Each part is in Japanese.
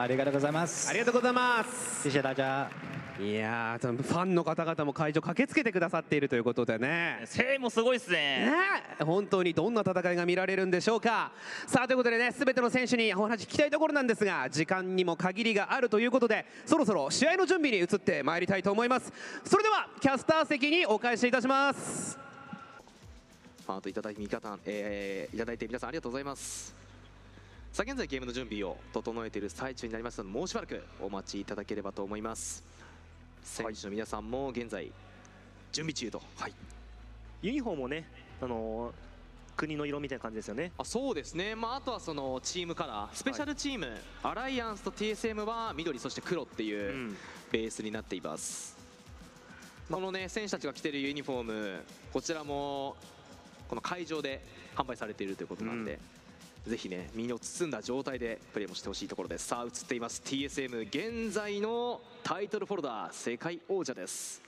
ありがとうございます。ありがとうございます。谢谢大家いやーファンの方々も会場駆けつけてくださっているということでね。声援もすごいですね。ね本当にどんな戦いが見られるんでしょうか。さあということでね全ての選手にお話聞きたいところなんですが時間にも限りがあるということでそろそろ試合の準備に移ってまいりたいと思います。それではキャスター席にお返しいたします。ファンといただいて味方、えーいただいて皆さんありがとうございますさあ現在ゲームの準備を整えている最中になりましたのでもうしばらくお待ちいただければと思います。選手の皆さんも現在準備中と。はい。ユニフォームもね、あのー国の色みたいな感じですよね。あそうですね、まあ、あとはそのチームカラースペシャルチーム、アライアンスと TSM は緑そして黒っていううん。ベースになっています、このね選手たちが着ているユニフォームこちらもこの会場で販売されているということなんで、ぜひね身を包んだ状態でプレーもしてほしいところです。さあ映っています。TSM 現在のタイトルフォルダー世界王者です。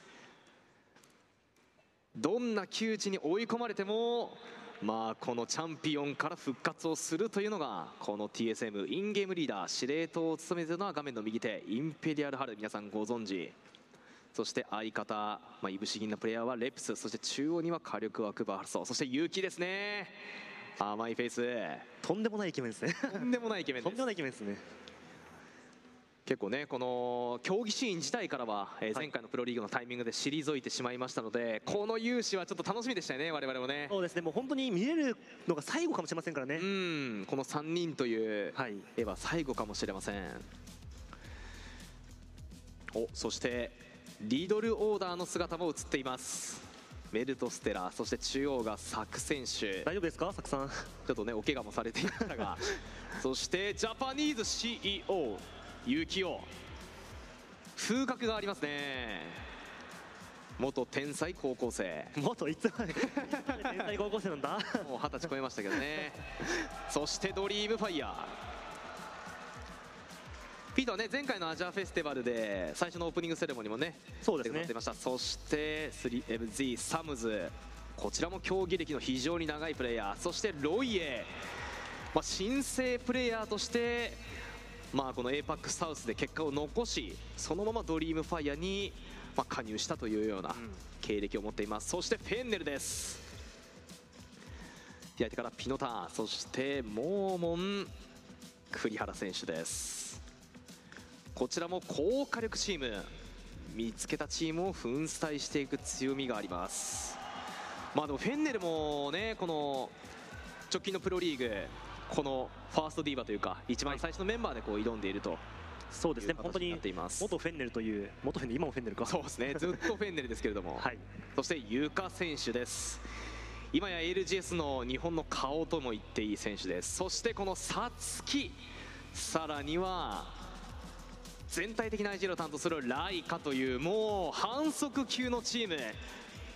どんな窮地に追い込まれてもまあこのチャンピオンから復活をするというのがこの TSM インゲームリーダー司令塔を務めているのは画面の右手インペリアルハル皆さんご存知。そして相方、まあ、いぶし銀なプレイヤーはレプスそして中央には火力枠バーソそして勇気ですね。甘いフェイスとんでもないイケメンですね。とんでもないイケメンとんでもないイケメンですね。結構ねこの競技シーン自体からは、えーはい前回のプロリーグのタイミングで退いてしまいましたのでこの勇姿はちょっと楽しみでしたよね我々もねそうですね、もう本当に見れるのが最後かもしれませんからね。うんこの3人というはい。絵は最後かもしれませんおそしてリドルオーダーの姿も映っていますメルトステラそして中央がサク選手。大丈夫ですか、サクさん。ちょっとねお怪我もされていましたが。そしてジャパニーズ CEO 結城を風格がありますね。元天才高校生。元いつまで？天才高校生なんだ。もう二十歳超えましたけどね。そしてドリームファイヤーピートはね前回のアジアフェスティバルで最初のオープニングセレモニーもねそうですね。ました。そして 3MZ サムズこちらも競技歴の非常に長いプレイヤー。そしてロイエ、まあ、新生プレイヤーとしてまあこの APAC サウスで結果を残しそのままドリームファイヤーにまあ加入したというような経歴を持っています。そしてフェンネルです。左手からピノターそしてモーモン栗原選手ですこちらも高火力チーム。見つけたチームを粉砕していく強みがあります。まあでもフェンネルもねこの直近のプロリーグこのファーストディーバというか一番最初のメンバーでこう挑んでいるとそうですね、本当に形になっています。元フェンネルという、元フェンネル、今もフェンネルか。そうですね。ずっとフェンネルですけれども、はい。そしてゆか選手です。今や LGS の日本の顔とも言っていい選手です。そしてこのさつきさらには全体的な IG を担当するライカというもう反則級のチーム。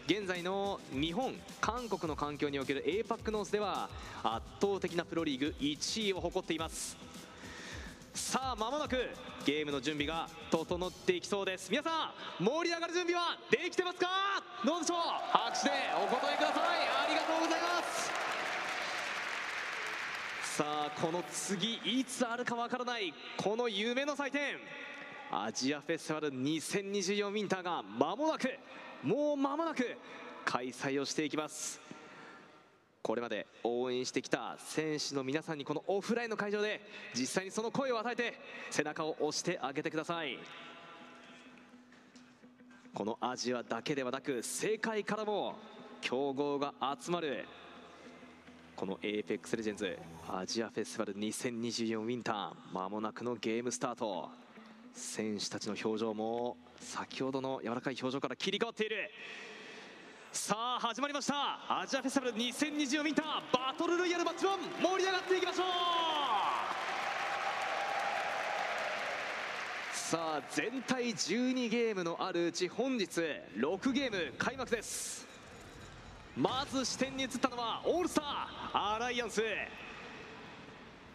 現在の日本韓国の環境における APAC ノースでは圧倒的なプロリーグ1位を誇っています。さあ間もなくゲームの準備が整っていきそうです。皆さん盛り上がる準備はできてますか？どうでしょう？拍手でお答えください。ありがとうございます。さあこの次いつあるかわからないこの夢の祭典。アジアフェスティバル2024ウィンターが間もなくもう間もなく開催をしていきます。これまで応援してきた選手の皆さんにこのオフラインの会場で実際にその声を与えて背中を押してあげてください。このアジアだけではなく世界からも強豪が集まるこの APEX レジェンズアジアフェスティバル2024ウィンターまもなくのゲームスタート。選手たちの表情も先ほどの柔らかい表情から切り替わっている。さあ始まりました。アジアフェスティバル2024ウィンターバトルロイヤルマッチ1盛り上がっていきましょう。さあ全体12ゲームのあるうち本日6ゲーム開幕です。まず視点に移ったのはオールスターアライアンス。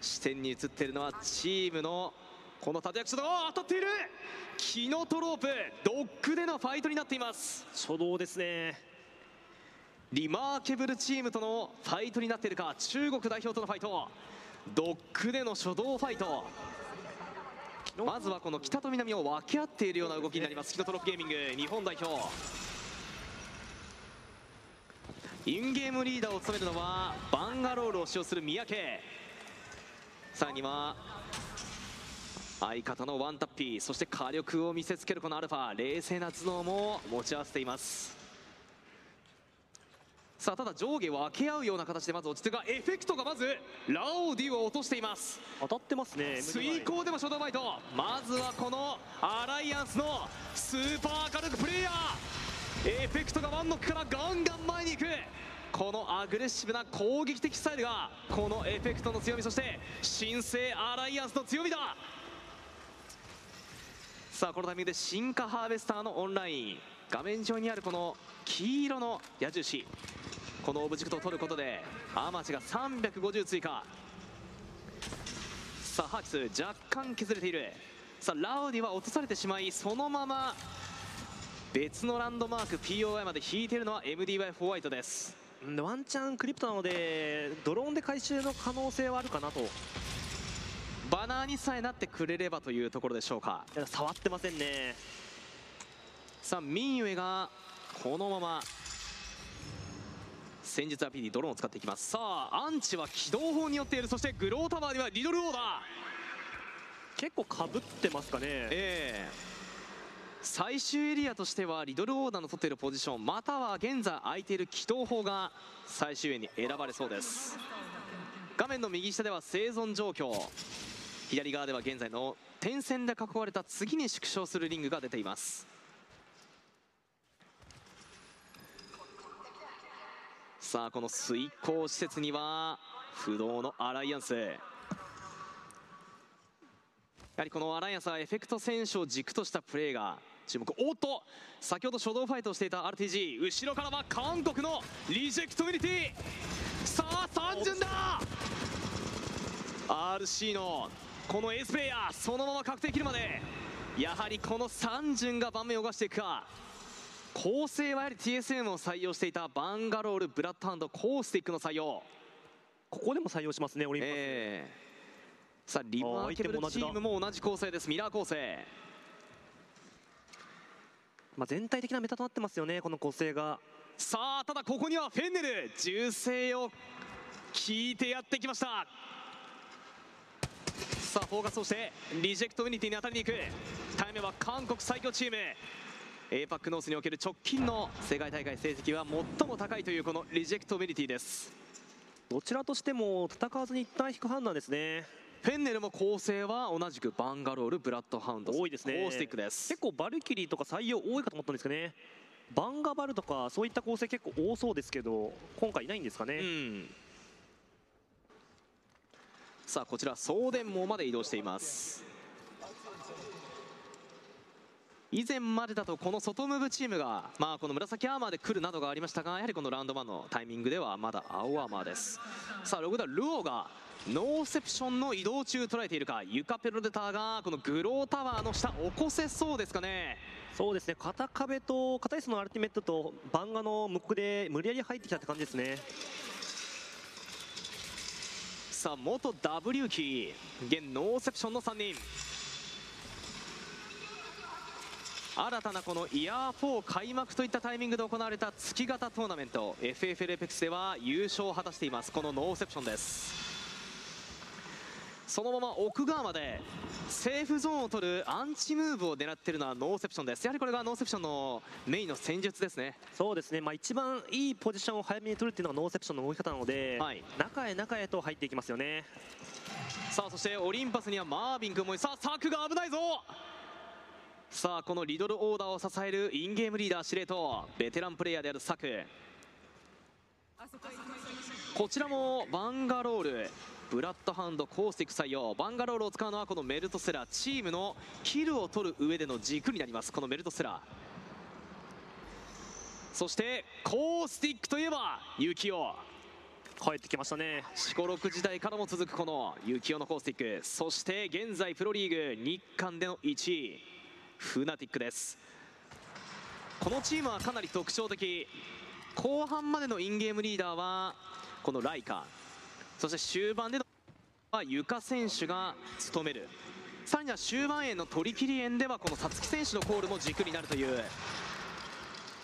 視点に移っているのはチームのこの立役者の当たっている。キノトロープ。ドッグでのファイトになっています。初動ですね。リマーケブルチームとのファイトになっているか。中国代表とのファイト。ドッグでの初動ファイト。まずはこの北と南を分け合っているような動きになります。キノトロップゲーミング。日本代表。インゲームリーダーを務めるのはバンガロールを使用する三宅。さらには相方のワンタッピーそして火力を見せつけるこのアルファ冷静な頭脳も持ち合わせています。さあただ上下分け合うような形でまず落ち着くがエフェクトがまずラオディを落としています。当たってますね遂行でもショートバイト。まずはこのアライアンスのスーパー火力プレイヤー。エフェクトがワンノックからガンガン前に行く。このアグレッシブな攻撃的スタイルがこのエフェクトの強みそして新生アライアンスの強みださあこのタイミングで進化ハーベスターのオンライン画面上にあるこの黄色の矢印。このオブジェクトを取ることでアーマー値が350追加。さあハーキス若干削れている。さあラウディは落とされてしまいそのまま別のランドマーク POI まで引いているのは MDY ホワイトです。ワンチャンクリプトなのでドローンで回収の可能性はあるかなと。バナーにさえなってくれればというところでしょうか。や触ってませんね。さあミンウェがこのまま戦術 RPD ドローンを使っていきます。さあアンチは起動砲によっている。そしてグロータワーにはリドルオーダー。結構かぶってますかね。ええ。最終エリアとしてはリドルオーダーの取っているポジション。または現在空いている起動砲が最終円に選ばれそうです。画面の右下では生存状況左側では現在の点線で囲われた次に縮小するリングが出ています。さあこの水耕施設には不動のアライアンス。やはりこのアライアンスはエフェクト選手を軸としたプレーが注目。おっと先ほど初動ファイトをしていた RTG 後ろからは韓国のリジェクトミリティ。さあ三巡だ。RC のこのエースプレイヤーそのまま確定切るまでやはりこの三巡が盤面を動かしていくか。構成はやはり TSM を採用していたバンガロールブラッドハウンドコースティックの採用。ここでも採用しますねオリンピック、ええ。さあリマーケブルチームも同じ構成です。ミラー構成まあ、全体的なメタとなってますよねこの構成が。さあただここにはフェンネル。銃声を聞いてやってきましたさあフォーカスをしてリジェクトウィニティに当たりに行く。タイムは韓国最強チーム。APAC ノースにおける直近の世界大会成績は最も高いというこのリジェクトウィニティです。どちらとしても戦わずに一旦引く判断ですね。フェンネルも構成は同じくバンガロールブラッドハウンド多いですね。スティックです。結構バルキリーとか採用多いかと思ったんですけどね。バンガバルとかそういった構成結構多そうですけど今回いないんですかね、うんさあこちら送電網まで移動しています。以前までだとこの外ムーブチームがまあこの紫アーマーで来るなどがありましたがやはりこのラウンド1のタイミングではまだ青アーマーです。さあログダルオがノーセプションの移動中捉えているかユカペロデターがこのグロータワーの下起こせそうですかね。そうですね。片壁と片椅子のアルティメットとバンガのムックで無理やり入ってきたって感じですね。さあ元 W キー。現ノーセプションの3人。新たなこのイヤー4開幕といったタイミングで行われた月型トーナメント。FFL エペックスでは優勝を果たしています。このノーセプションです。そのまま奥側までセーフゾーンを取るアンチムーブを狙っているのはノーセプションです。やはりこれがノーセプションのメインの戦術ですね。そうですね、まあ、一番いいポジションを早めに取るっていうのがノーセプションの動き方なので、はい。中へ中へと入っていきますよね。さあそしてオリンパスにはマービン君もさあサクが危ないぞ。さあこのリドルオーダーを支えるインゲームリーダー司令塔ベテランプレイヤーであるサク。こちらもバンガロールブラッドハウンドコースティック採用バンガロールを使うのはこのメルトセラチームのキルを取る上での軸になります。このメルトセラそしてコースティックといえばユキオ。帰ってきましたね。四五六時代からも続くこの幸男のコースティック。そして現在プロリーグ日韓での1位。フナティックです。このチームはかなり特徴的。後半までのインゲームリーダーはこのライカそして終盤でのはユカ選手が務める。さらには終盤への取り切り円ではこの皐月選手のコールも軸になるという。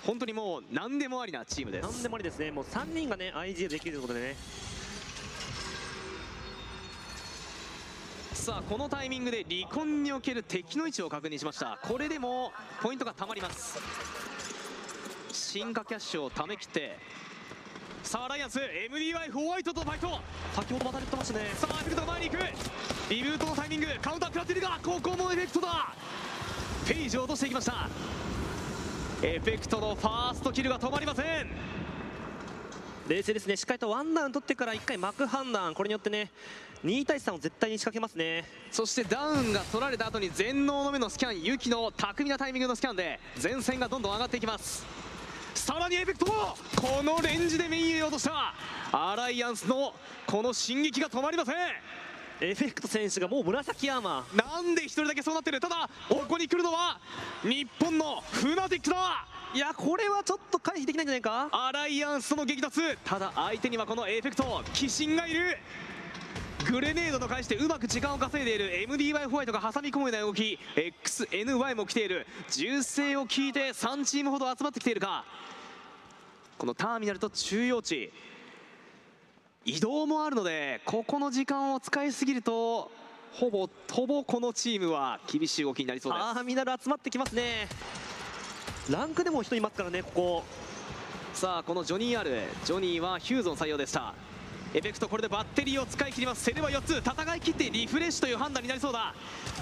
本当にもう何でもありなチームです。何でもありですね。もう3人がね IG できるということでね。さあこのタイミングで離婚における敵の位置を確認しました。これでもポイントがたまります。進化キャッシュをためきってさあアライアンス MDY ホワイトとファイト。先ほどまた言ってましたね。さあエフェクトが前に行く。リブートのタイミングカウンター食らっているがここもエフェクトだ。ページを落としていきました。エフェクトのファーストキルが止まりません。冷静ですね。しっかりとワンダウン取ってから1回幕判断。これによってね2対3を絶対に仕掛けますね。そしてダウンが取られた後に全能の目のスキャンユキの巧みなタイミングのスキャンで前線がどんどん上がっていきますさらにエフェクトこのレンジでメインへ落とした。アライアンスのこの進撃が止まりません。エフェクト選手がもう紫アーマー。なんで一人だけそうなってる。ただここに来るのは日本のフナティックだ。いやこれはちょっと回避できないんじゃないか。アライアンスとの激突。ただ相手にはこのエフェクト鬼神がいるグレネードと返してうまく時間を稼いでいる。MDY ホワイトが挟み込むような動き。XNY も来ている。銃声を聞いて3チームほど集まってきているか。このターミナルと中央値。移動もあるのでここの時間を使いすぎるとほぼほぼこのチームは厳しい動きになりそうです。ターミナル集まってきますね。ランクでも人いますからねここ。さあこのジョニー R ジョニーはヒューゾン採用でしたエフェクトこれでバッテリーを使い切ります。セルバ4つ。戦い切ってリフレッシュという判断になりそうだ。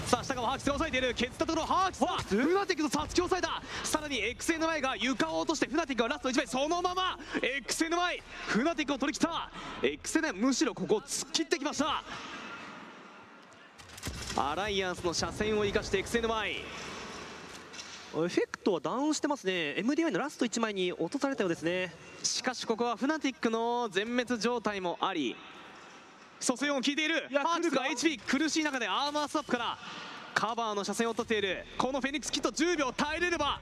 さあ下側ハーキスが抑えている。ケツタとのハーキスだ。フナティックとサツキを抑えた。さらに XNY が床を落としてフナティックがラスト1枚。そのまま XNY フナティックを取り切った。XNY むしろここを突っ切ってきました。アライアンスの車線を生かして XNY エフェクトはダウンしてますね。MDY のラスト1枚に落とされたようですね。しかしここはフナティックの全滅状態もあり蘇生音効いている。ハーツが HP 苦しい中でアーマーストップからカバーの車線を取っている。このフェニックスキット10秒耐えれれば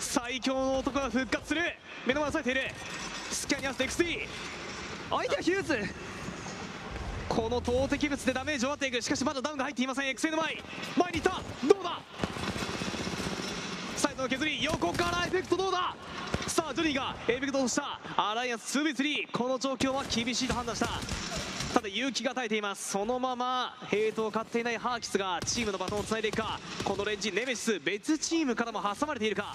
最強の男が復活する。目の前を押さえているスキャニアス XD 相手はヒューズ。この投擲物でダメージを割っていく。しかしまだダウンが入っていません。XN 前。前に行った。どうだ？の削り横からエフェクトどうだ?さあジョニーがエフェクトとした。アライアンス 2v3 この状況は厳しいと判断した。ただ勇気が耐えています。そのままヘイトを買っていないハーキスがチームのバトンをつないでいくか。このレンジネメシス別チームからも挟まれているか。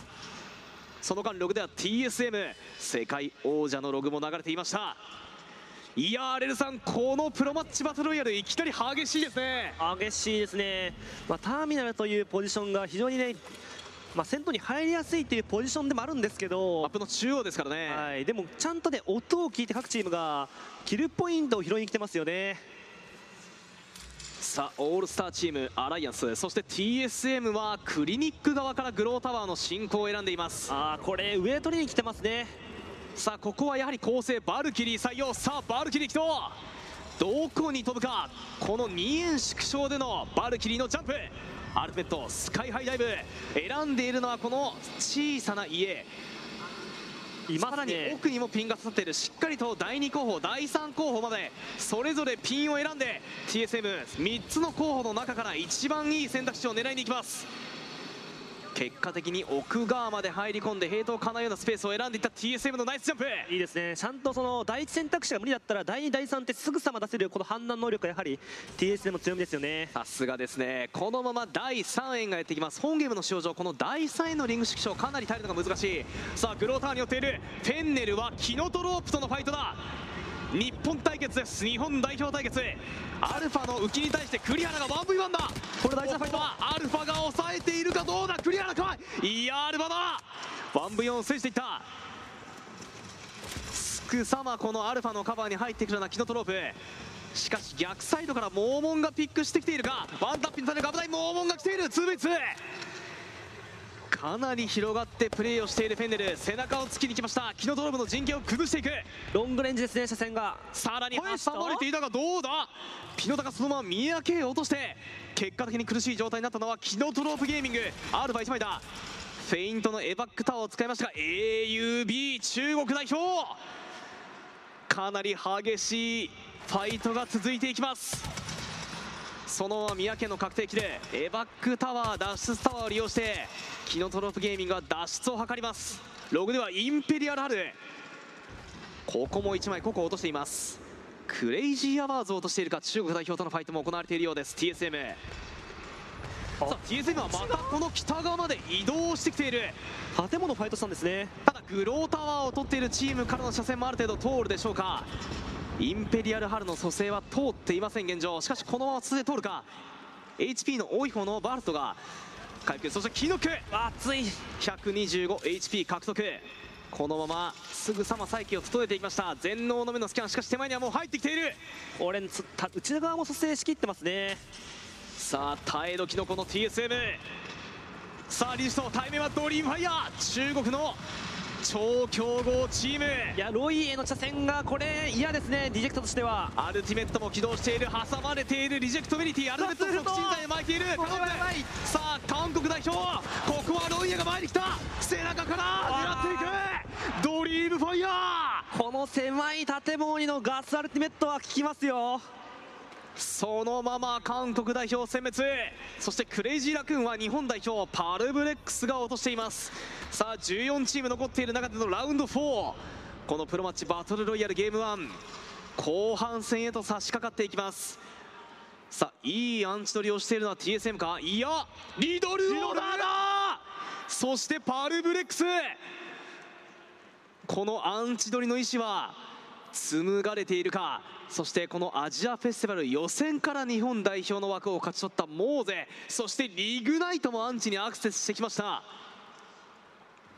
その間ログでは TSM 世界王者のログも流れていました。いやーレルさんこのプロマッチバトルロイヤルいきなり激しいですね。激しいですね、まあ、ターミナルというポジションが非常にね、まあ、先頭に入りやすいというポジションでもあるんですけアッど、プの中央ですからね、はい、でもちゃんとね音を聞いて各チームがキルポイントを拾いに来てますよね。さあオールスターチームアライアンス。そして TSM はクリニック側からグロータワーの進行を選んでいます。あーこれ上取りに来てますね。さあここはやはり構成バルキリー採用さあバルキリー起動どこに飛ぶか。この2円縮小でのバルキリーのジャンプアルペットスカイハイダイブ。選んでいるのはこの小さな家。いまさらに奥にもピンが刺さっている。しっかりと第2候補第3候補までそれぞれピンを選んで TSM3 つの候補の中から一番いい選択肢を狙いに行きます結果的に奥側まで入り込んでヘイトを叶うようなスペースを選んでいった TSM のナイスジャンプ。いいですね。ちゃんとその第一選択肢が無理だったら第2第3ってすぐさま出せるこの判断能力がやはり TS でも強みですよね。さすがですね。このまま第3円がやってきます。本ゲームの使用上この第3円のリング縮小かなり耐えるのが難しい。さあグローターに寄っている。フェンネルはキノトロープとのファイトだ日本対決です。日本代表対決。アルファの浮きに対して栗原が 1v1 だ。これ大事なファイトはアルファが抑えているかどうだ。栗原かい。いやアルファだ。1v4 を制していった。すくさまこのアルファのカバーに入ってくるようなキノトロープ。しかし逆サイドからモーモンがピックしてきているか。ワンタッピンされる危ないモーモンが来ている。2v2 かなり広がってプレーをしているフェンネル。背中を突きに来ました。キノトロープの陣形を崩していく。ロングレンジですね車線が。さらに挟まれていたがどうだ？ピノタがそのまま宮家へ落として結果的に苦しい状態になったのはキノトロープゲーミング。アルファ1枚だフェイントのエバックタワーを使いましたが AUB 中国代表。かなり激しいファイトが続いていきますそのまま三宅の確定機でエバックタワー脱出タワーを利用してキノトロップゲーミングは脱出を図ります。ログではインペリアルハル。ここも1枚ここ落としています。クレイジーアワーズを落としているか中国代表とのファイトも行われているようです。TSM さあ TSM はまたこの北側まで移動してきている。建物ファイトしたんですね。ただグロータワーを取っているチームからの射線もある程度通るでしょうかインペリアルハルの蘇生は通っていません現状。しかしこのまま蘇生通るか。HP の多い方のバルトが回復。そしてキノク。熱い。125HP 獲得。このまますぐさま再起を整えていきました。全能の目のスキャン。しかし手前にはもう入ってきている。これつた内側も蘇生しきってますね。さあ耐え時のこの TSM さあリスト対面はドリームファイヤー。中国の超強豪チーム。いやロイへの茶線がこれ嫌ですねディジェクトとしては。アルティメットも起動している挟まれているリジェクトビリティアルティメットも口内を巻いている。これはやばいさあ韓国代表ここはロイヤが前に来た。背中から狙っていく。ドリームファイヤー。この狭い建物にのガスアルティメットは効きますよそのまま韓国代表殲滅。そしてクレイジーラクーンは日本代表パルブレックスが落としています。さあ14チーム残っている中でのラウンド4このプロマッチバトルロイヤルゲーム1後半戦へと差し掛かっていきます。さあいいアンチ取りをしているのは TSM か？いやリドルオーダーだ！そしてパルブレックス。このアンチ取りの意思は紡がれているか？そしてこのアジアフェスティバル予選から日本代表の枠を勝ち取ったモーゼそしてリグナイトもアンチにアクセスしてきました。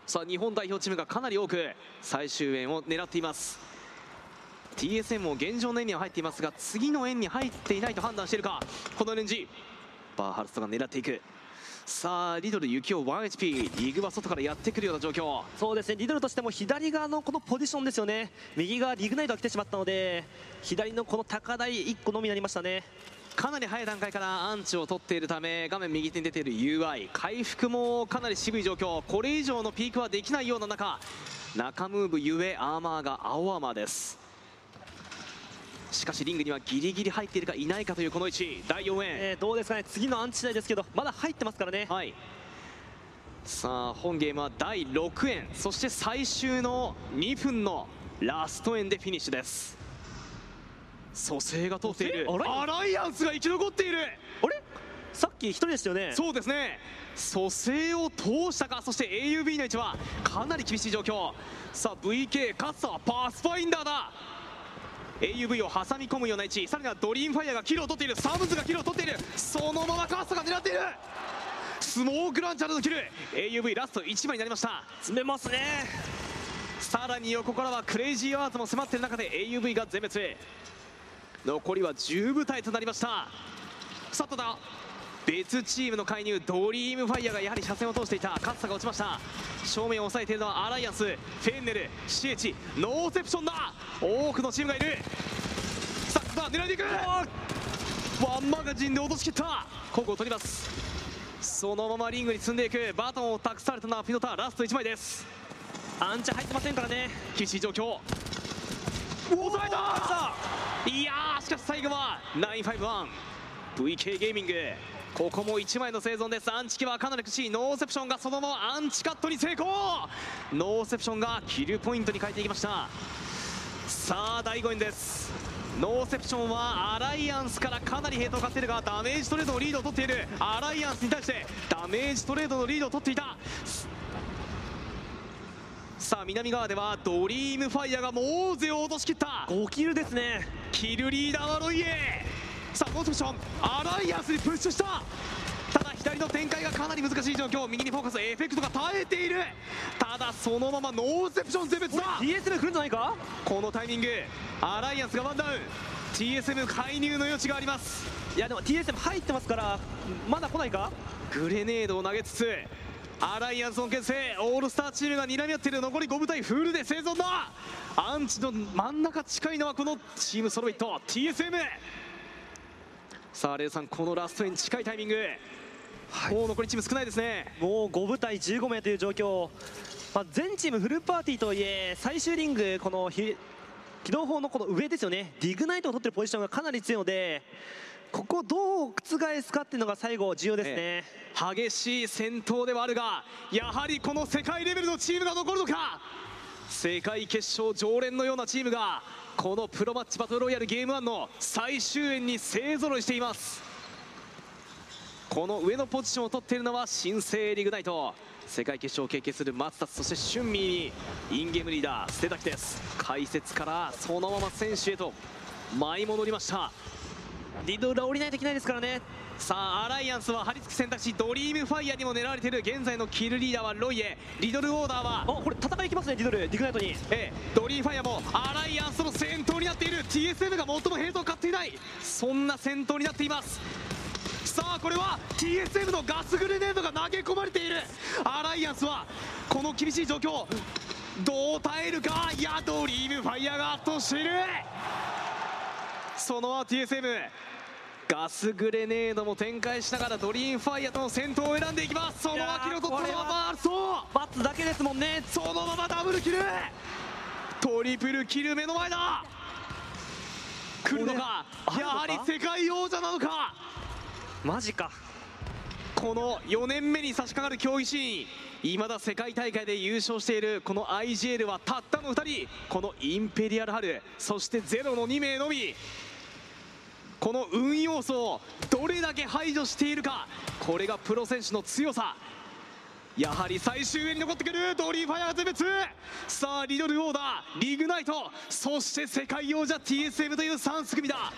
さあ日本代表チームがかなり多く最終円を狙っています。TSM も現状の円には入っていますが次の円に入っていないと判断しているか。この LNG バーハルストが狙っていく。さあリドルユキオ 1HP リグは外からやってくるような状況。そうですねリドルとしても左側のこのポジションですよね。右側リグナイトが来てしまったので左のこの高台1個のみになりましたね。かなり早い段階からアンチを取っているため画面右手に出ている UI 回復もかなり渋い状況。これ以上のピークはできないような中中ムーブゆえアーマーが青アーマーですしかしリングにはギリギリ入っているかいないかというこの位置。第4円えーどうですかね？次のアンチ次第ですけどまだ入ってますからね。はい。さあ本ゲームは第6円そして最終の2分のラスト円でフィニッシュです。蘇生が通っている。アライアンスが生き残っている。あれ？さっき一人でしたよね？そうですね。蘇生を通したか。そして AUB の位置はかなり厳しい状況。さあ VK かつはパスファインダーだ AUV を挟み込むような位置。さらにはドリームファイヤーがキルを取っている。サムズがキルを取っている。そのままカーストが狙っている。スモークランチャーのキル。AUV ラスト1枚になりました。詰めますね。さらに横からはクレイジーアーツも迫っている中で AUV が全滅。残りは10部隊となりました。さあただ？別チームの介入ドリームファイヤーがやはり射線を通していたカッサが落ちました。正面を押さえているのはアライアンスフェンネルシエチノーセプションだ。多くのチームがいる。さあ狙いに行く。ワンマガジンで落としきった。コークを取ります。そのままリングに積んでいく。バトンを託されたのはピノタラスト1枚です。アンチ入ってませんからね。厳しい状況。抑えた！いやーしかし最後は 951VK ゲーミング。ここも1枚の生存です。アンチ機はかなり苦しい。ノーセプションがそのままアンチカットに成功。ノーセプションがキルポイントに変えていきました。さあ第5円です。ノーセプションはアライアンスからかなりヘイトを買っているがダメージトレードのリードを取っている。アライアンスに対してダメージトレードのリードを取っていた。さあ南側ではドリームファイヤーがモーゼを落としきった。5キルですね。キルリーダーはロイエさあノーセプションアライアンスにプッシュした。ただ左の展開がかなり難しい状況。右にフォーカスエフェクトが耐えている。ただそのままノーセプション全滅だ。TSM 来るんじゃないか？このタイミングアライアンスがワンダウン。TSM 介入の余地があります。いやでも TSM 入ってますからまだ来ないか？グレネードを投げつつアライアンスの結成オールスターチームが睨み合っている。残り5部隊フルで生存だ。アンチの真ん中近いのはこのチームソロビット。TSM さあレイさんこのラストに近いタイミング、もう残りチーム少ないですね。もう5部隊15名という状況、まあ、全チームフルパーティーとはいえ最終リングこのひ起動砲のこの上ですよね。ディグナイトを取ってるポジションがかなり強いのでここどう覆すかっていうのが最後重要ですね、え激しい戦闘ではあるがやはりこの世界レベルのチームが残るのか。世界決勝常連のようなチームがこのプロマッチバトルロイヤルゲーム1の最終演に勢ぞろいしています。この上のポジションを取っているのは新生リグナイト。世界決勝を経験する松田そしてシュンミーにインゲームリーダー捨てたきです。解説からそのまま選手へと舞い戻りました。リドルは降りないといけないですからね。さあアライアンスは張り付く選択肢ドリームファイヤーにも狙われている。現在のキルリーダーはロイエリドルオーダーはあこれ戦いきますねリドル。ディグナイトに。ええ。ドリームファイヤーもアライアンスとの戦闘になっている。TSM が最もヘイトを買っていない。そんな戦闘になっています。さあこれは TSM のガスグレネードが投げ込まれている。アライアンスはこの厳しい状況どう耐えるか。いやドリームファイヤーが圧倒している。その TSM ガスグレネードも展開しながらドリームファイヤーとの戦闘を選んでいきます。その脇のところははそうバツだけですもんね。そのままダブルキル。トリプルキル目の前だ。来るのか？やはり世界王者なのか？マジか。この4年目に差し掛かる競技シーン。未だ世界大会で優勝しているこの IGL はたったの2人。このインペリアルハルそしてゼロの2名のみこの運要素をどれだけ排除しているか。これがプロ選手の強さ。やはり最終上に残ってくるドリーファイアー全滅さあリドルオーダーリグナイト。そして世界王者 TSM という3組だ。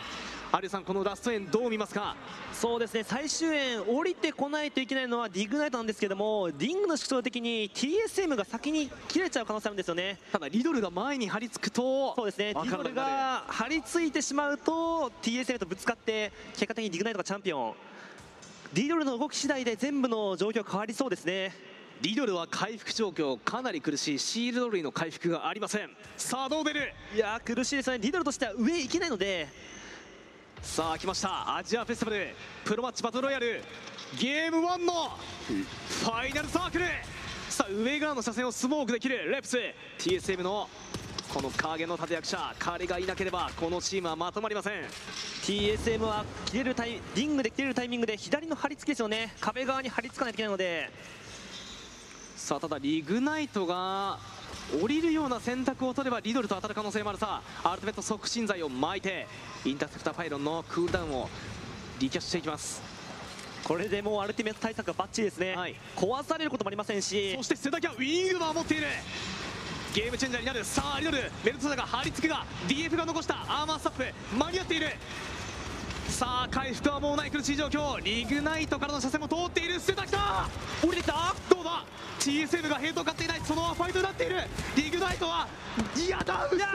アルさんこのラスト円どう見ますか？そうですね。最終円降りてこないといけないのはディグナイトなんですけどもリングの縮小的に TSM が先に切れちゃう可能性あるんですよね。ただリドルが前に張り付くとそうですね。ディドルが張り付いてしまうと TSM とぶつかって結果的にディグナイトがチャンピオン。ディドルの動き次第で全部の状況変わりそうですね。リドルは回復状況かなり苦しい。シールド類の回復がありません。さあどう出る？いやー苦しいですね。ディドルとしては上行けないのでさあ来ました。アジアフェスティバルプロマッチバトルロイヤルゲーム1のファイナルサークル。さあ上側の車線をスモークできるレプス。TSM のこの影の立役者彼がいなければこのチームはまとまりません。TSM は切れるタイリングで切れるタイミングで左の張り付きですよね。壁側に張り付かないといけないので。さあただリグナイトが降りるような選択を取ればリドルと当たる可能性もある。さアルティメット促進剤を巻いてインターセプターパイロンのクールダウンをリキャッシュしていきます。これでもうアルティメット対策がバッチリですね、はい。壊されることもありませんし。そして瀬崎はウィングマンを持っている。ゲームチェンジャーになる。さあリドル。メルトサが張り付くが DF が残した。アーマースタッフ間に合っているさあ回復はもうない苦しい状況。リグナイトからの車線も通っている。瀬崎だ降りてきた。どうだ？TSM がヘイトを買っていないそのままファイトになっている。リグナイトはいやダウンしている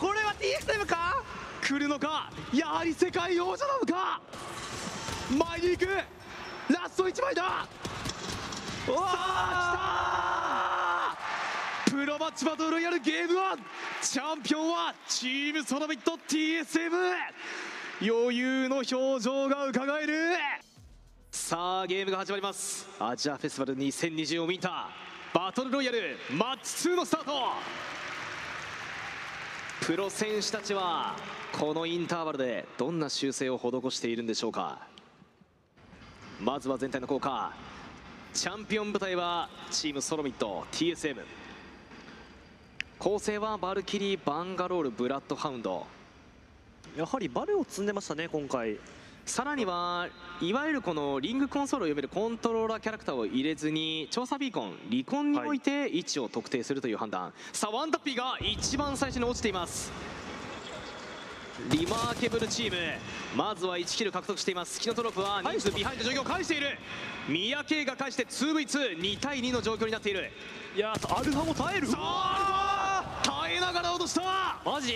これは TSM か？来るのか？やはり世界王者なのか？前に行く。ラスト1枚だ。うわあ来たプロマッチバトルロイヤルゲーム1チャンピオンはチームソラミット TSM 余裕の表情がうかがえる。さあゲームが始まります。アジアフェスティバル2020を見た。バトルロイヤルマッチ2のスタート。プロ選手たちはこのインターバルでどんな修正を施しているんでしょうか。まずは全体の効果。チャンピオン舞台はチームソロミット TSM 構成はバルキリーバンガロールブラッドハウンド。やはりバルを積んでましたね今回。さらにはいわゆるこのリングコンソールを読めるコントローラーキャラクターを入れずに調査ビーコンリコンにおいて位置を特定するという判断、さあワンタッピーが一番最初に落ちています。リマーケブルチームまずは1キル獲得しています。キノトロップは人数ビハインド状況を返している。宮慶が返して 2v22 対2の状況になっている。いやアルファも耐えるさあ耐えながら落とした。マジ？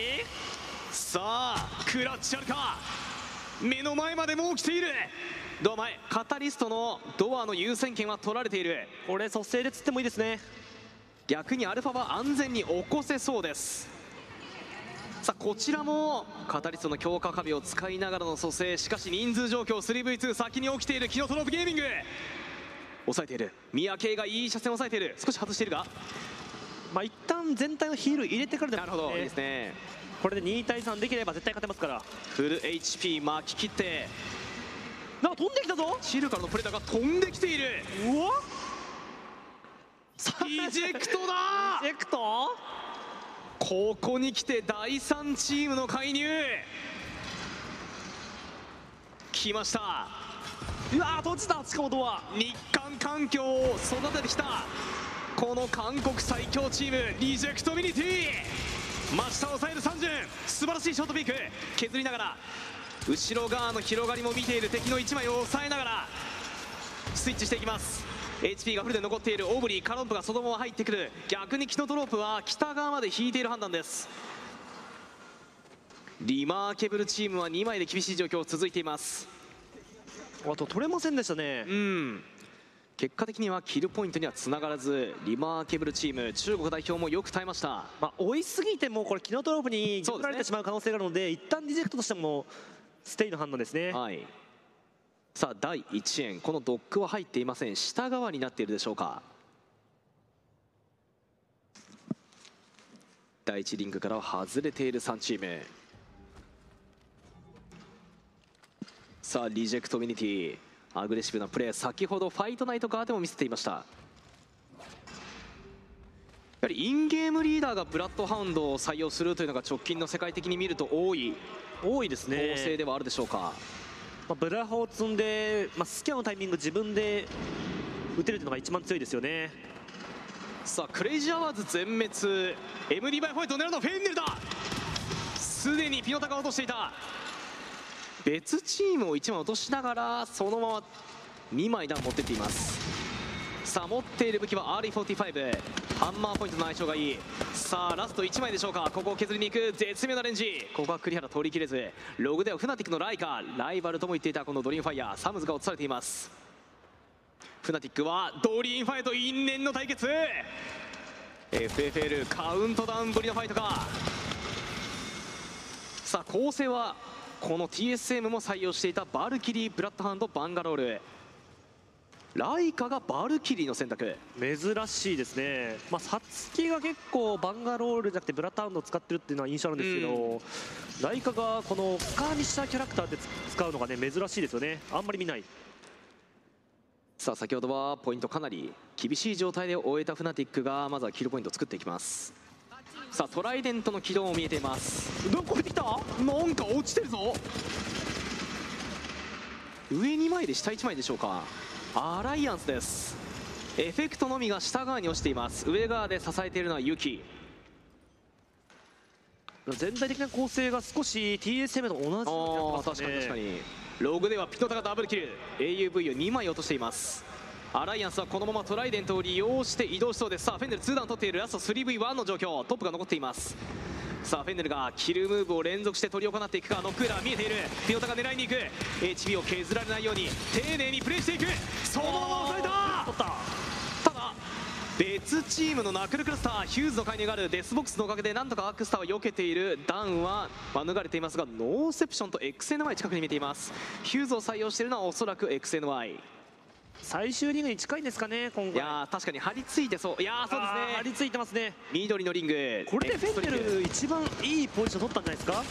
さあクラッチあるか？目の前までもう来ている。ドア前カタリストのドアの優先権は取られている。これ蘇生で釣ってもいいですね。逆にアルファは安全に起こせそうです。さあこちらもカタリストの強化壁を使いながらの蘇生。しかし人数状況 3v2 先に起きている。キノトロープゲーミング。抑えている。宮慶がいい車線を抑えている。少し外しているが。まあ一旦全体のヒール入れてからでもなるほど。いいですねこれで2対3できれば絶対勝てますから。フル HP 巻き切って。なんか飛んできたぞ。シルからのプレダーが飛んできている。うわ。イジェクトだ。エクト？ここに来て第3チームの介入。来ました。うわー閉じた。近本は日韓環境を育ててきた。この韓国最強チームリジェクトミニティ真下を抑える三順素晴らしいショートピーク。削りながら後ろ側の広がりも見ている敵の1枚を抑えながらスイッチしていきます。HP がフルで残っているオーブリーカロンプがそのまま入ってくる。逆にキノトロープは北側まで引いている判断です。リマーケブルチームは2枚で厳しい状況続いています。あと取れませんでしたね。うん結果的にはキルポイントにはつながらずリマーケブルチーム中国代表もよく耐えました。まあ追いすぎてもこれキノトロープにそうですね取られてしまう可能性があるので一旦リジェクトとしてもステイの判断ですね。はい。さあ第1円このドックは入っていません。下側になっているでしょうか。第1リングからは外れている3チーム。さあリジェクトミニティアグレッシブなプレー先ほどファイトナイト側でも見せていました。やはりインゲームリーダーがブラッドハウンドを採用するというのが直近の世界的に見ると多い多いです構成ではあるでしょうか、まあ、ブラフを積んで、まあ、スキャンのタイミング自分で打てるというのが一番強いですよね。さあクレイジーアワーズ全滅。MD バイファイトを狙うのはフェンネルだ。すでにピノタが落としていた別チームを1枚落としながらそのまま2枚弾持ってっています。さあ持っている武器は RE45 ハンマーポイントの相性がいい。さあラスト1枚でしょうか。ここを削りに行く。絶妙なレンジ。ここは栗原取り切れず。ログではフナティックのライカライバルとも言っていたこのドリームファイヤー。サムズが落とされています。フナティックはドリームファイト因縁の対決。FFL カウントダウンぶりのファイトか。さあ構成はこの TSM も採用していたバルキリーブラッドハンドバンガロールライカがバルキリーの選択。珍しいですね。まあサツキが結構バンガロールじゃなくてブラッドハウンドを使ってるっていうのは印象あるんですけど、ライカがこのスカーにしたキャラクターで使うのがね珍しいですよね。あんまり見ない。さあ先ほどはポイントかなり厳しい状態で終えたフナティックがまずはキルポイントを作っていきますさあトライデントの軌道も見えています。どこ出てきた？なんか落ちてるぞ。上2枚で下1枚でしょうか。アライアンスです。エフェクトのみが下側に落ちています。上側で支えているのはユキ。全体的な構成が少し TSM と同じようになってますね。確かに確かに。ログではピノタがダブルキル。AUV を2枚落としていますアライアンスはこのままトライデントを利用して移動しそうです。さあフェンネル2ダウン取っている。ラスト 3V1 の状況。トップが残っています。さあフェンネルがキルムーブを連続して取り行っていくか。ノックエラー見えている。ピノタが狙いに行く。HP を削られないように丁寧にプレイしていく。そのまま抑えた。取った。ただ別チームのナクルクラスターヒューズの介入がある。デスボックスのおかげでなんとかアークスターを避けている。ダウンは免れていますがノーセプションと XNY 近くに見えています。ヒューズを採用しているのはおそらく XNY い最終リングに近いんですかね今回。やー確かに張り付いてそう。いやーそうですね。張り付いてますね。緑のリング。これでフェンネル一番いいポジション取ったんじゃないですか？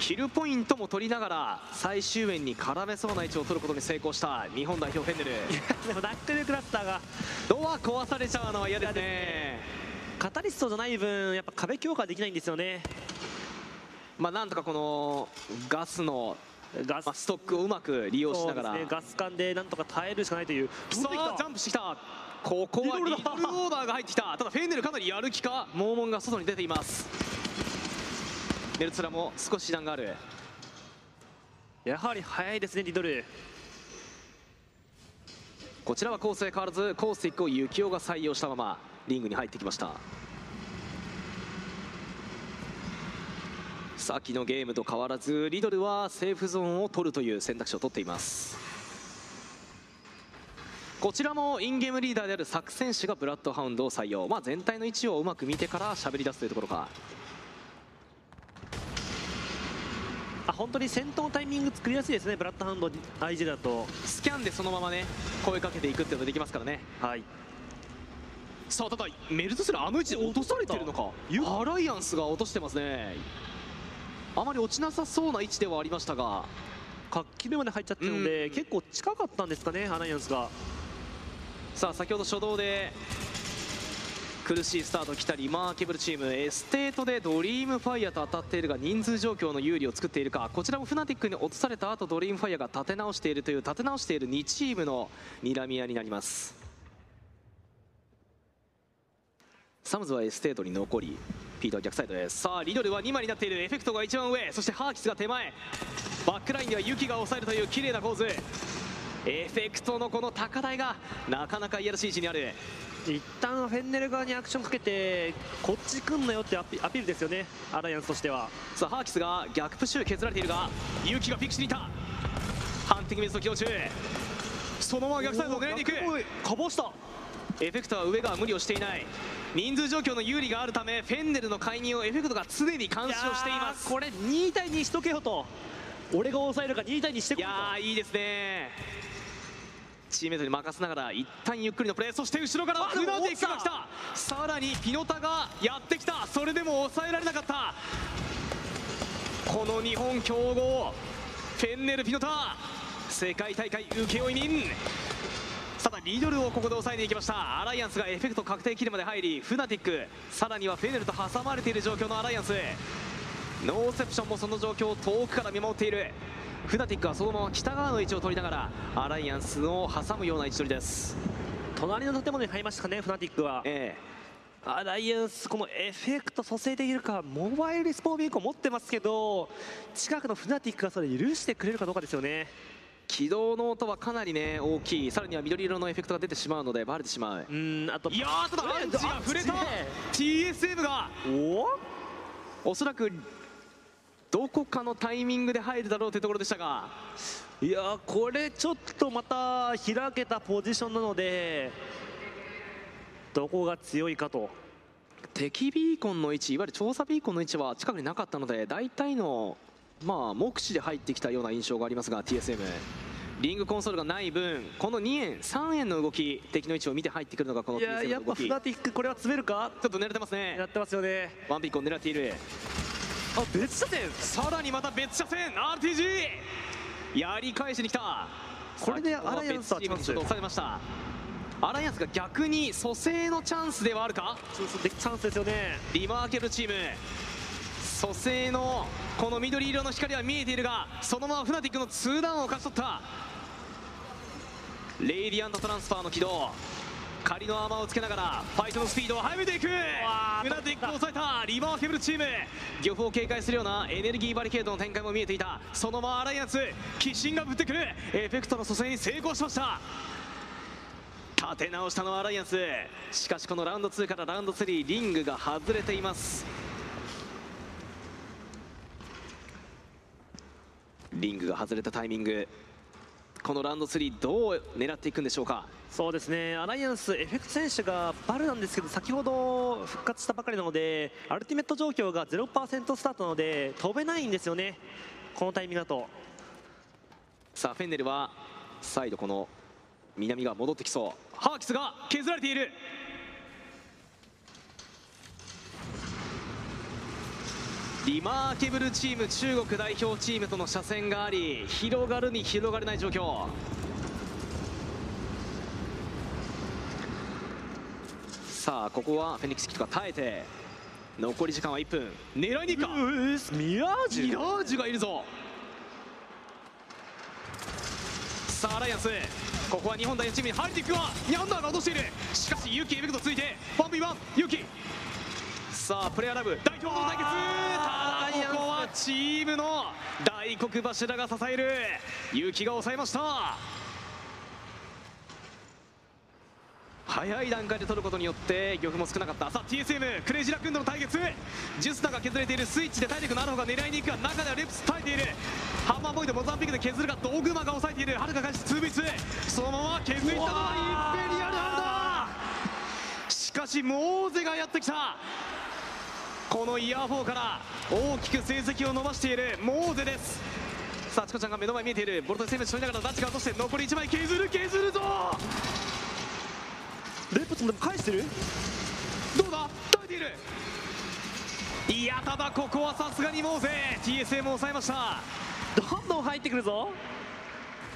キルポイントも取りながら最終面に絡めそうな位置を取ることに成功した日本代表フェンネル。でもナックルクラスターが。ドア壊されちゃうのは嫌ですね。カタリストじゃない分やっぱ壁強化できないんですよね。まあなんとかこのガスのガスまあストックをうまく利用しながら、ね。ガス管でなんとか耐えるしかないという。さあジャンプしてきた。ここはリリトルオーダーが入ってきた。ただフェンネルかなりやる気か？モーモンが外に出ています。ネルツラも少し段がある。やはり速いですねリドル。こちらは構成変わらずコースティックをユキオが採用したままリングに入ってきましたさっきのゲームと変わらずリドルはセーフゾーンを取るという選択肢を取っています。こちらもインゲームリーダーである作戦士がブラッドハウンドを採用、まあ、全体の位置をうまく見てから喋り出すというところか。あ本当に戦闘のタイミング作りやすいですね。ブラッドハウンド IG だと。スキャンでそのままね声かけていくっていうのができますからね。はい。さあただメルトセルあの位置で落とされてるのか。ゆアライアンスが落としてますねあまり落ちなさそうな位置ではありましたが活気目まで入っちゃってるので、うん。結構近かったんですかねアライアンスが。さあ先ほど初動で苦しいスタート来たリマーケブルチームエステートでドリームファイヤーと当たっているが人数状況の有利を作っているか。こちらもフナティックに落とされた後ドリームファイヤーが立て直しているという立て直している2チームの睨み合いになります。サムズはエステートに残りピートは逆サイドです。さあリドルは2枚になっている。エフェクトが一番上。そしてハーキスが手前。バックラインではユキが抑えるという綺麗な構図。エフェクトのこの高台がなかなかいやらしい位置にある。一旦フェンネル側にアクションかけてこっち来んなよってアピアピールですよね。アライアンスとしては。さあハーキスが逆プッシュ削られているがユキがピックしにいった。ハンティングミスト起動中。そのまま逆サイドを狙いに行く。かぼした。エフェクトは上が無理をしていない人数状況の有利があるためフェンネルの介入をエフェクトが常に監視をしています。これ2対2しとけよと。俺が抑えるか2対2してこいいと。やーいいですね。チームメートに任せながら一旦ゆっくりのプレー。そして後ろからフナティックが来た。さらにピノタがやってきた。それでも抑えられなかった。この日本強豪フェンネルピノタ。世界大会請負人さだリドルをここで抑えに行きました。アライアンスがエフェクト確定キルまで入りフナティック。さらにはフェネルと挟まれている状況のアライアンスノーセプションもその状況を遠くから見守っている。フナティックはそのまま北側の位置を取りながらアライアンスを挟むような位置取りです。隣の建物に入りましたかねフナティックは。えアライアンスこのエフェクト蘇生できるかモバイルリスポーンビーコン持ってますけど近くのフナティックがそれ許してくれるかどうかですよねえ起動の音はかなりね大きい。さらには緑色のエフェクトが出てしまうのでバレてしまう。うんあといやーただアンチが触れた。TSM が。おおそらくどこかのタイミングで入るだろうというところでしたが。いやーこれちょっとまた開けたポジションなのでどこが強いかと。敵ビーコンの位置いわゆる調査ビーコンの位置は近くになかったので大体のまあ目視で入ってきたような印象がありますが TSM リングコンソールがない分この2円3円の動き敵の位置を見て入ってくるのがこの TSM やっぱの動き。ちょフナティックこれは詰めるか？っと狙ってますね。やってますよね。ワンビーコン狙っている。あ別車線？さらにまた別車線 RTG やり返しに来た。これでアライアンスは別チャンス。ちょっと押されました。アライアンスが逆に蘇生のチャンスではあるか？チャンスですよね。リマーケブルチーム蘇生のこの緑色の光は見えている。がそのままフナティックの2ダウンを勝ち取ったレイディアントトランスファーの起動仮のアーマーをつけながらファイトのスピードを速めていくフナティックを抑えたリマーケブルチーム漁夫を警戒するようなエネルギーバリケードの展開も見えていたそのままアライアンス鬼神がぶってくる。エフェクトの蘇生に成功しました立て直したのはアライアンスしかしこのラウンド2からラウンド3リングが外れていますリングが外れたタイミング。このラウンド3どう狙っていくんでしょうか？そうですね。アライアンスエフェクト選手がバルなんですけど先ほど復活したばかりなのでアルティメット状況が0%スタートなので飛べないんですよね。このタイミングだと。さあフェンネルは再度この南が戻ってきそう。ハーキスが削られているリマーケブルチーム中国代表チームとの車線があり広がるに広がれない状況。さあここはフェニックスキットが耐えて残り時間は1分。狙いに行くか？ミラージミラージュがいるぞ。さあアライアンス。ここは日本代表チームに入っていくがニャンダーが落としている。しかしユキエベクトついて 1v1 ユキさあプレイヤーラブ代表の対決。ただここはチームの大黒柱が支える。ユキが抑えました。早い段階で取ることによって漁夫も少なかった。さあ TSM クレイジーラックンドの対決。ジュスタが削れている。スイッチで体力のある方が狙いに行くが中ではレプス耐えている。ハンマーボイドモザンピックで削るがドグマが抑えている。はるか返し 2v2 そのまま削りったのはインペリアルハンダー。しかしモーゼがやってきたこのイヤー4から大きく成績を伸ばしているモーゼです。さあチコちゃんが目の前見えている。ボルトで攻め取りながらダッチが落として残り1枚削る削るぞレプでも返してる？どうだ？耐えている。いやただここはさすがにモーゼ。TSM を抑えました。どんどん入ってくるぞ。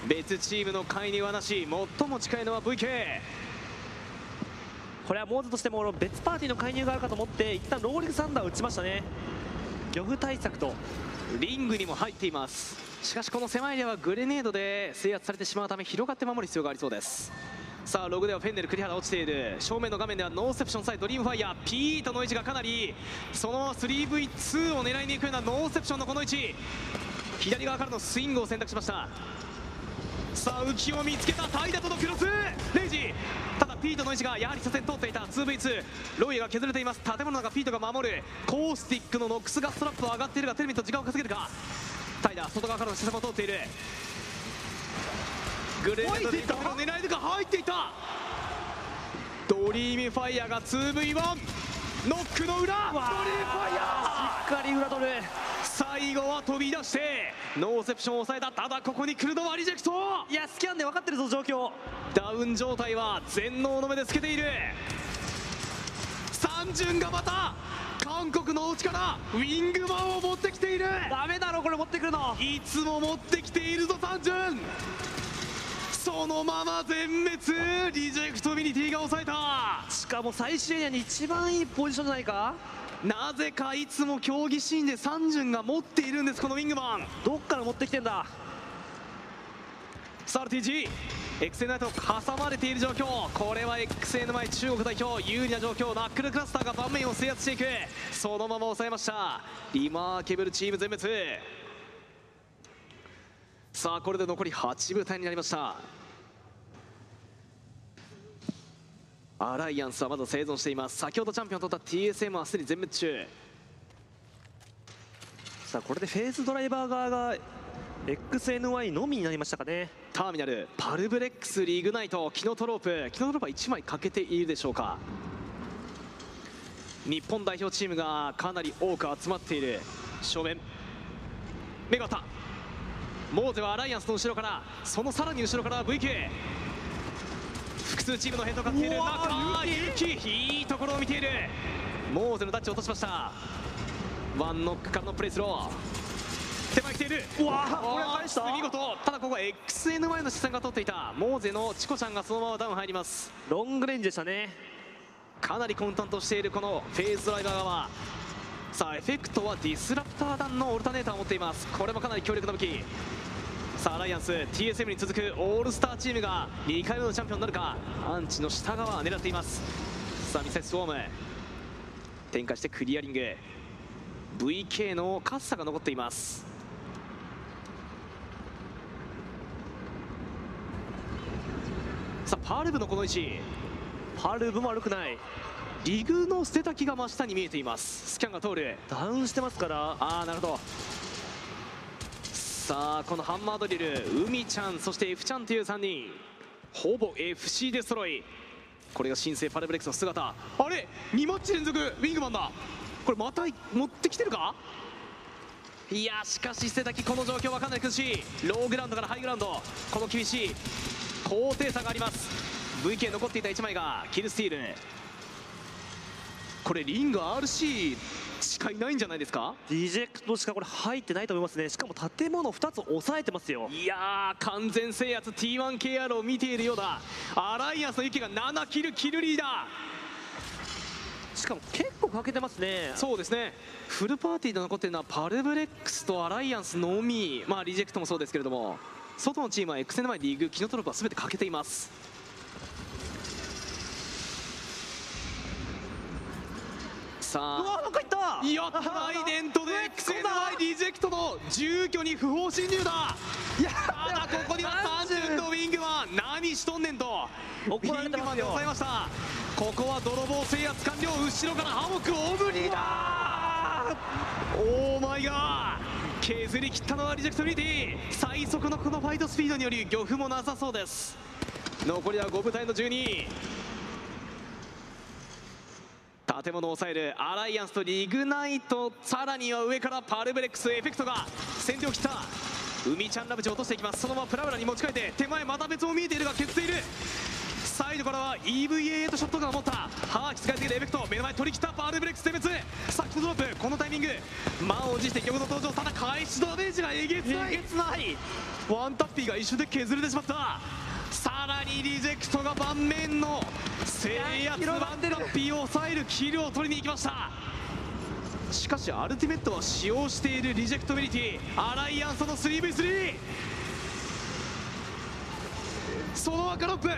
別チームの介入はなし。最も近いのは VK これはモーズとしても別パーティーの介入があるかと思って一旦ローリングサンダーを打ちましたね。漁夫対策とリングにも入っています。しかしこの狭いエリアはグレネードで制圧されてしまうため広がって守る必要がありそうです。さあログではフェンネル栗原落ちている。正面の画面ではノーセプションサイドリームファイヤーピートの位置がかなりそのまま 3v2 を狙いに行くようなノーセプションのこの位置。左側からのスイングを選択しました。さあ浮きを見つけたタイダとのクロス。レイジ。ただピートの位置がやはり左遷通っていた。2v2 ロイが削れています。建物の中ピートが守る。コースティックのノックスガストラップは上がっているがテレビと時間を稼げるか。タイダ外側からの施策を通っている。グレネードで壁を狙えるか。入っていた。ドリームファイヤーが 2v1 ノックの裏。ドリームファイヤー。しっかり裏取る最後は飛び出してノーセプションを抑えた。ただここに来るのはリジェクト。いやスキャンで分かってるぞ状況。ダウン状態は全能の目でつけている。サンジュンがまた韓国のお家からウィングマンを持ってきている。ダメだろこれ持ってくるの。いつも持ってきているぞサンジュンそのまま全滅。リジェクトウィニティが抑えた。しかも最終エリアに一番いいポジションじゃないかなぜかいつも競技シーンでサンジュンが持っているんですこのウィングマン。どっから持ってきてんだ？さあ TG エクセナイト挟まれている状況。これは XNY 中国代表有利な状況。ナックルクラスターが盤面を制圧していく。そのまま抑えました。リマーケブルチーム全滅。さあこれで残り8部隊になりました。アライアンスはまだ生存しています。先ほどチャンピオンを取った TSM はすでに全滅中。さあこれでフェーズドライバー側が XNY のみになりましたかね。ターミナルパルブレックスリグナイトキノトロープキノトロープは1枚欠けているでしょうか。日本代表チームがかなり多く集まっている。正面目が合った。モーゼはアライアンスの後ろからそのさらに後ろから VK 複数チームのヘッドがっている中ユキいいところを見ている。モーゼのタッチを落としました。ワンノックからのプレイスロー。手前来ている。うわーこれ返した？見事。ただここは XNY の視線が取っていた。モーゼのチコちゃんがそのままダウン入ります。ロングレンジでしたね。かなり混沌としているこのフェーズドライバー側。さあエフェクトはディスラプター弾のオルタネーターを持っています。これもかなり強力な武器さあアライアンス TSM に続くオールスターチームが2回目のチャンピオンになるかアンチの下側狙っています。さあミサイスウォーム。展開してクリアリング。VK のカッサが残っています。さあパールブのこの位置。パールブも悪くない。リグの捨てた気が真下に見えています。スキャンが通る。ダウンしてますから。ああなるほど。さあこのハンマードリル海ちゃんそして F ちゃんという3人。ほぼ FC で揃い。これが新生パルブレックスの姿。あれ？2マッチ連続ウィングマンだ。これまた持ってきてるか？いやしかし捨てたきこの状況はかなり苦し。いローグラウンドからハイグラウンド。この厳しい。高低差があります。VK 残っていた1枚がキルスティール。これリング RC しかいないんじゃないですか？リジェクトしかこれ入ってないと思いますね。しかも建物2つ押さえてますよ。いやー完全制圧 T1KR を見ているようだ。アライアンスのユキが7キルキルリーダしかも結構かけてますね。ーそうですね。フルパーティーで残っているのはパルブレックスとアライアンスのみ。まあリジェクトもそうですけれども。外のチームは XN の前リーグキノトロップは全て欠けていますさうあわなんかいった。やったライデントで XNY リジェクトの住居に不法侵入だ。いやただここには30とウィングマン何しとんねんとウ怒られィングマンでてますよ抑えました。ここは泥棒制圧完了後ろからハモックオブリーだ。オーマイガー。削り切ったのはリジェクトリティ。最速のこのファイトスピードにより漁夫もなさそうです。残りは5部隊の12建物を抑えるアライアンスとリグナイトさらには上からパルブレックスエフェクトが先手を切った。海ちゃんラブチ落としていきます。そのままプラブラに持ち替えて手前また別も見えているが削っている。最イドからは EVA とショットガンを持った。ハーキ使いすぎるエフェクト目の前取り切ったパールブレックス点滅先ほどドロップこのタイミング。満を持して玉の登場ただ開始ダメージがえげつないえげつない。ワンタッピーが一瞬で削れてしまった。さらにリジェクトが盤面の制圧ワンタッピーを抑えるキルを取りに行きました。しかしアルティメットは使用しているリジェクトビリティ。アライアンスの 3v3 その赤ロップ。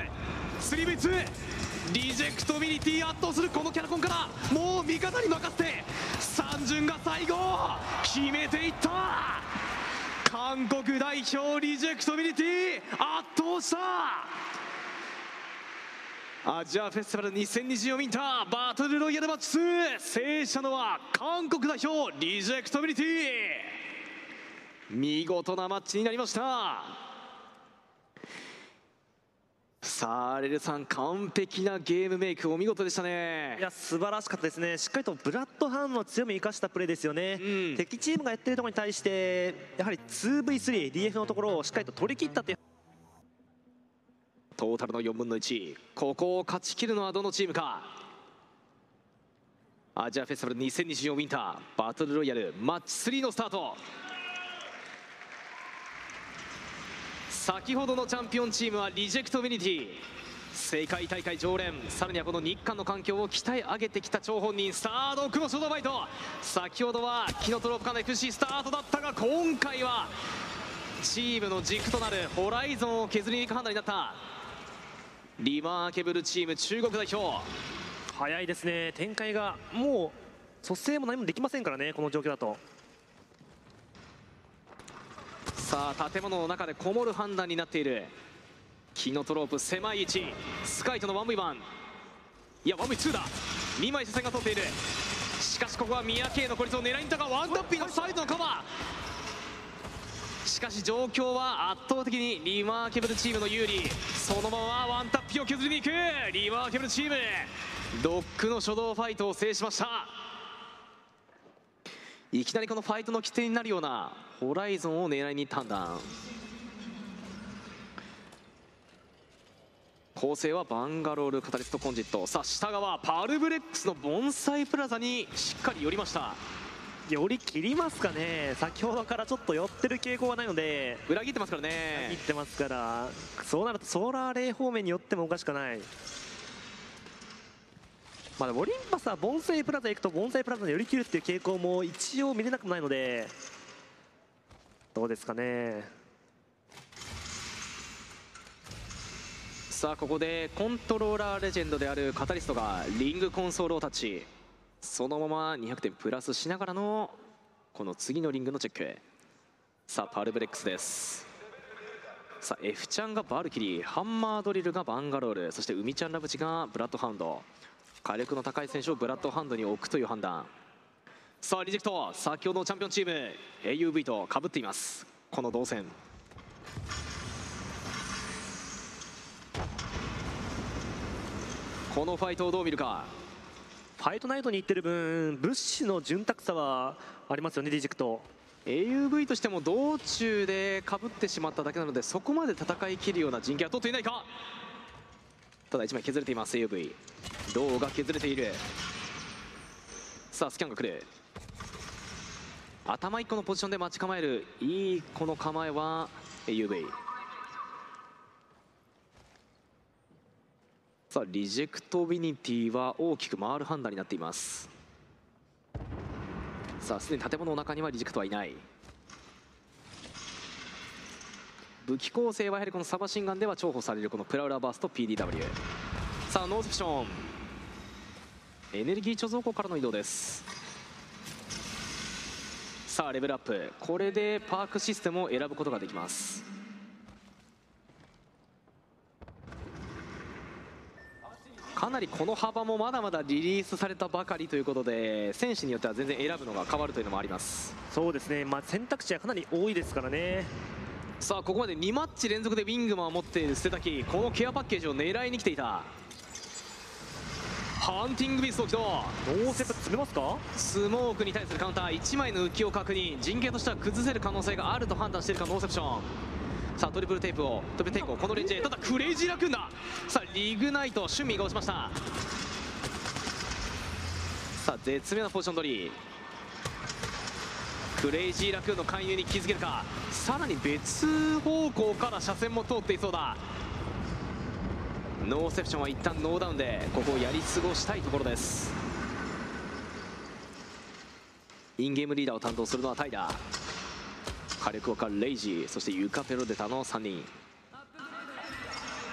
3v2 リジェクトウィニティ圧倒するこのキャラコンからもう味方に任せて。サンジュンが最後。決めていった。韓国代表リジェクトウィニティ圧倒した。アジアフェスティバル2024ウィンターバトルロイヤルマッチ2制したのは韓国代表リジェクトウィニティ。見事なマッチになりました。さあレルさん完璧なゲームメイクお見事でしたね。いや素晴らしかったですね。しっかりとブラッドハンドの強みを生かしたプレーですよね、うん。敵チームがやってるところに対してやはり 2v3DF のところをしっかりと取り切ったっていう。トータルの4分の1ここを勝ち切るのはどのチームか？アジアフェスティバル2024ウィンターバトルロイヤルマッチ3のスタート先ほどのチャンピオンチームはリジェクトビニティ。世界大会常連。さらにはこの日韓の環境を鍛え上げてきた張本人。スタードクロショードバイト。先ほどはキノトロープカの FC スタートだったが今回はチームの軸となるホライゾンを削りに行く判断になった。リマーケブルチーム中国代表。早いですね。展開がもう蘇生も何もできませんからねこの状況だと。さあ建物の中でこもる判断になっている。キノトロープ狭い位置。スカイとの 1v1 いや 1v2 だ。2枚視線が通っている。しかしここは三宅の孤立を狙いに行ったがワンタッピーのサイドのカバー。しかし状況は圧倒的にリマーケブルチームの有利。そのままワンタッピーを削りに行く。リマーケブルチーム。ドックの初動ファイトを制しました。いきなりこのファイトの起点になるような。ホライゾンを狙いに行った判断構成はバンガロールカタリストコンジット。さあ下側パルブレックスの盆栽プラザにしっかり寄りました。寄り切りますかね。先ほどからちょっと寄ってる傾向がないので。裏切ってますから切ねってますから。そうなるとソーラーレイ方面に寄ってもおかしくない。まあ、オリンパスは盆栽プラザ行くと盆栽プラザに寄り切るっていう傾向も一応見れなくもないのでどうですかね。さあここでコントローラーレジェンドであるカタリストがリングコンソールをタッチ。そのまま200点プラスしながらのこの次のリングのチェック。さあパルブレックスです。さあ F ちゃんがバルキリーハンマードリルがバンガロール。そして海ちゃんラブチがブラッドハウンド。火力の高い選手をブラッドハウンドに置くという判断。さあリジェクト先ほどのチャンピオンチーム AUV とかぶっています。この動線。このファイトをどう見るか。ファイトナイトに行ってる分物資の潤沢さはありますよねリジェクト。AUV としても道中でかぶってしまっただけなのでそこまで戦い切るような陣形は取っていないか。ただ1枚削れています AUV 銅が削れている。さあスキャンが来る頭1個のポジションで待ち構えるいいこの構えは AUV さあリジェクトビニティは大きく回る判断になっています。さあすでに建物の中にはリジェクトはいない。武器構成はやはりこのサバシンガンでは重宝されるこのプラウラーバースト PDW さあノーセプション。エネルギー貯蔵庫からの移動です。さあレベルアップ。これでパークシステムを選ぶことができます。かなりこの幅もまだまだリリースされたばかりということで選手によっては全然選ぶのが変わるというのもあります。そうですね、まあ、選択肢はかなり多いですからね。さあここまで2マッチ連続でウィングマンを持っている捨てたきこのケアパッケージを狙いに来ていたハンティングビースト起動ノーセプ詰めますか？スモークに対するカウンター1枚の浮きを確認陣形としては崩せる可能性があると判断しているかノーセプション。さあトリプルテープをトリプルテイクをこのレンジでただクレイジーラクーンだ。さあリグナイトシュンミーが押しました。さあ絶妙なポジション取り。クレイジーラクーンの勧誘に気づけるか。さらに別方向から射線も通っていそうだ。ノーセプションは一旦ノーダウンでここをやり過ごしたいところです。インゲームリーダーを担当するのはタイダー。火力岡レイジーそしてユカペロデタの3人。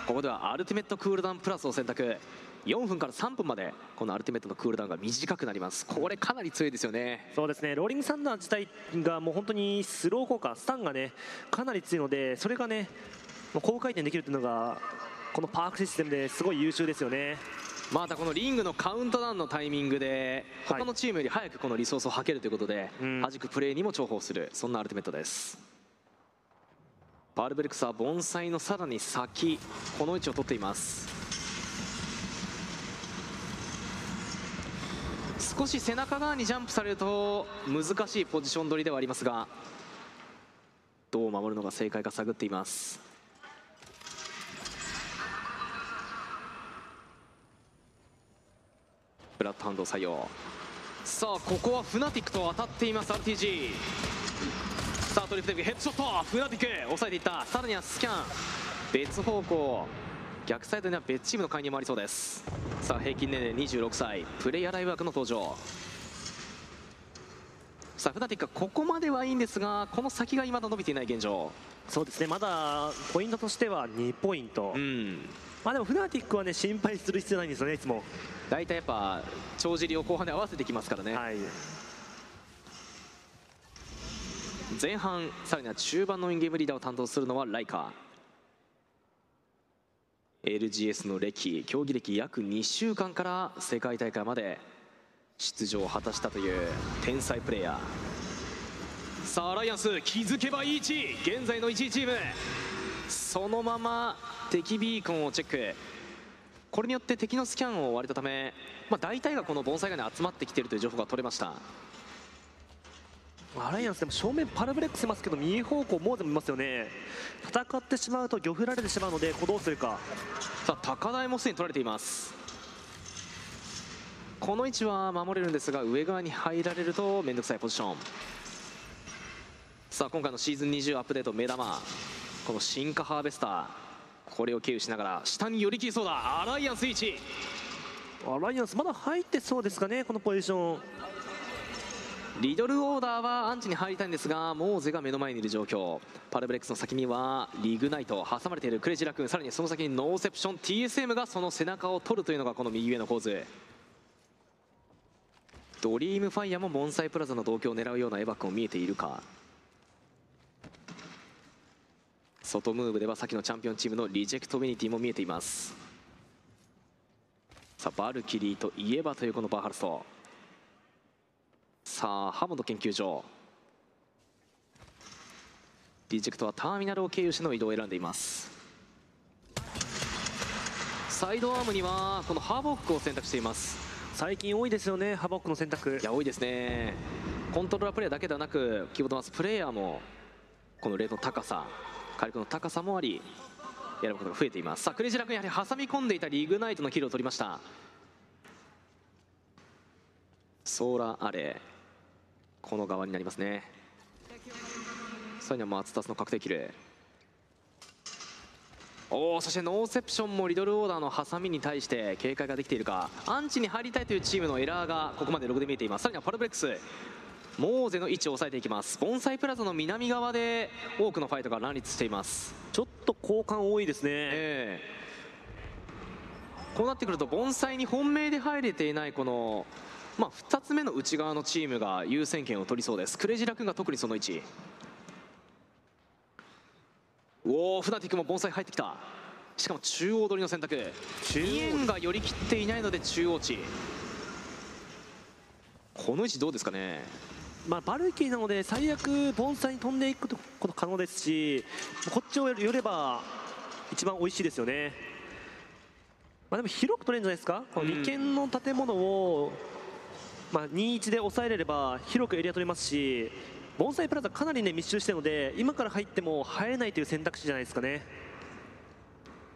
ここではアルティメットクールダウンプラスを選択。4分から3分までこのアルティメットのクールダウンが短くなります。これかなり強いですよね。そうですね。ローリングサンダー自体がもう本当にスロー効果スタンがねかなり強いのでそれがね高回転できるっていうのがこのパークシステムですごい優秀ですよね。またこのリングのカウントダウンのタイミングではい。他のチームより早くこのリソースをはけるということでうん。弾くプレーにも重宝するそんなアルティメットです。バールベルクスは盆栽のさらに先この位置を取っています。少し背中側にジャンプされると難しいポジション取りではありますがどう守るのが正解か探っていますラッドハンドを採用。さあここはフナティックと当たっています RTG さあトリプルヘッドショット。フナティック抑えていった。さらにはスキャン。別方向逆サイドには別チームの介入もありそうです。さあ平均年齢26歳プレイヤーライブワークの登場。さあフナティックはここまではいいんですがこの先が未だ伸びていない現状。そうですね。まだポイントとしては2ポイント、うんまあでもフナティックはね心配する必要ないんですよねいつも。大体やっぱ帳尻を後半で合わせてきますからね、はい。前半さらには中盤のインゲームリーダーを担当するのはライカー。LGS の歴競技歴約2週間から世界大会まで出場を果たしたという天才プレイヤー。さあアライアンス気づけばいい位。置現在の1位チームそのまま敵ビーコンをチェック。これによって敵のスキャンを割れたため、まあ、大体がこの盆栽側に集まってきているという情報が取れました。アライアンスでも正面パラブレックスいますけど右方向モーゼもいますよね。戦ってしまうと魚振られてしまうのでこうどうするか。さあ高台もすでに取られています。この位置は守れるんですが上側に入られると面倒くさいポジション。さあ今回のシーズン20アップデート目玉この進化ハーベスターこれを経由しながら下に寄り切りそうだ。アライアンス1アライアンスまだ入ってそうですかねこのポジション。リドルオーダーはアンチに入りたいんですがモーゼが目の前にいる状況。パルブレックスの先にはリグナイト挟まれているクレイジーラクーン。さらにその先にノーセプション TSM がその背中を取るというのがこの右上の構図。ドリームファイヤーもモンサイプラザの同居を狙うようなエバックも見えているか外ムーブでは先のチャンピオンチームのリジェクトベニティも見えています。さあバルキリーといえばというこのバーハルスト。さあハモンド研究所。リジェクトはターミナルを経由しての移動を選んでいます。サイドアームにはこのハーボックを選択しています。最近多いですよねハボックの選択。いや多いですね。コントローラープレイヤーだけではなくキーボードマウスプレイヤーもこのレートの高さ火力の高さもありやることが増えています。さあクレイジーラ君やはり挟み込んでいたリグナイトのキルを取りました。ソーラーアレイこの側になりますね。さらにはマツタスの確定キル。おおそしてノーセプションもリドルオーダーの挟みに対して警戒ができているか。安置に入りたいというチームのエラーがここまでログで見えています。さらにはパルブレックス。モーゼの位置を抑えていきます。ボンサイプラザの南側で多くのファイトが乱立しています。ちょっと交換多いですね。ええ。こうなってくると盆栽に本命で入れていないこの、まあ、2つ目の内側のチームが優先権を取りそうです。クレジラ君が特にその位置。おおフナティックも盆栽入ってきた。しかも中央取りの選択。2円が寄り切っていないので中央地この位置どうですかねまあ、バルキリーなので最悪盆栽に飛んでいくこと可能ですしこっちを寄れば一番美味しいですよね、まあ、でも広く取れるんじゃないですか？このうん2軒の建物を、まあ、21で抑えれれば広くエリア取れますし盆栽プラザかなりね密集してるので今から入っても入れないという選択肢じゃないですかね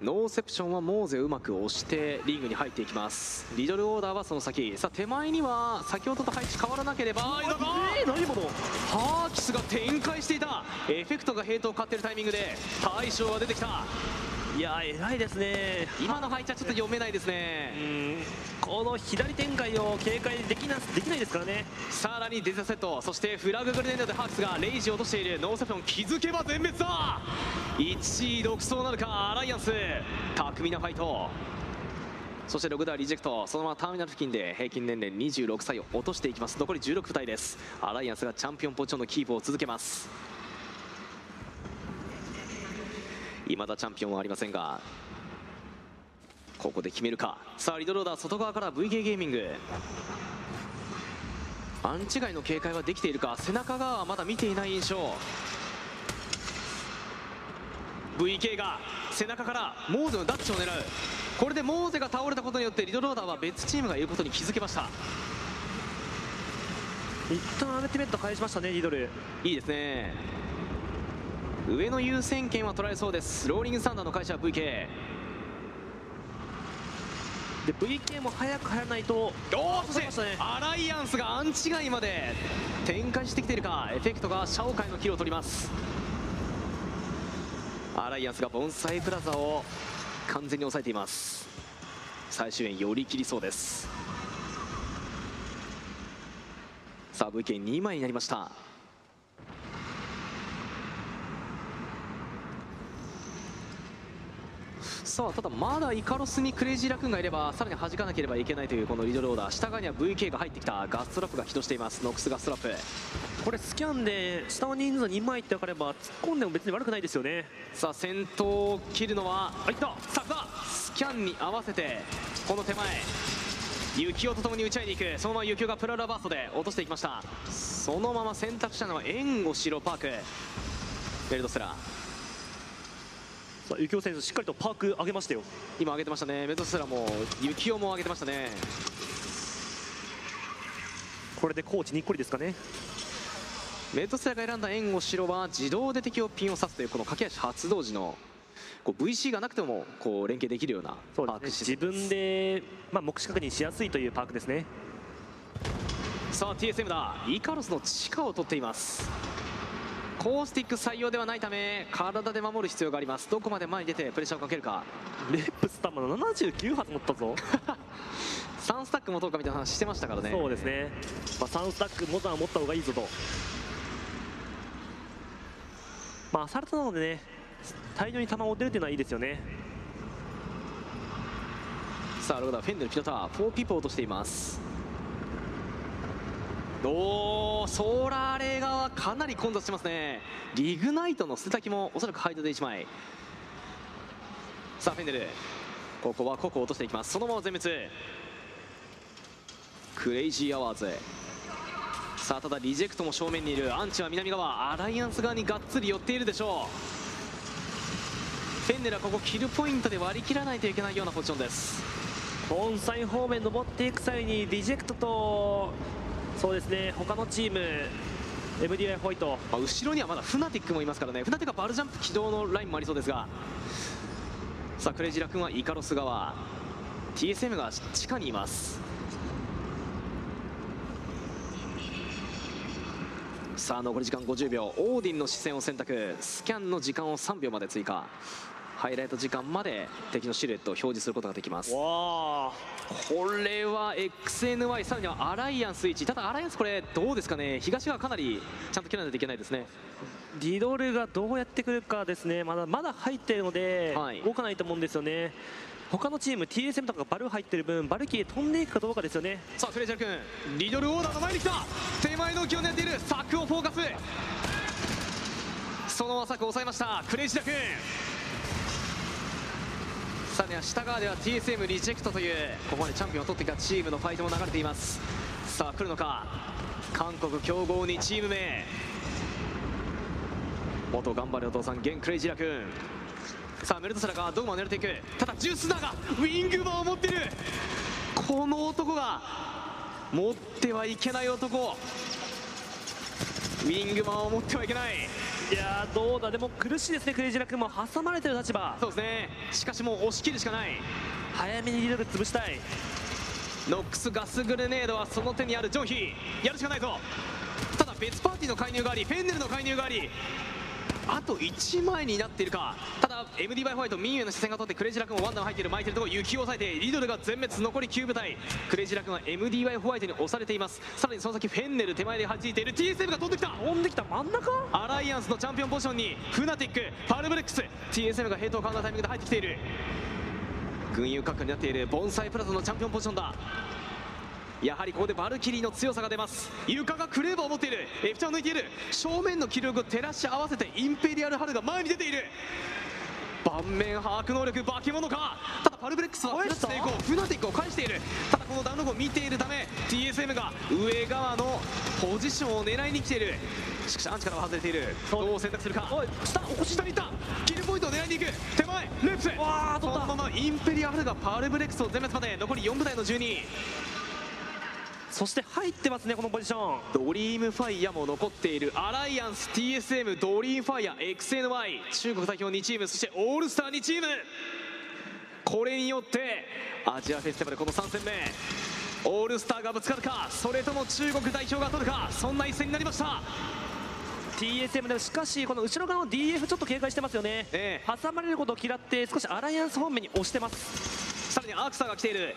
ノーセプションはモーゼをうまく押してリングに入っていきます。リドルオーダーはその先。さあ手前には先ほどと配置変わらなければえー、何者？ハーキスが展開していた。エフェクトがヘイトを買ってるタイミングで大将が出てきたいやー偉いですね。今の配置はちょっと読めないですね。うん。この左展開を警戒できなできないですからね。さらにデザセットそしてフラググレネードでハーキスがレイジを落としている。ノーセプション気づけば全滅だ。1位独走なるかアライアンス。巧みなファイト。そしてログダーリジェクト。そのままターミナル付近で平均年齢26歳を落としていきます。残り16部隊です。アライアンスがチャンピオンポジションのキープを続けます未だチャンピオンはありませんがここで決めるか。さあリドローダー外側から VK ゲーミング。アンチ外の警戒はできているか背中側はまだ見ていない印象。VK が背中からモーゼのダッチを狙う。これでモーゼが倒れたことによってリドローダーは別チームがいることに気づけました。一旦アルティメット返しましたねリドル。いいですね上の優先権は取られそうです。ローリングサンダーの会社は VK で VK も早く入らないと。おーそしてたねアライアンスがアンチ外まで展開してきているか。エフェクトがシャオカイのキルを取ります。アライアンスが盆栽プラザを完全に抑えています。最終円寄り切りそうです。さあ VK2 枚になりましたさあただまだイカロスにクレイジーラクーンがいればさらに弾かなければいけないというこのリドルオーダー。下側には VK が入ってきたガストラップが起動しています。ノックスガストラップ。これスキャンで下の人数2枚って分かれば突っ込んでも別に悪くないですよね。さあ先頭を切るのはあいった。さあスキャンに合わせてこの手前。雪男とともに打ち合いに行く。そのまま雪男がプララバーストで落としていきました。そのまま選択したのは援護白パーク。ベルトスラーさあ、ユキオ選手しっかりとパーク上げましたよ。今上げてましたね。メドスラも雪男も上げてましたね。これでコーチにっこりですかね。メドスラが選んだ援護白は自動で敵をピンを刺すというこの駆け足発動時のこう VC がなくてもこう連携できるようなパークね自分で、まあ、目視確認しやすいというパークですね。さあ TSM だ。イカロスの地下を取っていますコースティック採用ではないため体で守る必要があります。どこまで前に出てプレッシャーをかけるか。レップスタンマの79発持ったぞ。3スタック持とうかみたいな話してましたからね。そうですね、まあ、3スタックモザン持った方がいいぞと。まあアサルトなのでね大量に弾を出るというのはいいですよね。さあローダーフェンネルピノター4ピップを落としていますおーソーラーレー側かなり混雑してますね。リグナイトの捨て先もおそらくハイドで1枚。さあフェンネル。ここはココ落としていきます。そのまま全滅。クレイジーアワーズ。さあただリジェクトも正面にいる。アンチは南側。アライアンス側にがっつり寄っているでしょう。フェンネルはここキルポイントで割り切らないといけないようなポジションです。盆栽方面登っていく際にリジェクトとそうですね。他のチーム MDI ホワイト。まあ、後ろにはまだフナティックもいますからね。フナティックはバルジャンプ起動のラインもありそうですが。さあクレイジーラ君はイカロス側。TSM が地下にいます。さあ残り時間50秒オーディンの視線を選択。スキャンの時間を3秒まで追加。ハイライト時間まで敵のシルエットを表示することができます。これは XNY さらにはアライアンス1ただアライアンスこれどうですかね？東がかなりちゃんと切らないといけないですね。リドルがどうやってくるかですね。まだまだ入っているので、はい。動かないと思うんですよね。他のチーム TSM とかバル入ってる分バルキリ飛んでいくかどうかですよね。さあクレイジャー君リドルオーダーの前に来た。手前の木を狙っている。柵をフォーカス。そのまま柵を抑えました。クレイジャー君さらには下側では TSM リジェクトというここまでチャンピオンを取ってきたチームのファイトも流れています。さあ来るのか？韓国強豪2チーム目元頑張れお父さん現クレイジーラ君。さあメルトスラがドグマを狙っていく？ただジュースナがウィングバーを持っている。この男が持ってはいけない男。ウィングマンを持ってはいけない。いやーどうだ。でも苦しいですねクレイジーラ君も。挟まれてる立場。そうですね。しかしもう押し切るしかない。早めにリドル潰したい。ノックスガスグレネードはその手にある。ジョンヒーやるしかないぞ。ただ別パーティーの介入がありフェンネルの介入がありあと1枚になっているか。ただ MD バイホワイトミンユの視線が取ってクレイジーラ君もワンダウン入っている巻いているところ雪を抑えてリドルが全滅残り9部隊。クレイジーラ君は MD バイホワイトに押されています。さらにその先フェンネル手前で弾いている TSM が飛んできた。飛んできた真ん中？アライアンスのチャンピオンポジションにフナティックパルブレックス。TSM がヘイトをカウンタータイミングで入ってきている。群雄割拠になっているボンサイプラザのチャンピオンポジションだやはりここでバルキリーの強さが出ます。床がクレーバーを持っている。F ちゃんを抜いている。正面の気力を照らし合わせてインペリアルハルが前に出ている。盤面把握能力化け物か。ただパルブレックスはフラッシュ成功フナティックを返している。ただこのダウンログを見ているため TSM が上側のポジションを狙いに来ている。しかし安置からは外れている。どう選択するか。おい下お下に行った。キルポイントを狙いに行く。手前レフトわあ取った。そのままインペリアルハルがパルブレックスを全滅まで。残り4部隊の12そして入ってますねこのポジション。ドリームファイヤーも残っている。アライアンス TSM ドリームファイヤー XNY 中国代表2チームそしてオールスター2チーム。これによってアジアフェスティバルこの3戦目。オールスターがぶつかるかそれとも中国代表が取るかそんな一戦になりました。TSM でもしかしこの後ろ側の DF ちょっと警戒してますよね、え挟まれることを嫌って少しアライアンス方面に押してます。さらにアークサーが来ている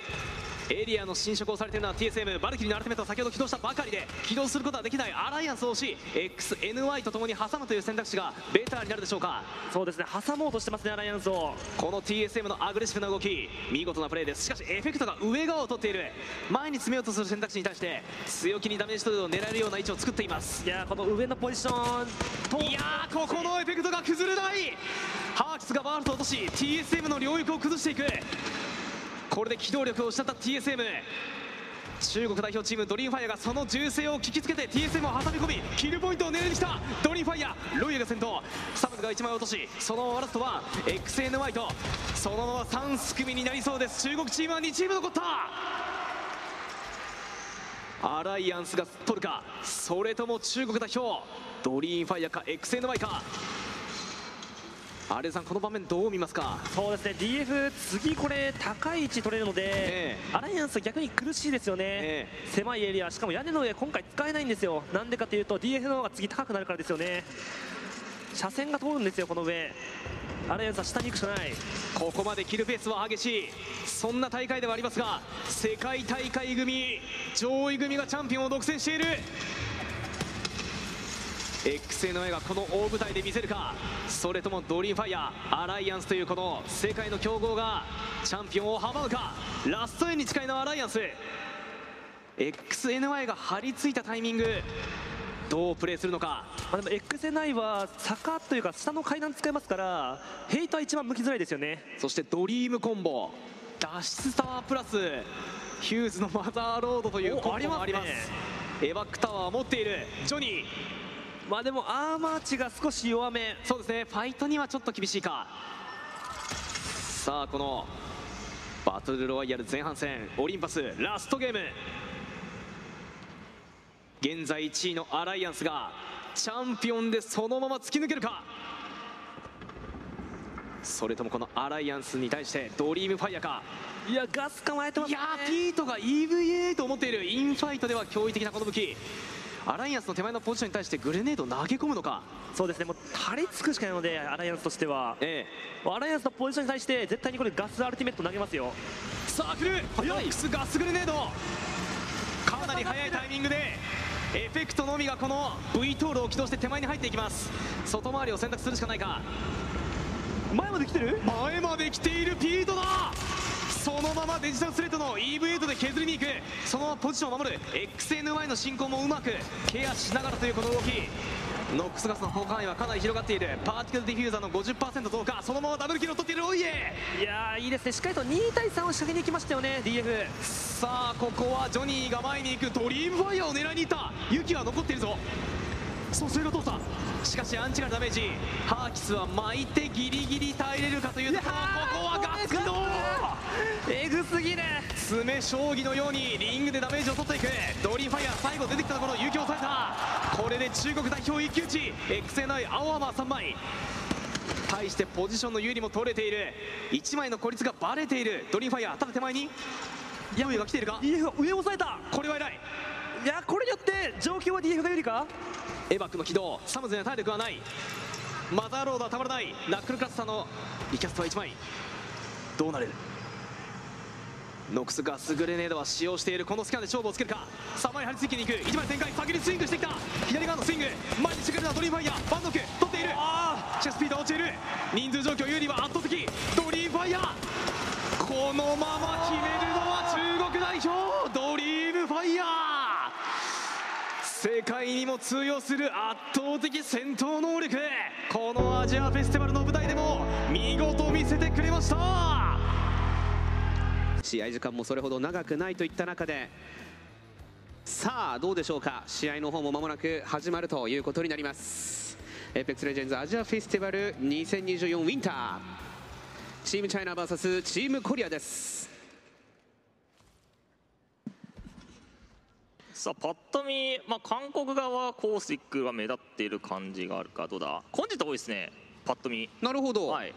エリアの侵食をされているのは TSM バルキリーのアルティメットを先ほど起動したばかりで起動することはできない。アライアンスを押し XNY とともに挟むという選択肢がベターになるでしょうか。そうですね。挟もうとしてますねアライアンスを。この TSM のアグレッシブな動き。見事なプレーです。しかしエフェクトが上側を取っている。前に詰めようとする選択肢に対して強気にダメージ投与を狙えるような位置を作っています。いやーこの上のポジション。といやーここのエフェクトが崩れない。ハーキスがバールトを落とし TSM の領域を崩していくこれで機動力を失った TSM 中国代表チームドリームファイヤーがその銃声を聞きつけて TSM を挟み込みキルポイントを狙いに来たドリームファイヤーロイヤルが先頭サムズが1枚落としそのままラストは XNY とそのまま3すくみになりそうです。中国チームは2チーム残った。アライアンスが取るかそれとも中国代表ドリームファイヤーか XNY か。アレさんこの場面どう見ますか？そうですね。DF 次これ高い位置取れるので、ええ。アライアンス逆に苦しいですよね、え狭いエリアしかも屋根の上今回使えないんですよ。なんでかというと DF の方が次高くなるからですよね。車線が通るんですよこの上。アライアンスは下に行くしかない。ここまでキルペースは激しい。そんな大会ではありますが世界大会組上位組がチャンピオンを独占している XNY がこの大舞台で見せるか？それともドリームファイヤーアライアンスというこの世界の強豪がチャンピオンを阻むか？ラストエンに近いのはアライアンス。XNY が張り付いたタイミング。どうプレーするのか？まあ、でも XNI は坂というか下の階段使えますからヘイトは一番向きづらいですよね。そしてドリームコンボ。脱出タワープラス。ヒューズのマザーロードというおコンボもあります。ありますエバックタワーを持っている。ジョニーまあでもアーマー値が少し弱め。そうですね。ファイトにはちょっと厳しいか。さあこのバトルロワイヤル前半戦。オリンパスラストゲーム。現在1位のアライアンスがチャンピオンでそのまま突き抜けるか。それともこのアライアンスに対してドリームファイヤーか。いやガス構えてますね。いやーピートが EVA を持っている。インファイトでは驚異的なこの武器アライアンスの手前のポジションに対してグレネードを投げ込むのか？そうですね。もう張り付くしかないのでアライアンスとしては。えアライアンスのポジションに対して絶対にこれガスアルティメット投げますよ。えさあ来る！早い。ノックスガスグレネード。かなり早いタイミングでエフェクトのみがこの V トールを起動して手前に入っていきます。外回りを選択するしかないか。前まで来てる？前まで来ている。ピートだそのままデジタルスレッドの EVA8 で削りに行く。そのままポジションを守る。XNY の進行もうまくケアしながらというこの動き。ノックスガスの効果範囲はかなり広がっている。パーティクルディフューザーの50%増加。そのままダブルキルを取っているオイエいやーいいですね。しっかりと2対3を仕掛けに行きましたよね DF さあここはジョニーが前に行くドリームファイヤーを狙いに行ったユキは残っているぞ蘇生が通ったしかしアンチがダメージ。ハーキスは巻いてギリギリ耐えれるかというところ。ここはガス起動えぐすぎる。詰将棋のようにリングでダメージを取っていく。ドリームファイヤー最後出てきたところ勇気を抑えたこれで中国代表一騎打ち。XNI 青浜3枚。対してポジションの有利も取れている。1枚の孤立がバレている。ドリームファイヤーただ手前に。ヤムが来ているか？DF が上を押さえた。これは偉いいやこれによって状況は DF が有利か？エバックの起動。サムズには体力はない。マザーロードはたまらない。ナックルクラスターのリキャストは1枚。どうなる？ノックスガスグレネードは使用している。このスキャンで勝負をつけるか？さあ前に張り付けに行く。1枚展開。先にスイングしてきた。左側のスイング。前にしてくれるのはドリームファイヤー。バンドク取っている。チェスピードは落ちている。人数状況有利は圧倒的。ドリームファイヤー。このまま決めるのは中国代表。ドリームファイヤー世界にも通用する圧倒的戦闘能力。このアジアフェスティバルの舞台でも見事見せてくれました。試合時間もそれほど長くないといった中でさあどうでしょうか？試合の方も間もなく始まるということになります。エペックスレジェンズアジアフェスティバル2024ウィンター。チームチャイナ VS チームコリアです。さあパッと見、まあ、韓国側はコースイックが目立っている感じがあるかどうだ？コンジット多いですねパッと見。なるほど、はい、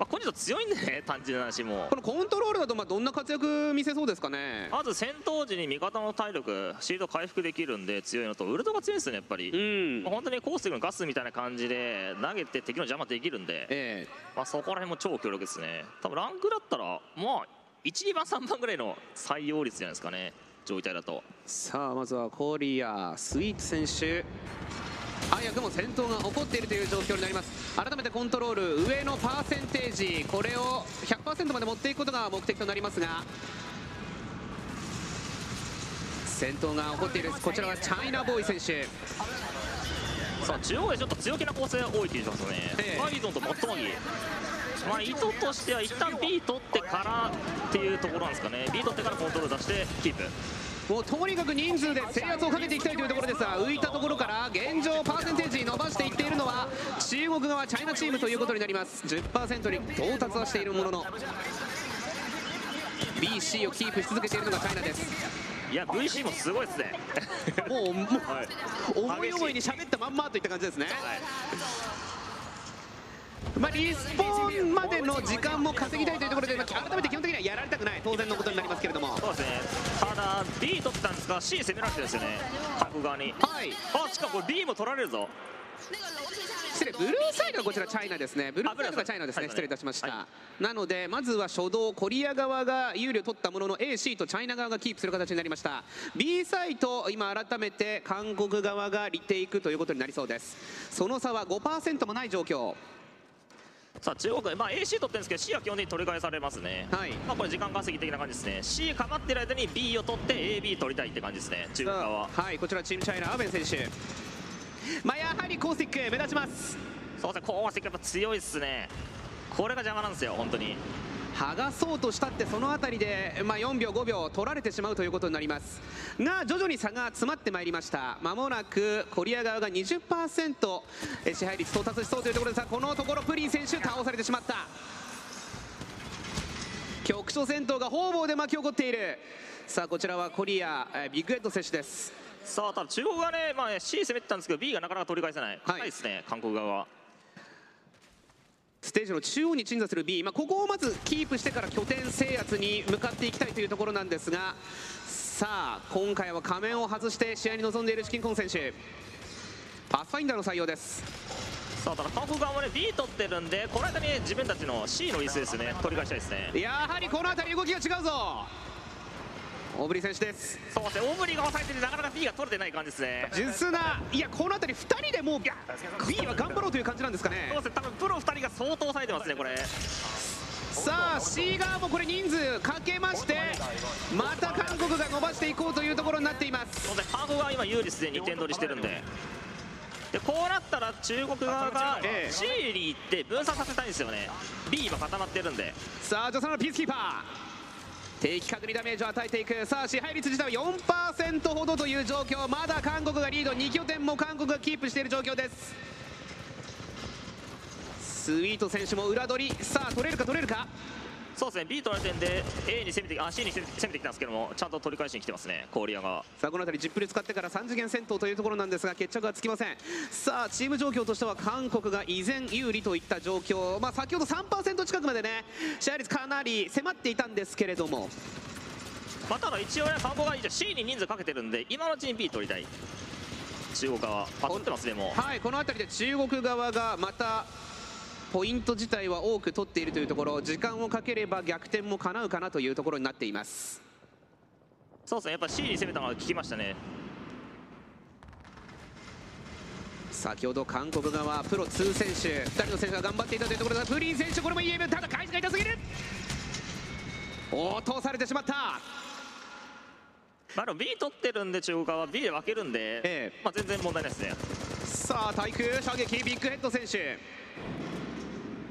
まあ、コンジット強いんでね 単純な話も。このコントロールだとまあどんな活躍見せそうですかね？まず戦闘時に味方の体力シールド回復できるんで強いのとウルトが強いですよねやっぱり、うん。まあ、本当にコースイックのガスみたいな感じで投げて敵の邪魔できるんで、えまあ、そこら辺も超強力ですね。多分ランクだったらまあ12番3番ぐらいの採用率じゃないですかね状態だと。えさあまずはコリアスイーツ選手。早くも戦闘が起こっているという状況になります。改めてコントロール上のパーセンテージ。これを100%まで持っていくことが目的となりますが戦闘が起こっているこちらはチャイナボーイ選手。さあ中央でちょっと強気な構成が多い気がしますね、ええ。バイゾンとモットマギまあ意図としては一旦 B 取ってからっていうところなんですかね。B 取ってからコントロール出してキープ。もうとにかく人数で制圧をかけていきたいというところですが浮いたところから現状パーセンテージ伸ばしていっているのは中国側チャイナチームということになります。10%に到達はしているものの BC をキープし続けているのがチャイナです。いや VC もすごいですね。もうもうはい。思い思いに喋ったまんまといった感じですね、まあ、リスポーンまでの時間も稼ぎたいというところで、まあ、改めて基本的にはやられたくない。当然のことになりますけれども。そうですね。ただ B 取ってたんですが C 攻められてるんですよね。韓国側に。はい。あしかもこれ B も取られるぞ。失礼ブルーサイドはこちらチャイナですね。ブルーサイド。がチャイナですね。はい失礼いたしました、はなのでまずは初動コリア側が有利を取ったものの AC とチャイナ側がキープする形になりました。B サイト今改めて韓国側がリテイクということになりそうです。その差は5%もない状況さあ中国、まあ、AC 取ってるんですけど C は基本的に取り返されますね。はい。まあこれ時間稼ぎ的な感じですね。C かまってる間に B を取って AB 取りたいって感じですね。中国側。ははいこちらチームチャイナアーベン選手。まあやはりコースティック目立ちます。そうですね。高圧やっぱ強いですね。これが邪魔なんですよ本当に剥がそうとしたってその辺りで、まあ、4秒5秒取られてしまうということになります。が徐々に差が詰まってまいりました。まもなくコリア側が20%え支配率到達しそうというところですがこのところプリン選手倒されてしまった。局所戦闘が方々で巻き起こっている。さあこちらはコリアえビッグヘッド選手です。さあただ中国がね、まあ、C 攻めてたんですけど B がなかなか取り返せない。硬い。ですね、韓国側はステージの中央に鎮座する B、まあ、ここをまずキープしてから拠点制圧に向かっていきたいというところなんですがさあ今回は仮面を外して試合に臨んでいるチキンコン選手。パスファインダーの採用です。さあただ韓国側もね B 取ってるんでこの間に自分たちの C の椅子ですね。取り返したいですね。やはりこの辺り動きが違うぞ大振ですです。そうですね。大振りが抑えててなかなか B が取れてない感じですね。純粋ないやこの辺り2人でもう B は頑張ろうという感じなんですかね。そうですね。多分プロ2人が相当抑えてますねこれ。さあ C 側もこれ人数かけましてまた韓国が伸ばしていこうというところになっています。そうですね。韓国が今有利すでに2点取りしてるんで。でこうなったら中国側がええ C に行って分散させたいんですよね。B 今固まってるんで。さあ女性のピースキーパー定期確にダメージを与えていく。さあ支配率自体は4%ほどという状況。まだ韓国がリード2拠点も韓国がキープしている状況です。スイート選手も裏取り。さあ取れるか取れるか。そうですね B 取られてんで A に攻めてあ C に攻めて攻めてきたんですけどもちゃんと取り返しに来てますねコリアがさあこの辺り10プレ使ってから3次元戦闘というところなんですが決着はつきません。さあチーム状況としては韓国が依然有利といった状況、まあ、先ほど3%近くまでね支配率かなり迫っていたんですけれども。まあただ一応ね韓国が一応 C に人数かけてるんで今のうちに B 取りたい。中国側パクってますねもう。はいこの辺りで中国側がまたポイント自体は多く取っているというところ時間をかければ逆転も叶うかなというところになっています。そうですね。やっぱ C に攻めたのが効きましたね。先ほど韓国側プロ2選手2人の選手が頑張っていたというところでプリン選手これもいいただ返しが痛すぎる。落とされてしまった。まあでも B 取ってるんで中国側は B で分けるんで、ええ。まあ全然問題ないですね。さあ対空射撃ビッグヘッド選手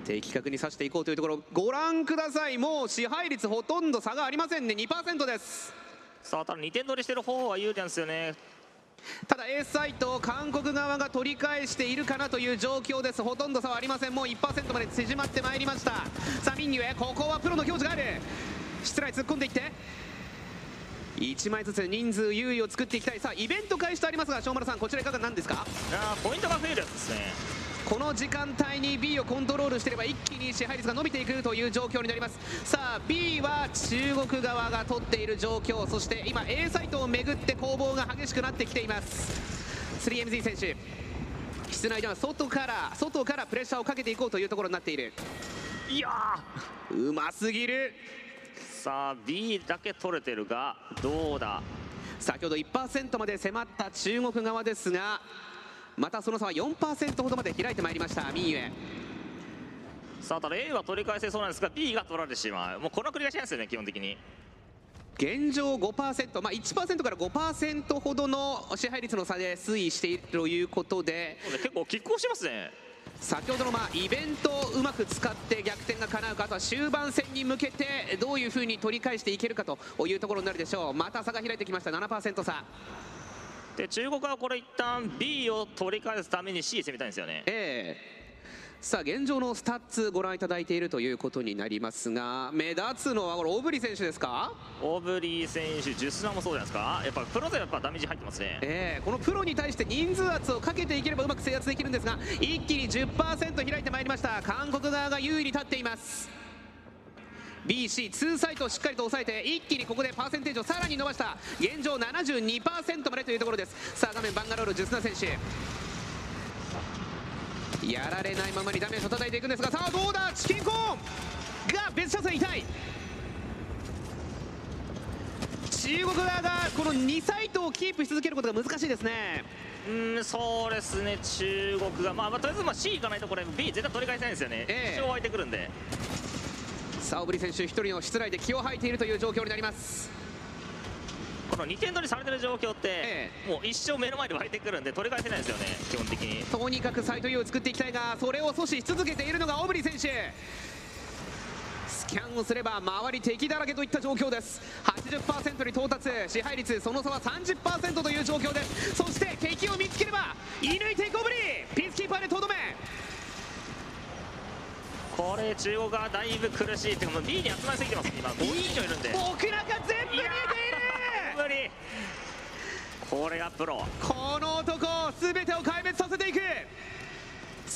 的確に刺していこうというところ。ご覧ください。もう支配率ほとんど差がありませんね。2%です。さあただ2点取りしてる方は有利なんですよね。ただ A サイト韓国側が取り返しているかなという状況です。ほとんど差はありません。もう1%まで縮まってまいりました。さあミンニュエここはプロの表示がある。室内突っ込んでいって。1枚ずつ人数優位を作っていきたい。さあイベント開始とありますが正丸さんこちらいかがなんですか？あーポイントが増えるやつですねこの時間帯に B をコントロールしていれば一気に支配率が伸びていくという状況になります。さあ B は中国側が取っている状況そして今 A サイトをめぐって攻防が激しくなってきています。3MZ 選手室内では外から外からプレッシャーをかけていこうというところになっている。いやうますぎる。ーさあ B だけ取れてるがどうだ？先ほど1%まで迫った中国側ですがまたその差は4%ほどまで開いてまいりましたミンユエ。さあただ A は取り返せそうなんですが B が取られてしまう。もうこの繰り返しなんですよね基本的に。現状5%、まあ、1%から5%ほどの支配率の差で推移しているということで。結構拮抗してますね。先ほどのまあイベントをうまく使って逆転が叶うかあとは終盤戦に向けてどういうふうに取り返していけるかというところになるでしょう。また差が開いてきました。7%差で中国はこれ一旦 B を取り返すために C 攻めたいんですよね。ええ。さあ現状のスタッツご覧いただいているということになりますが目立つのはこれオブリ選手ですか？オブリー選手ジュスナもそうじゃないですか。やっぱプロでやっぱダメージ入ってますね。ええこのプロに対して人数圧をかけていければうまく制圧できるんですが一気に10%開いてまいりました。韓国側が優位に立っています BC2 サイトをしっかりと抑えて一気にここでパーセンテージをさらに伸ばした。現状72%までというところです。さあ画面バンガロールジュスナ選手やられないままにダメージを叩いていくんですが。さあどうだ？チキンコーン。が別車線痛い。中国側がこの2サイトをキープし続けることが難しいですね。うーんそうですね。中国が。まあ、まあ、とりあえずまあ C 行かないとこれ B 絶対取り返せないんですよね、ええ。一生湧いてくるんでさあオブリ選手一人の室内で気を吐いているという状況になります。この2点取りされてる状況って、えもう一生目の前で湧いてくるんで取り返せないんですよね基本的に。とにかくサイト U を作っていきたいがそれを阻止し続けているのがオブリ選手。スキャンをすれば周り敵だらけといった状況です。80%に到達支配率その差は30%という状況です。そして敵を見つければ射抜いていくオブリピースキーパーでとどめこれ中国はだいぶ苦しい。っていうかもう B に集まりすぎてます今5人以上いるんで。僕らが全部見えている。無理これがプロ。この男全てを壊滅させていく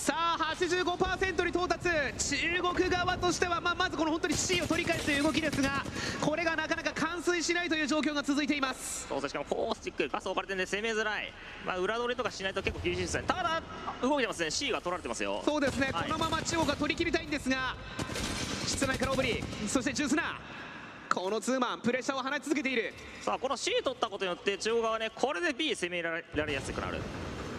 さあ85%に到達。中国側としては、まあ、まずこの本当に C を取り返すという動きですがこれがなかなか完遂しないという状況が続いています。そうしかもコースティックパス置かれてるんで攻めづらい、まあ、裏取りとかしないと結構厳しいですね。ただ動いてますね。C が取られてますよ。そうですね、はいこのまま中国が取り切りたいんですが室内からオブリそしてジュースナーこのツーマンプレッシャーを放ち続けている。さあこの C 取ったことによって中国側はねこれで B 攻められやすくなる。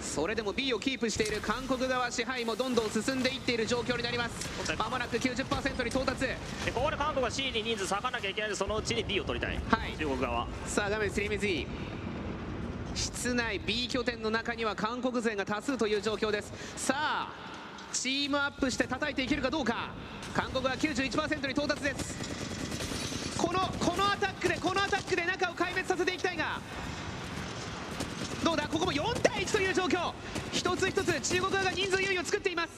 それでも B をキープしている韓国側支配もどんどん進んでいっている状況になります。まもなく90%に到達。でここで韓国は C に人数割かなきゃいけないんでそのうちに B を取りたい、はい。中国側。さあ画面 3MZ 室内 B 拠点の中には韓国勢が多数という状況です。さあチームアップして叩いていけるかどうか。韓国は91%に到達ですこのこのアタックでこのアタックで中を壊滅させていきたいがどうだ？ここも4対1という状況。一つ一つ中国側が人数優位を作っています。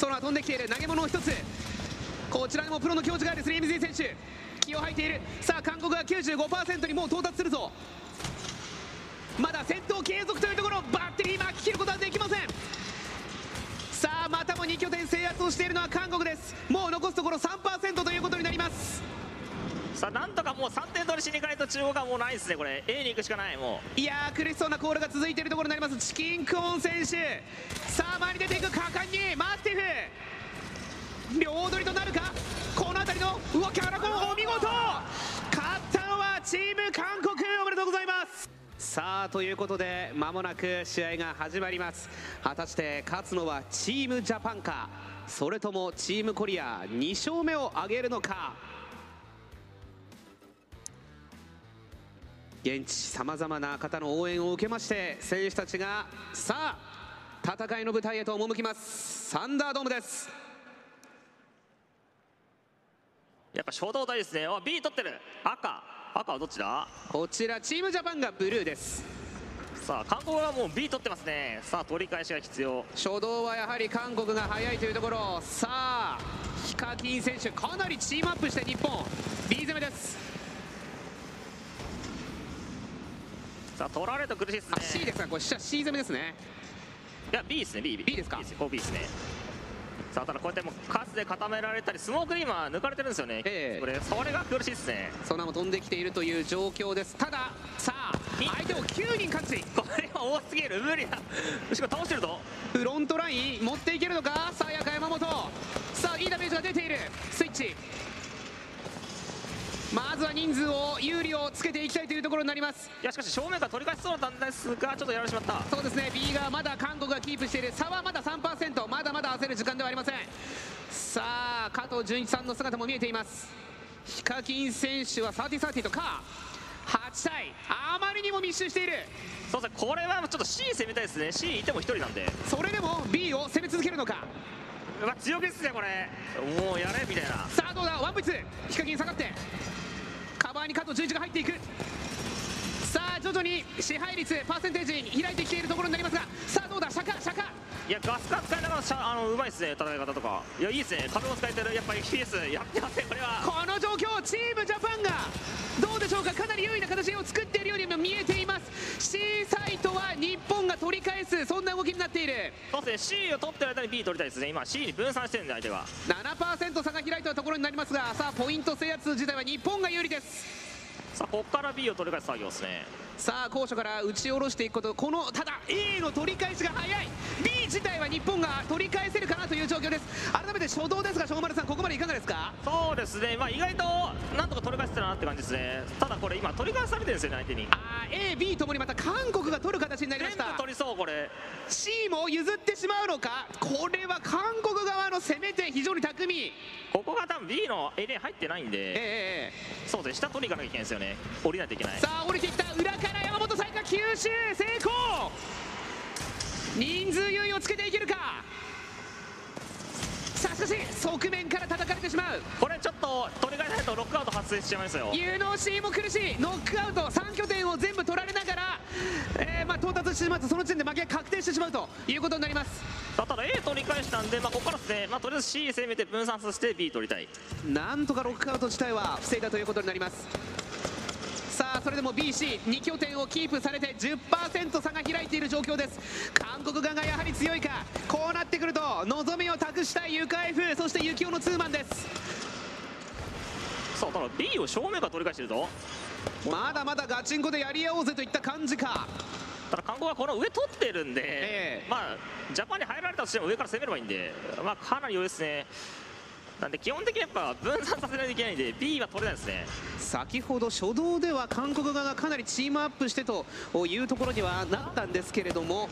空飛んできている。投げ物を一つ。こちらにもプロの境地がある 3MZ 選手。気を吐いている。さあ韓国が95%にもう到達するぞ。まだ戦闘継続というところバッテリー巻き切ることはできません。さあまたも2拠点制圧をしているのは韓国です。もう残すところ3%ということになります。さあなんとかもう3点取りしに行かないと中国はもうないですねこれ。A に行くしかないもいやー苦しそうなコールが続いているところになりますチキンクオン選手。さあ前に出ていく果敢にマスティフ。両取りとなるか？この辺りのうわキャラコンお見事。勝ったのはチーム韓国おめでとうございます。さあということで間もなく試合が始まります。果たして勝つのはチームジャパンか？それともチームコリア2勝目を挙げるのか？現地さまざまな方の応援を受けまして選手たちがさあ戦いの舞台へと赴きます。サンダードームです。うやっぱ初動大ですね。あ B 取ってる。赤。赤はどっちだ？こちらチームジャパンがブルーです。さあ韓国はもう B 取ってますね。さあ取り返しが必要。初動はやはり韓国が早いというところ。さあヒカキン選手かなりチームアップして日本。B 攻めですさあ取られると苦しいですね。あ C ですか。これ C 攻めですね。いや B ですね B, B ですか。B ですこう B ですね。さあただこうやってもうカスで固められたりスモークに今抜かれてるんですよね、ええ。これそれが苦しいですね。ソナも飛んできているという状況です。たださあ相手を9人勝ち。これは多すぎる。無理だ。しかも倒してるぞ。フロントライン持っていけるのか。さあやか山本さあいいダメージが出ている。スイッチまずは人数を有利をつけていきたいというところになります。いやしかし正面から取り返しそうだったんですがちょっとやられてしまった。そうですね。B がまだ韓国がキープしている。差はまだ3%まだまだ焦る時間ではありません。さあ加藤純一さんの姿も見えています。ヒカキン選手は30-30とか。8対あまりにも密集している。そうですね。これはちょっと C 攻めたいですね。C いても1人なんで。それでも B を攻め続けるのか。うわ強気ですねこれ。もうやれみたいな。さあどうだ？ワンブイツ。ヒカキン下がって前に加藤純一が入っていく。徐々に支配率パーセンテージに開いてきているところになりますがさあどうだ？釈迦釈迦いやガスカ使いながらしゃあのうまいですね戦い方とか。いやいいですね。壁も使えてる。やっぱり FPS やってますねこれは。この状況チームジャパンがどうでしょうか？かなり優位な形を作っているようにも見えています。C サイトは日本が取り返すそんな動きになっている。そうですね。C を取ってる間に B 取りたいですね。今 C に分散してるんで相手が7%差が開いたところになりますがさあポイント制圧自体は日本が有利です。さあここから B を取り返す作業ですねさあ高所から打ち下ろしていくことこのただ A の取り返しが早い。B 自体は日本が取り返せるかなという状況です。改めて初動ですが正丸さんここまでいかがですか？そうですね。まあ意外となんとか取り返してたなって感じですね。ただこれ今取り返されてるんですよね相手に。あー AB ともにまた韓国が取る形になりました。全部取りそうこれ C も譲ってしまうのか？これは韓国側の攻め手非常に巧み。ここが多分 B のエリア入ってないんええでええそうですね。下取りに行かなきゃいけないんですよね。降りないといけない。さあ降りてきた。裏から山本彩花吸収成功。人数優位をつけていけるか？しかし側面から叩かれてしまう。これちょっと取り返さないとロックアウト発生しちゃいますよ。UNOC も苦しい。ノックアウト。3拠点を全部取られながら、えーまあ、到達してしまうとその時点で負けが確定してしまうということになります。ただ A 取り返したんで、まあ、ここからですね、まあ、とりあえず C 攻めて分散させて B 取りたい。なんとかロックアウト自体は防いだということになりますさあそれでも BC2 拠点をキープされて10%差が開いている状況です。韓国側がやはり強いか。こうなってくると望みを託したいユカ F そしてユキオのツーマンです。さあただ B を正面から取り返してるぞ。まだまだガチンコでやり合おうぜといった感じか。ただ韓国はこの上取ってるんで、ええ。まあジャパンに入られたとしても上から攻めればいいんで、まあ、かなり余裕ですねなんで基本的にやっぱ分散させないといけないんで B は取れないですね。先ほど初動では韓国側がかなりチームアップしてというところにはなったんですけれども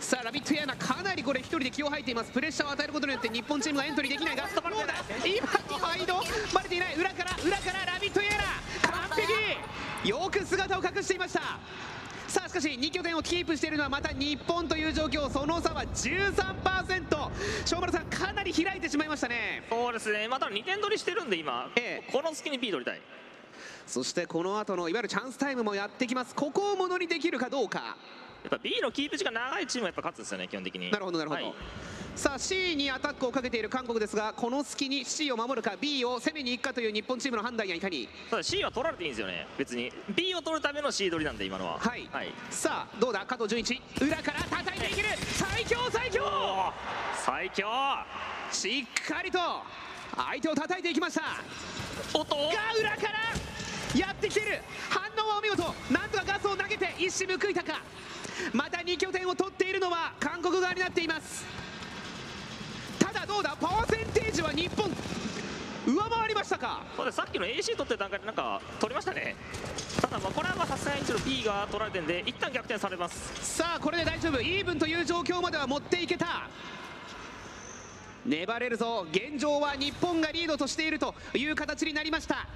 さあラビットヤーナかなりこれ一人で気を吐いています。プレッシャーを与えることによって日本チームがエントリーできないがどうだ今ワイドバレていない。裏から裏からラビットヤーナ完璧。よく姿を隠していました。さあしかし2拠点をキープしているのはまた日本という状況。その差は13%正丸さんかなり開いてしまいましたね。そうですね。まあただ2点取りしてるんで今、ええ。この隙に B 取りたい。そしてこの後のいわゆるチャンスタイムもやってきます。ここをものにできるかどうかやっぱ B のキープ時間長いチームはやっぱ勝つんですよね基本的に。なるほどなるほど、はい。さあ C にアタックをかけている韓国ですがこの隙に C を守るか B を攻めに行くかという日本チームの判断やいかに？ただ C は取られていいんですよね別に。B を取るための C 取りなんで今のは。はい。はい、さあどうだ？加藤純一。裏から叩いていける。最強最強！最強！しっかりと相手を叩いていきました。おっと？が裏からやってきている。反応はお見事。なんとかガスを投げて一矢報いたかまた2拠点を取っているのは韓国側になっています。ただどうだパワーセンテージは日本上回りましたか？そうです。さっきの AC 取ってる段階でなんか取りましたね。ただまあこれはまあさすがに一応 B が取られてるんで一旦逆転されます。さあこれで大丈夫。イーブンという状況までは持っていけた。粘れるぞ。現状は日本がリードとしているという形になりました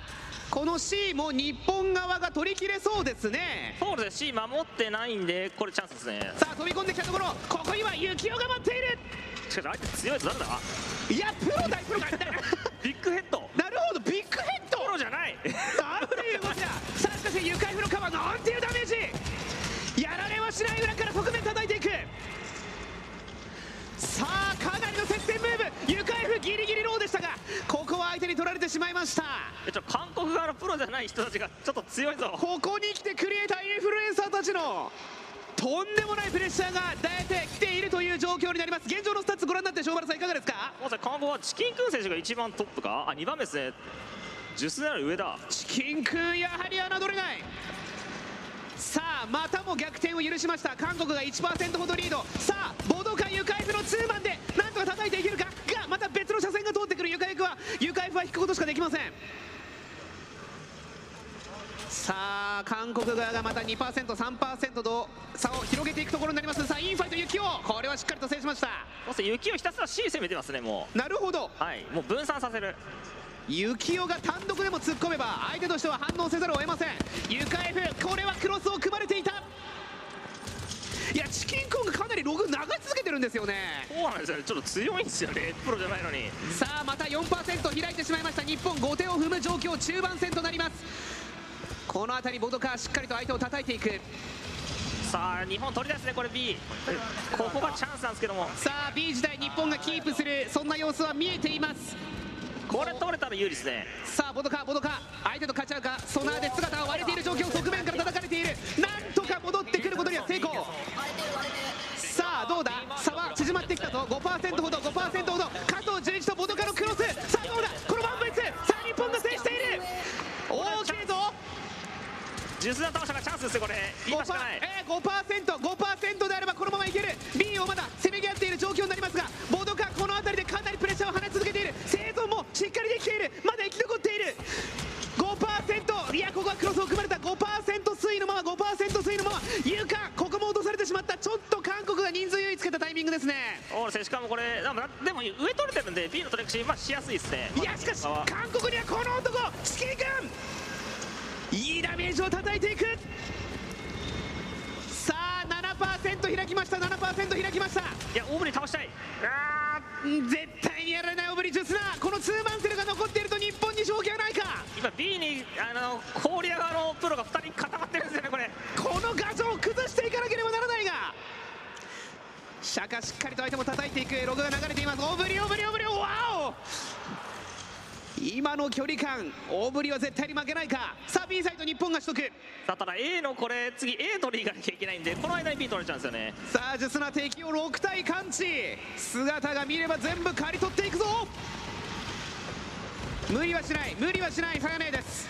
この C も日本側が取り切れそうですね。そうですね。C 守ってないんでこれチャンスですね。さあ飛び込んできたところここには幸男が待っている。しかし相手強いやつ誰だ？いやプロだプロだビッグヘッド。なるほどビッグヘッド。プロじゃない。なんていうことださあしかし愉快風のカバーなんていうダメージ。やられはしない裏から側面叩いていくさあかなりの接戦ムーブ。愉快風ギリギリローでしたがここは相手に取られてしまいました。えちょ韓国側のプロじゃない人たちがちょっと強いぞ。ここに来てクリエイターインフルエンサーたちのとんでもないプレッシャーが出てきているという状況になります。現状のスタッツご覧になって正原さんいかがですか？韓国はチキンクン選手が一番トップか。あ2番目ですね。ジュスナが上だ。チキンくんやはり侮れないさあまたも逆転を許しました。韓国が1%ほどリード。さあボドカユカイフのツーマンでなんとか叩いていけるか。がまた別の射線が通ってくる。ユカイフはユカイフは引くことしかできません。さあ韓国側がまた 2%3% と差を広げていくところになります。さあインファイトユキオ。これはしっかりと制しました。そして雪をひたすら C 攻めてますねもなるほど。うはい。もう分散させるユキオが単独でも突っ込めば相手としては反応せざるを得ません。ユカ F これはクロスを組まれていた。いやチキンコンがかなりログ流し続けてるんですよね。そうなんですよね。ちょっと強いんですよね。プロじゃないのに。さあまた4%開いてしまいました日本5手を踏む状況中盤戦となります。この辺りボドカーしっかりと相手を叩いていく。さあ日本取り出すねこれ。B ここがチャンスなんですけども。さあ B 時代日本がキープするそんな様子は見えていますこれ取れたら有利ですね。さあボドカボドカ相手と勝ち合うか。ソナーで姿が割れている状況側面から叩かれている。なんとか戻ってくることには成功。さあどうだ？差は縮まってきたぞ。5%ほど5%ほど。加藤純一とボドカのクロス。さあどうだ？このワンブイツさあ日本が制している。大きいぞ。ジュスな倒したがチャンスですよこれ。今しかない。えー、5%5% 5%であればこのままいける。B をまだせめぎ合っている状況になりますがボドカこの辺りでかなりプレッシャーを放ち続けている。生存もしっかりできている。まだ生き残っている。5%いやここはクロスを組まれた。5%推移のまま。5%推移のまま。ゆかここも落とされてしまった。ちょっと韓国が人数優位つけたタイミングですね。そうですねしかもこれでもでも上取れてるんで B のトレックシーまあしやすいですね。いやしかし韓国にはこの男。チキン君。いいダメージを叩いていく。さあ7%開きました。7%開きました。いやオブリ倒したい。あー絶対にやられないオブリジュスナこのツーマンセルが残っていると日本に勝機はないか。今 B にあの韓国側のプロが2人固まってるんですよねこれ。この画像を崩していかなければならないが。シャカしっかりと相手も叩いていく。ログが流れています。オブリオブリオブリワオ今の距離感大振りは絶対に負けないか。さあ B サイト日本が取得。さあただ A のこれ次 A 取りに行かなきゃいけないんでこの間に B 取られちゃうんですよね。さあジュスナ敵を6体感知姿が見れば全部刈り取っていくぞ。無理はしない。無理はしない。さやねです。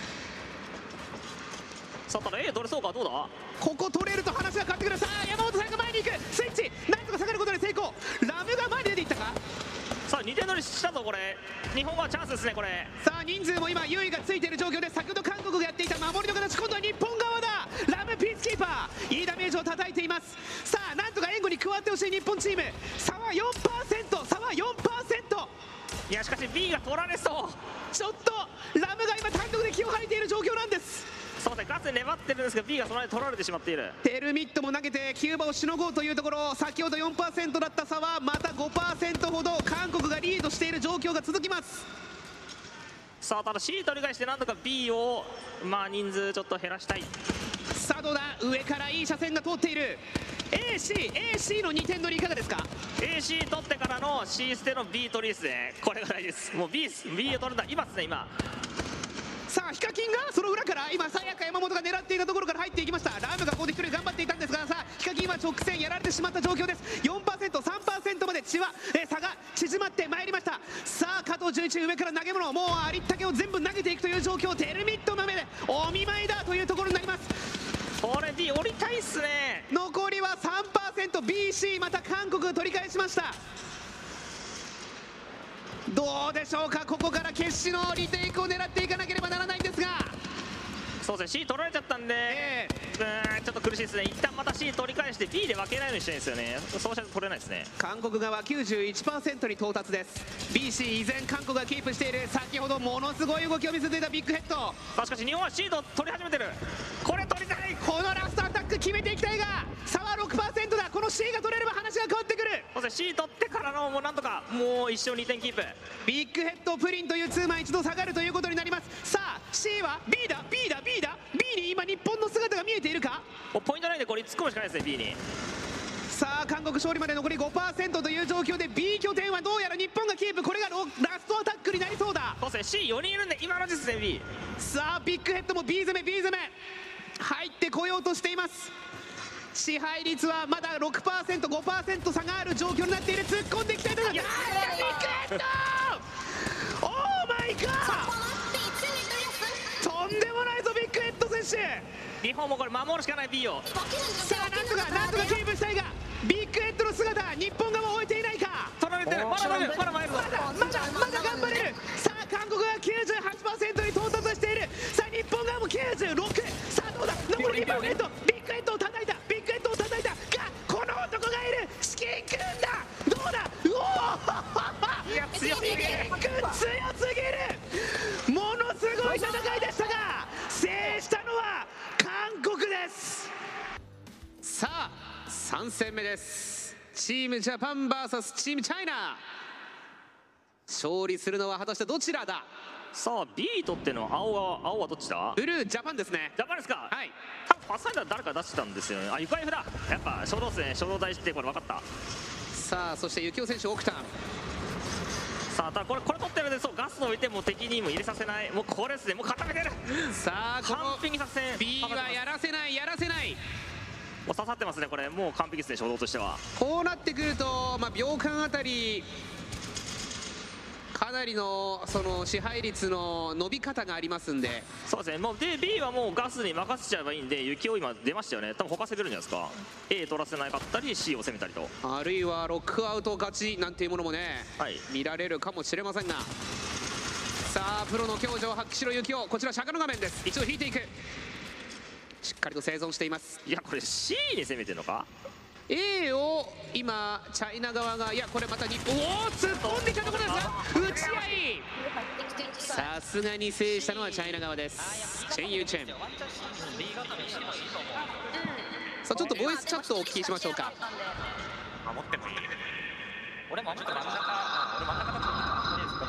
さあただ A 取れそうかどうだ？ここ取れると話が変わってくる。さあ山本さんが前に行く。スイッチなんとか下がることで成功。ラムが前に出ていったか？2点取りしたぞこれ。日本はチャンスですねこれ。さあ人数も今優位がついている状況で先ほど韓国がやっていた守りの形今度は日本側だ。ラムピースキーパー。いいダメージを叩いています。さあなんとか援護に加わってほしい日本チーム。差は4%差は4%いやしかし B が取られそう。ちょっとラムが今単独で気を吐いている状況なんですそうですねガスで粘ってるんですが B がその間取られてしまっている。テルミットも投げてキューバをしのごうというところ。先ほど4%だった差はまた5%ほど韓国がリードしている状況が続きます。さあただ C 取り返してなんとか B をまあ人数ちょっと減らしたい。さあどうだ？上からいい車線が通っている。ACAC の2点取りいかがですか？AC 取ってからの C 捨ての B 取りですね。これが大事です。もう B, B を取るんだ。今ですね今さあヒカキンがその裏から今さやか山本が狙っていたところから入っていきました。ラームがここで一人頑張っていたんですがさあヒカキンは直線やられてしまった状況です。4%3% まで血は、えー差が縮まってまいりました。さあ加藤純一上から投げ物もうありったけを全部投げていくという状況。テルミット豆でお見舞いだというところになります。これ B 降りたいっすね。残りは 3%BC また韓国が取り返しましたどうでしょうか？ここから決死のリテイクを狙っていかなければならないんですが。そうですね。C 取られちゃったんで、えうーんちょっと苦しいですね。一旦また C 取り返して B で分けないようにしたいんですよね。そうしないと取れないですね。韓国側91%に到達です。BC 依然韓国がキープしている。先ほどものすごい動きを見せていたビッグヘッド。あしかし日本はシード取り始めてる。これ取りたいこのラストアタック決めていきたいが差は6%だ。この C が取れれば話が変わってくる。そうですね。C 取ってからのもうなんとかもう一生2点キープ。ビッグヘッドプリンというツーマン一度下がるということになります。さあ C は B だ。B だ。B だ。B に今日本の姿が見えているか？ポイントないんでこれ突っ込むしかないですね B に。さあ韓国勝利まで残り5%という状況で B 拠点はどうやら日本がキープ。これがロラストアタックになりそうだ。そうですね。C4 人いるんで今の時点で B さあビッグヘッドも B 攻め B 攻め入ってこようとしています。支配率はまだ 6%5% 差がある状況になっている。突っ込んでいきたいところビッグヘッド。オーマイガー。とんでもないぞビッグヘッド選手。日本もこれ守るしかない B を。さあなんとかなんとかキープしたいがビッグヘッドの姿日本側終えていないか。取られてるまだまだまだまだまだまだ頑張れる国が98%に到達している。さあ日本側も96さあどうだ？残り2%ビッグヘッドを叩いた。ビッグヘッドを叩いた。がこの男がいる。至近くんだ。どうだ？うおー！いや強すぎる。強すぎる。ものすごい戦いでしたが制したのは韓国です。さあ3戦目です。チームジャパン VS チームチャイナ勝利するのは果たしてどちらだ？さあ B 取っての青は青はどっちだ？ブルージャパンですね。ジャパンですか？はい。多分パスファインダー誰か出してたんですよね。あゆかゆふだ。やっぱ初動ですね初動大事ってこれ分かった。さあそして幸男選手奥田さあただこれこれ取ってるんでそうガスを置いてもう敵にも入れさせない。もうこれですね。もう固めてる。さあこ完の璧作戦 B はやらせないやらせない。もう刺さってますねこれ。もう完璧ですね初動としては。こうなってくると、まあ、秒間あたりかなりのその支配率の伸び方がありますんで。そうですね。もうで B はもうガスに任せちゃえばいいんで雪を今出ましたよね。多分他攻めるんじゃないですか。A 取らせなかったり C を攻めたりと。あるいはロックアウト勝ちなんていうものもね、はい。見られるかもしれませんが。さあプロの強情発揮しろ幸男。こちら釈迦の画面です。一度引いていく。しっかりと生存しています。いやこれ C に攻めてるのか？A を今チャイナ側がいやこれまた日本おお突っ込んできたところですが打ち合い。さすがに制したのはチャイナ側です。チェンユーチェン。さあちょっとボイスチャットをお聞きしましょうか。守ってもいい。俺もちょっと真ん中、俺真ん中だといいですか、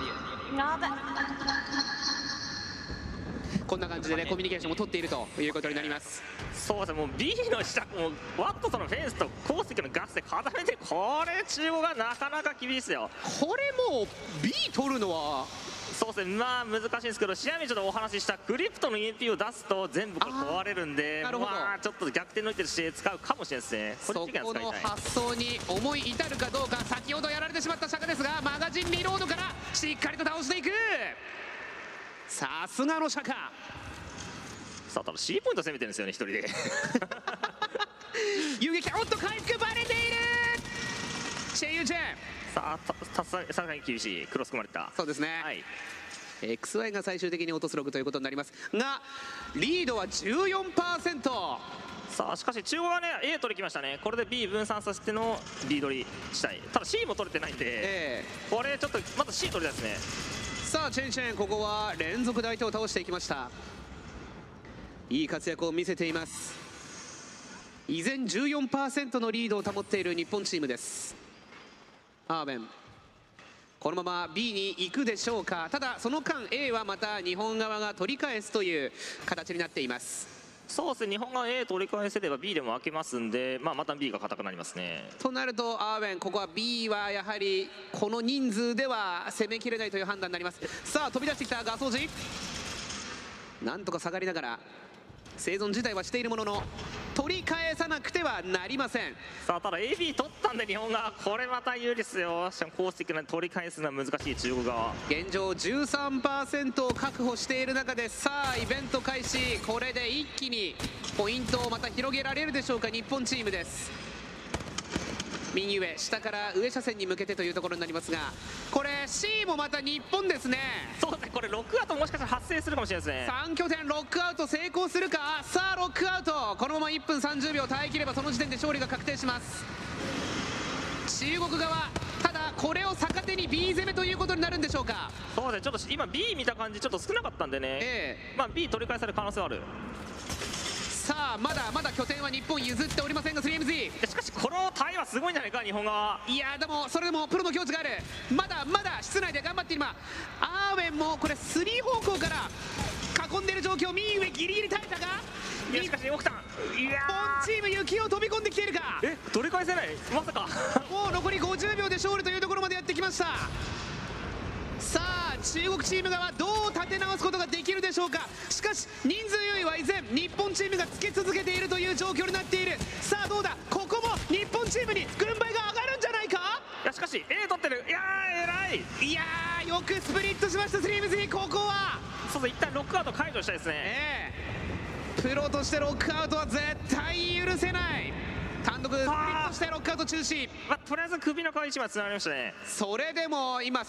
こんな感じでねコミュニケーションも取っているということになります。そうですね。もう B の下もうワットとのフェンスと鉱石のガスで固めてこれ中央がなかなか厳しいですよ。これもう B 取るのは。そうですね。まあ難しいんですけど試合にちょっとお話ししたクリプトの EMP を出すと全部壊れるんであまあちょっと逆転の一手として使うかもしれないですね。そこれ時間この発想に思い至るかどうか先ほどやられてしまった釈迦ですがマガジンリロードからしっかりと倒していく。さすがの釈迦さあ多分 C ポイント攻めてるんですよね一人で。遊撃おっと回復バレているチェイユチェン。さあたたささらに厳しい。クロス組まれた。そうですね、はい。XY が最終的に落とすログということになりますがリードは14%さあしかし中央はね A 取りきましたね。これで B 分散させての B 取りしたい。ただ C も取れてないんで、えこれちょっとまず C 取りたいですね。さあチェンチェンここは連続大手を倒していきましたいい活躍を見せています。依然14%のリードを保っている日本チームです。アーベン。このまま B に行くでしょうか。ただその間 A はまた日本側が取り返すという形になっています。そうですね。日本が A 取り返せれば B でも開けますんで、まあ、また B が硬くなりますね。となるとアーウェンここは B はやはりこの人数では攻めきれないという判断になります。さあ飛び出してきたガソージなんとか下がりながら生存自体はしているものの取り返さなくてはなりません。さあただ AB 取ったんで日本がこれまた有利ですよ。しかもコース的な取り返すのは難しい中国側。現状13%を確保している中でさあイベント開始。これで一気にポイントをまた広げられるでしょうか日本チームです右上下から上車線に向けてというところになりますがこれ C もまた日本ですね。そうですね。これロックアウトもしかしたら発生するかもしれないですね。3拠点ロックアウト成功するか。さあロックアウト。このまま1分30秒耐えきればその時点で勝利が確定します。中国側ただこれを逆手に B 攻めということになるんでしょうか。そうですね。ちょっと今 B 見た感じちょっと少なかったんでね、え。まあ B 取り返される可能性はあるさあまだまだ拠点は日本譲っておりませんが 3MZ でしかしこのタイはすごいんじゃないか日本側いやでもそれでもプロの境地がある。まだまだ室内で頑張って今アーウェンもこれ3方向から囲んでる状況右上ギリギリ耐えたがいやしかし奥さんいや日本チーム雪を飛び込んできているか？ーえ取り返せないまさか。もう残り50秒で勝利というところまでやってきましたさあ中国チーム側どう立て直すことができるでしょうか？しかし人数優位は依然日本チームがつけ続けているという状況になっている。さあどうだ？ここも日本チームに軍配が上がるんじゃないか？いやしかし A 取ってる。いやー偉い。いやーよくスプリットしましたスリームズここは。そうそう一旦ロックアウト解除したいですね。ええ。プロとしてロックアウトは絶対許せない単独スプリットしてロックアウト中止。まあ、とりあえず首の皮一枚つながりましたね。それでも今30%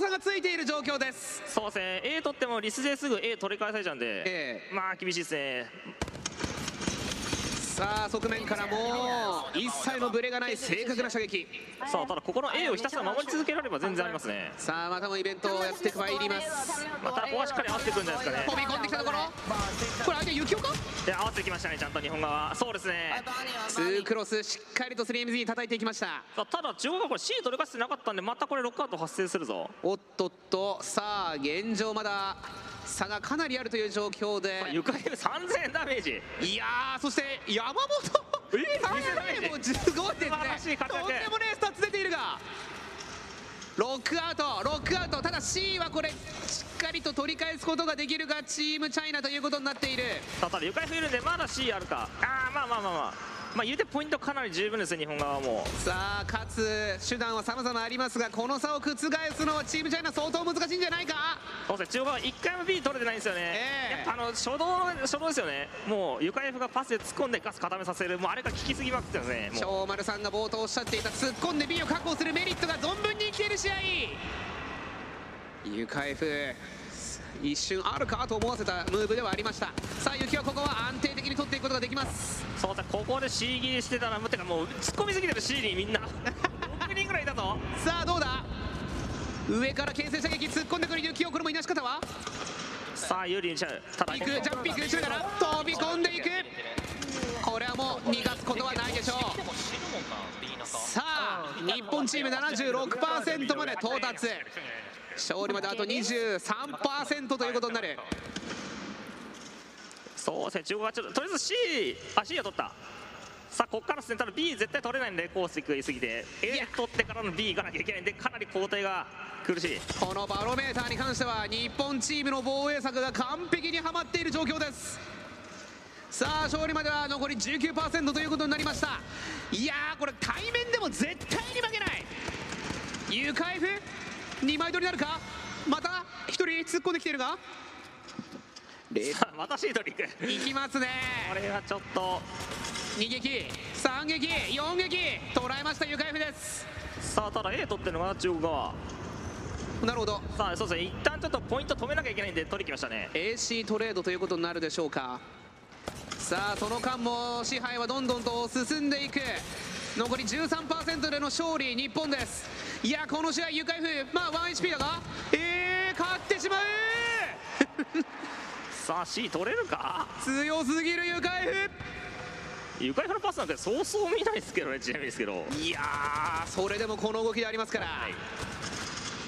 差がついている状況です。そうですね。A 取ってもリスですぐ A 取り返されちゃうんで、えまあ厳しいですねさあ側面からも一切のブレがない正確な射撃。さあただここの A をひたすら守り続けられれば全然ありますね。さあまたもイベントをやってまいります。またここはしっかり合わせてくるんじゃないですかね。飛び込んできたところ。これ相手ユキオか？いや合わせてきましたねちゃんと日本側。そうですね。ツークロスしっかりと 3MZ に叩いていきました。ただ中国がこれ C 取り返してなかったんでまたこれロックアウト発生するぞ。おっとっと。さあ現状まだ差がかなりあるという状況で。さあ床へ3000ダメージ。いやーそして山本。え2000ダメージ。もうすごいですね。とんでもねえスタッツ出ているが。ロックアウトロックアウト。ただ C はこれしっかりと取り返すことができるがチームチャイナということになっている。ただ床へ増えるんでまだ C あるか。ああまあまあまあまあまあ言うてポイントかなり十分ですね日本側はも。うさあ勝つ手段は様々ありますがこの差を覆すのはチームチャイナ相当難しいんじゃないか？そうですね中国は1回も B 取れてないんですよね、ええ。やっぱあの初動初動ですよね。もうゆか F がパスで突っ込んでガス固めさせる。もうあれが効きすぎまくってますねもう。長丸さんが冒頭おっしゃっていた突っ込んで B を確保するメリットが存分に生きている試合。ゆか F 一瞬あるかと思わせたムーブではありました。さあ雪はここは安定的に取っていくことができます。そうだここで C 切りしてたらもうてかもう突っ込みすぎてる C にみんな。6人ぐらいいたぞ。さあどうだ？上から牽制射撃突っ込んでくる雪をこれもいなし方は？さあ有利にしちゃう。たくジャンピングしながら飛び込んでいく。これはもう逃がすことはないでしょう。さあ日本チーム76%まで到達勝利まであと23%ということになる。そうですね。中国はちょっととりあえず C あ C は取った。さあここからですね。ただ B 絶対取れないんでコース食いすぎて A 取ってからの B 行かなきゃいけないんでかなり工程が苦し。いこのバロメーターに関しては日本チームの防衛策が完璧にはまっている状況です。さあ勝利までは残り19%ということになりました。いやーこれ対面でも絶対に負けない。ユカ F2 枚取りなるか？また1人突っ込んできているがレさあまた C 取り行くいきますね。これはちょっと。2撃3撃4撃。捉えましたユカ F です。さあただ A 取ってるのが中国側。なるほど。さあそうですね。一旦ちょっとポイント止めなきゃいけないんで取りきましたね。AC トレードということになるでしょうか。さあその間も支配はどんどんと進んでいく。残り13%での勝利日本ですいやこの試合ユカ F まあ 1HP だが。えー、勝ってしまう。さあ C 取れるか？強すぎるユカ F 床イフのパスなんてそうそう見ないですけどねちなみにですけど。いやーそれでもこの動きでありますから、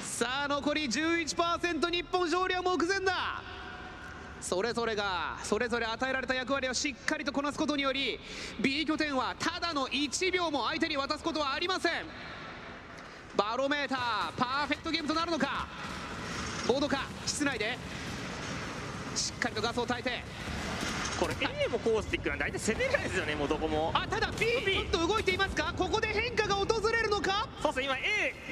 さあ残り11%日本勝利は目前だ。それぞれがそれぞれ与えられた役割をしっかりとこなすことにより B 拠点はただの1秒も相手に渡すことはありませんバロメーターパーフェクトゲームとなるのか？ボードか？室内で。しっかりとガスを焚いて。これ。A もコースティックなんで相手攻めないですよねもうどこもあただ B ちょっと動いていますか？ここで変化が訪れるのか？そうですね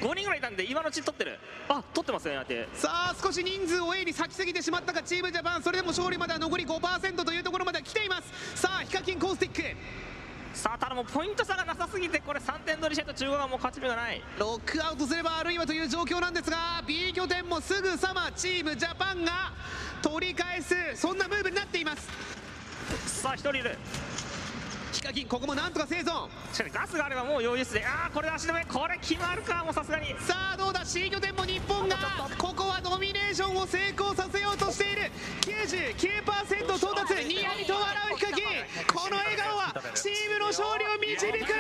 今 A5 人ぐらいいたんで今のうちに取ってる。あ取ってますね相手さあ少し人数を A に先すぎてしまったかチームジャパンそれでも勝利までは残り5%というところまでは来ています。さあヒカキンコースティックさあただもうポイント差がなさすぎてこれ3点取りしないと中国はもう勝ち目がない。ロックアウトすればあるいはという状況なんですが B 拠点もすぐさまチームジャパンが取り返すそんなムーブになっています。さあ1人いるヒカキンここもなんとか生存。しかしガスがあればもう余裕で。すねああこれで足止め。これ決まるかもうさすがに。さあどうだ？C 拠点も日本がここはドミネーションを成功させようとしている。99%到達。ニヤリと笑うヒカキンこの笑顔はチームの勝利を導く。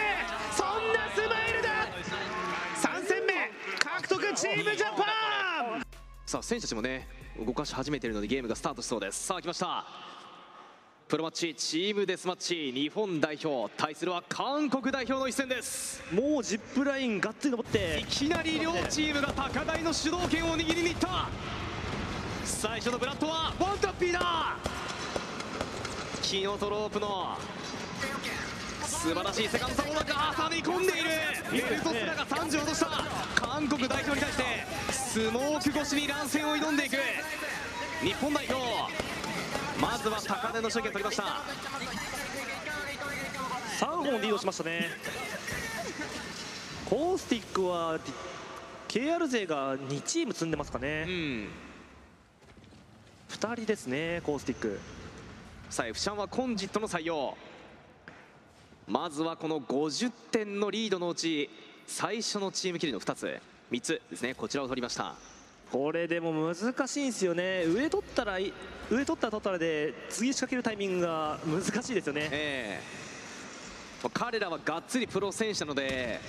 そんなスマイルだ。3戦目獲得チームジャパン。さあ選手たちもね動かし始めているのでゲームがスタートしそうです。さあ来ましたプロマッチチームデスマッチ日本代表対するは韓国代表の一戦です。もうジップラインがっつり登っていきなり両チームが高台の主導権を握りにいった。最初のブラッドはワンタッピーだ。キノとロープの素晴らしいセカンドサポーが挟み込んでいる。ベルトスラが30落とした。韓国代表に対してスモーク越しに乱戦を挑んでいく。日本代表まずは高値の主権取りました。3本リードしましたね。コースティックは KR 勢が2チーム積んでますかうね。ん2人ですねコースティック。さあ F ちゃんはコンジットの採用。まずはこの50点のリードのうち最初のチームキルの2つ3つですねこちらを取りました。これでも難しいんですよね。上取ったらい上取ったら取ったらで次仕掛けるタイミングが難しいですよね。ええ。彼らはがっつりプロ選手なので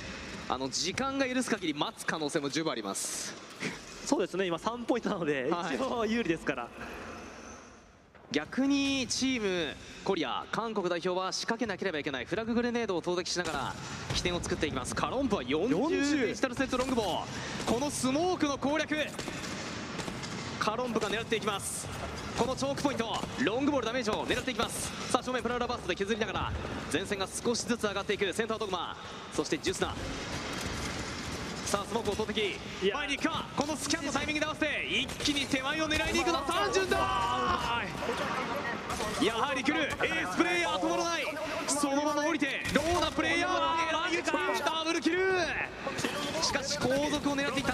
あの時間が許す限り待つ可能性も十分あります。そうですね。今3ポイントなのではい。一応有利ですから、逆にチームコリア韓国代表は仕掛けなければいけないフラググレネードを投擲しながら起点を作っていきます。カロンプは40 40デジタルセットロングボウこのスモークの攻略。カロンプが狙っていきます。このチョークポイント。ロングボールダメージを狙っていきます。さあ正面プラウラバーストで削りながら前線が少しずつ上がっていく。センタードグマ。そしてジュスナさあスモークを投擲いや。前に行くか。このスキャンのタイミングで合わせて一気に手前を狙いに行くの単純だ。やはり来る。エースプレイヤー止まらない。そのまま降りてローなプレイヤーを狙い撃ちダブルキルしかし後続を狙っていった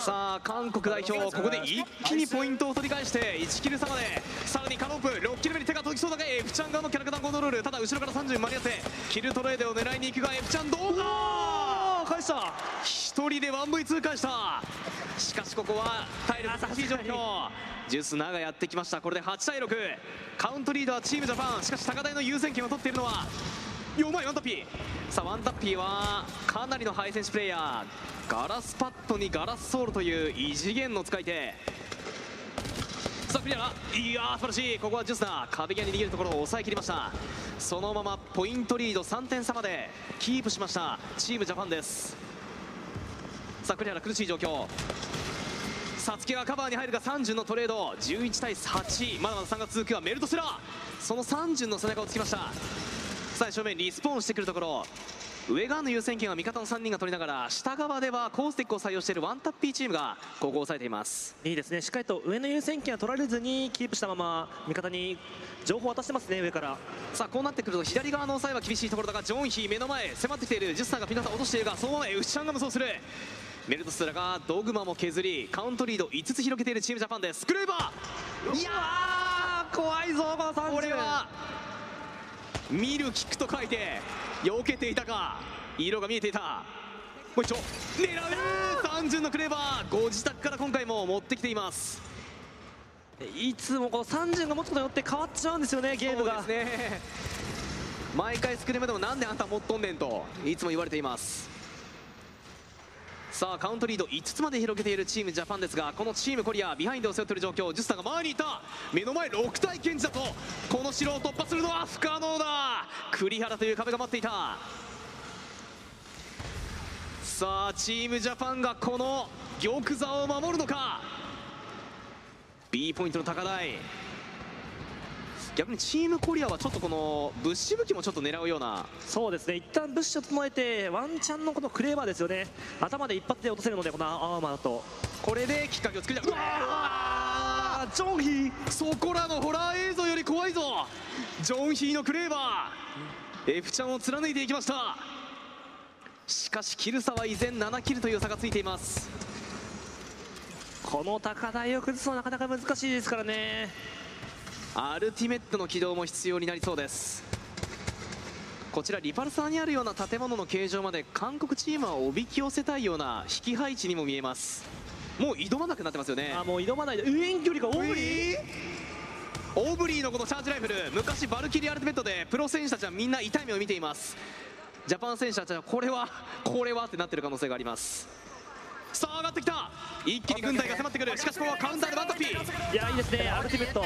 さあ韓国代表ここで一気にポイントを取り返して1キル差まで。さらにカノンプ6キル目に手が届きそうだが F ちゃん側のキャラクターコントロール。ただ後ろから30間に合ってキルトレードを狙いに行くが F ちゃんどうか？返した。一人で 1V 通過した。しかしここは体力難しい状況。ジュースナがやってきました。これで8対6カウントリードはチームジャパン。しかし高台の優先権を取っているのはよまいワンタッピーさあワンタッピーはかなりのハイセンスプレイヤーガラスパッドにガラスソールという異次元の使い手。さあクリアいやー素晴らしい。ここはジュースナ壁際に逃げるところを抑えきりました。そのままポイントリード3点差まで。キープしました。チームジャパンです。さあ栗原苦しい状況。さつきがカバーに入るが30のトレード。11対8まだまだ3が続くはメルトセラー。その30の背中をつきました。さあ正面リスポーンしてくるところ。上側の優先権は味方の3人が取りながら下側ではコースティックを採用しているワンタッピーチームがここを抑えています。いいですね。しっかりと上の優先権は取られずにキープしたまま味方に情報を渡してますね上から。さあこうなってくると左側の抑えは厳しいところだがジョンヒー目の前迫ってきている。ジュスさんがピナタ落としているがそのままウシちゃんが無双する。メルトスラがドグマも削りカウントリード5つ広げているチームジャパンです。クレーバー。いやー怖いぞこの30これは見る聞くと書いて避けていたか。色が見えていた。もう一丁。狙う。30のクレー。バーご自宅から今回も持ってきています。いつもこの30が持つことによって変わっちゃうんですよねゲームが。そうですね。毎回スクリームでもなんであんた持っとんねんといつも言われていますさあカウントリード5つまで広げているチームジャパンですがこのチームコリアビハインドを背負っている状況ジュスタが前にいた。目の前6対ケンジだと。この城を突破するのは不可能だ。栗原という壁が待っていた。さあチームジャパンがこの玉座を守るのか。B ポイントの高台。逆にチームコリアはちょっとこのブッシュ武器もちょっと狙うような。そうですね。一旦ブッシュを整えてワンチャンのこのクレーバーですよね。頭で一発で落とせるのでこのアーマーだと。これできっかけを作りたうわあジョンヒーーそこらのホラー映像より怖いぞ。ジョンヒーのクレーバー。F ちゃんを貫いていきました。しかしキル差は依然7キルという差がついています。この高台を崩すのはなかなか難しいですからねアルティメットの起動も必要になりそうです。こちらリパルサーにあるような建物の形状まで韓国チームはおびき寄せたいような引き配置にも見えます。もう挑まなくなってますよね。あもう挑まないで。上遠距離が多い。オーブリーのこのチャージライフル。昔バルキリーアルティメットでプロ選手たちはみんな痛い目を見ています。ジャパン選手たちはこれはこれはってなってる可能性がありますさあ上がってきた。一気に軍隊が迫ってくる。しかしここはカウンターでワンタッピー。いやいいですね。アルティメット。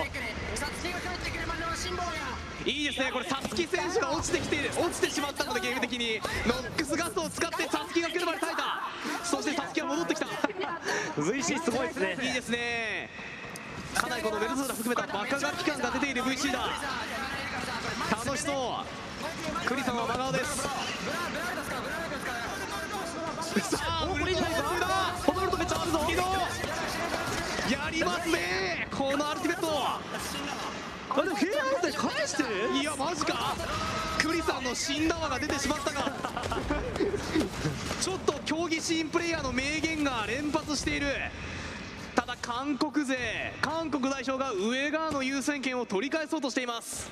いいですね。これサツキ選手が落ちてきて落ちてしまったのでゲーム的に。ノックスガスを使ってサツキが来るまで耐えた。そしてサツキが戻ってきた。VC すごいですね。いいですね。かなりこのメルゾーラ含めたバカ楽器感が出ている VC だ。楽しそう。クリさんは真顔ですさあウルトラだホノルト。めっちゃあるぞやりますねこのアルティメット。あでもヘアアウトで返していやマジか。クリさんの死んだ輪が出てしまったがちょっと競技シーンプレイヤーの名言が連発しているただ韓国勢韓国代表が上側の優先権を取り返そうとしています。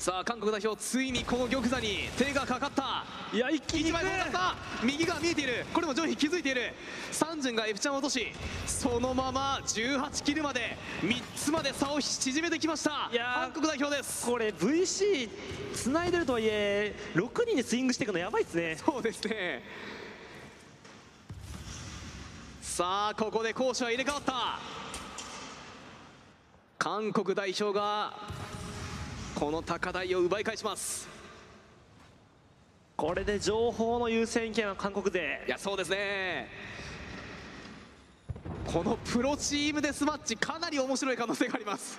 さあ韓国代表ついにこの玉座に手がかかった。いや一気に1枚戻った。右が見えている。これも上位気づいている。サンジュンが F ちゃんを落としそのまま18キルまで3つまで差を縮めてきました。いやー韓国代表です。これ VC つないでるとはいえ6人でスイングしていくのやばいですね。そうですね。さあここで攻守は入れ替わった。韓国代表がこの高台を奪い返します。これで情報の優先権は韓国勢。いやそうですね。このプロチームデスマッチかなり面白い可能性があります。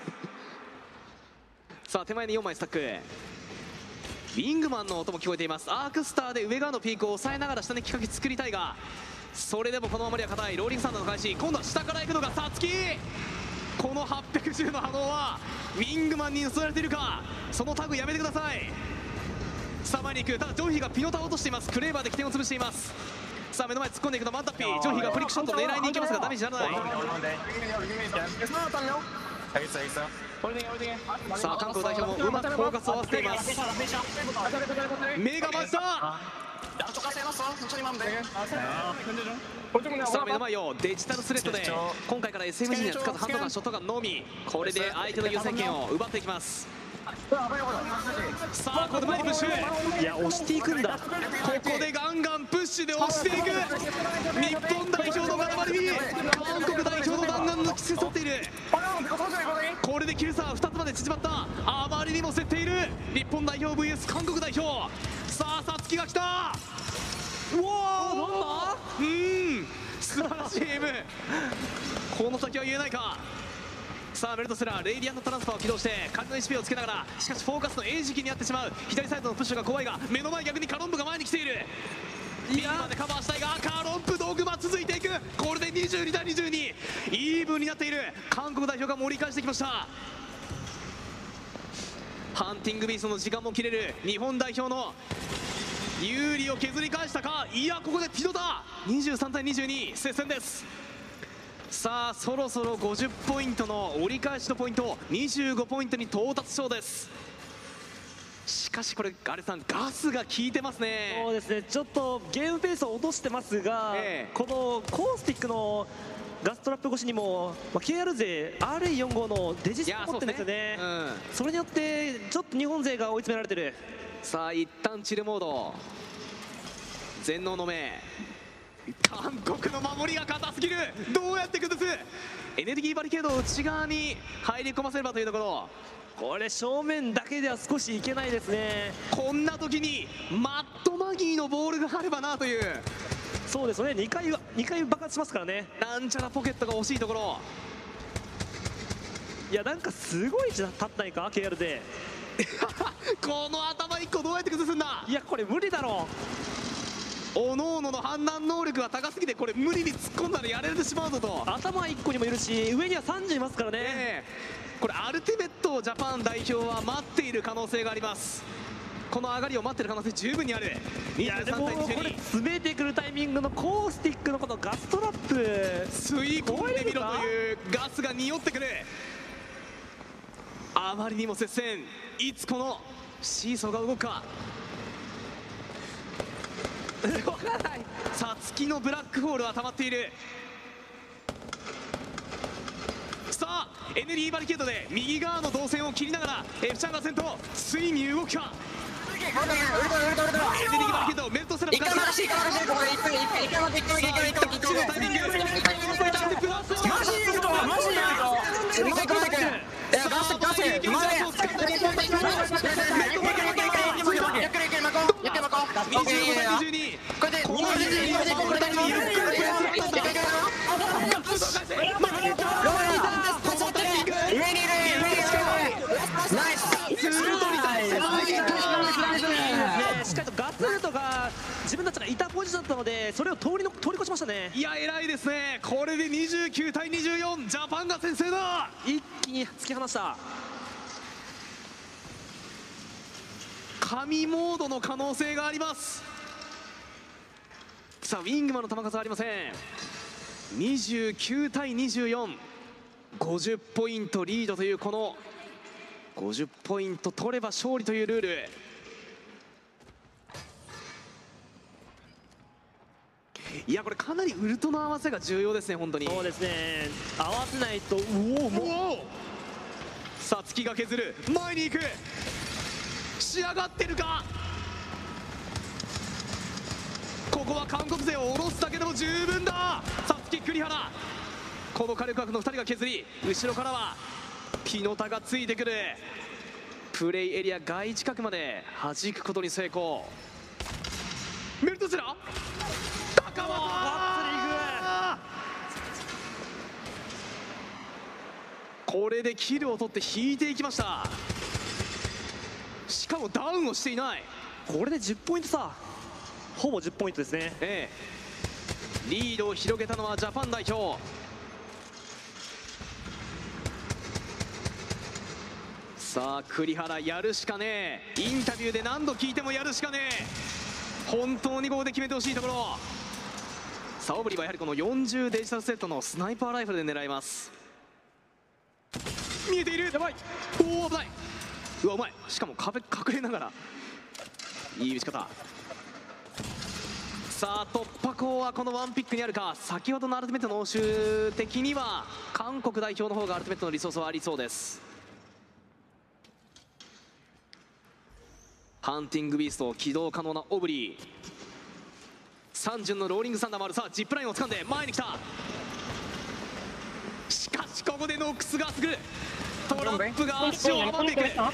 さあ手前に4枚スタック。ウィングマンの音も聞こえています。アークスターで上側のピークを抑えながら下にきっかけ作りたいがそれでもこのままでは硬い。ローリングサンダーの開始今度は下から行くのがサツキこの810の波動はウィングマンに乗せられているか？そのタグやめてください。さあ前に行く。ただジョーヒーがピノタを落としています。クレーバーで起点を潰しています。さあ目の前突っ込んでいくのマンタッピー。ジョーヒーがフリックショット狙いに行きますがダメージならない。さあ韓国代表もうまくフォーカスを合わせています目がさあ目の前をデジタルスレッドで今回から SMG には使うハンドガンショットガンのみ。これで相手の優先権を奪っていきます。さあここでブレイクプッシュ。いや押していくんだ。ここでガンガンプッシュで押していく。日本代表のガラバリビ韓国代表の弾丸の奇跡取っているこれでキルサー2つまで縮まった。あまりにも競っている。日本代表 VS 韓国代表。さあさつきが来た。うわーうん。素晴らしいエイム。この先は言えないか。さあメルトスラーレイディアントトランスファーを起動して仮の HP をつけながらしかしフォーカスの A 時期にあってしまう。左サイドのプッシュが怖いが目の前逆にカロンブが前に来ている。ピンまでカバーしたいがカロンプドグマ続いていく。これで22対22イーブンになっている。韓国代表が盛り返してきました。ハンティングビーストの時間も切れる。日本代表の有利を削り返したか？いやここでピノだ。23対22接戦です。さあそろそろ50ポイントの折り返しのポイント25ポイントに到達しそうです。しかしこれアレさんガスが効いてますそうねですね。ちょっとゲームペースを落としてますが、ええ。このコースティックのガストラップ越しにも、まあ、KR 勢 RE45 のデジス持ってるんですよね。うん。それによってちょっと日本勢が追い詰められてる。さあ一旦チルモード。全能の目。韓国の守りが硬すぎる。どうやって崩す？エネルギーバリケードを内側に入り込ませればというところこれ正面だけでは少しいけないですね。こんな時にマットマギーのボールがあればなという。そうですね。2回は2回爆発しますからね。なんちゃらポケットが惜しいところ。いやなんかすごい位置立ったないか KR で。この頭1個どうやって崩すんだ。いやこれ無理だろおのおのの判断能力が高すぎてこれ無理に突っ込んだらやられてしまうぞと。頭1個にもいるし上には30いますからね、ええこれアルティメットジャパン代表は待っている可能性があります。この上がりを待っている可能性十分にある。いやでも23対これ22詰めてくるタイミングのコースティックのこのガストラップ。吸い込んでみろというガスが匂ってくる。あまりにも接戦。いつこのシーソーが動くか。動かない。さつきのブラックホールは溜まっているさあエネルギーバリケードで右側の動線を切りながら F ちゃんが先頭ついに動くか。エネルギーバリケードメルトセラ一回任して一回任してここで一回一回一回待って一回待って一回待って一回待ってタイミングマジでいるかマジでいるか一回ここでいやガスガスマジでゆっくりゆっくりゆっくりゆっくりゆっくりゆっくりゆっくり巻こうオッケーいいよ22これでこれでこれでこれでゆっくりゆっくりゆっくり一回上にいる上にいるナイスねしっかりとガスルートが自分たちがいたポジションだったのでそれを通りの通り越しましたね。いや偉いですね。これで29対24ジャパンが先制だ。一気に突き放した神モードの可能性があります。さあウィングマンの球数はありません。29対2450ポイントリードというこの50ポイント取れば勝利というルール。いやこれかなりウルトの合わせが重要ですね本当に。そうですね。合わせないとうおもう。おおさあ月が削る。前に行く仕上がってるか？ここは韓国勢を下ろすだけでも十分だ！さあ月栗原。この火力枠の2人が削り後ろからはピノタがついてくる。プレイエリア外近くまで弾くことに成功。メルトセラ。高輪これでキルを取って引いていきました。しかもダウンをしていない。これで10ポイント差。ほぼ10ポイントですね。ええ。リードを広げたのはジャパン代表。さあ栗原やるしかねえ。インタビューで何度聞いてもやるしかねえ。本当にここで決めてほしいところ。さあオブリはやはりこの40デジタルセットのスナイパーライフルで狙います。見えている。やばい。おお危ないうわうまい。しかも壁隠れながら。いい打ち方。さあ突破口はこのワンピックにあるか。先ほどのアルティメットの応酬的には韓国代表の方がアルティメットのリソースはありそうです。ハンティングビースト起動可能なオブリー。3巡のローリングサンダーもある。さあジップラインを掴んで前に来た。しかしここでノックスがすぐ。トラップが足を阻んでいくさ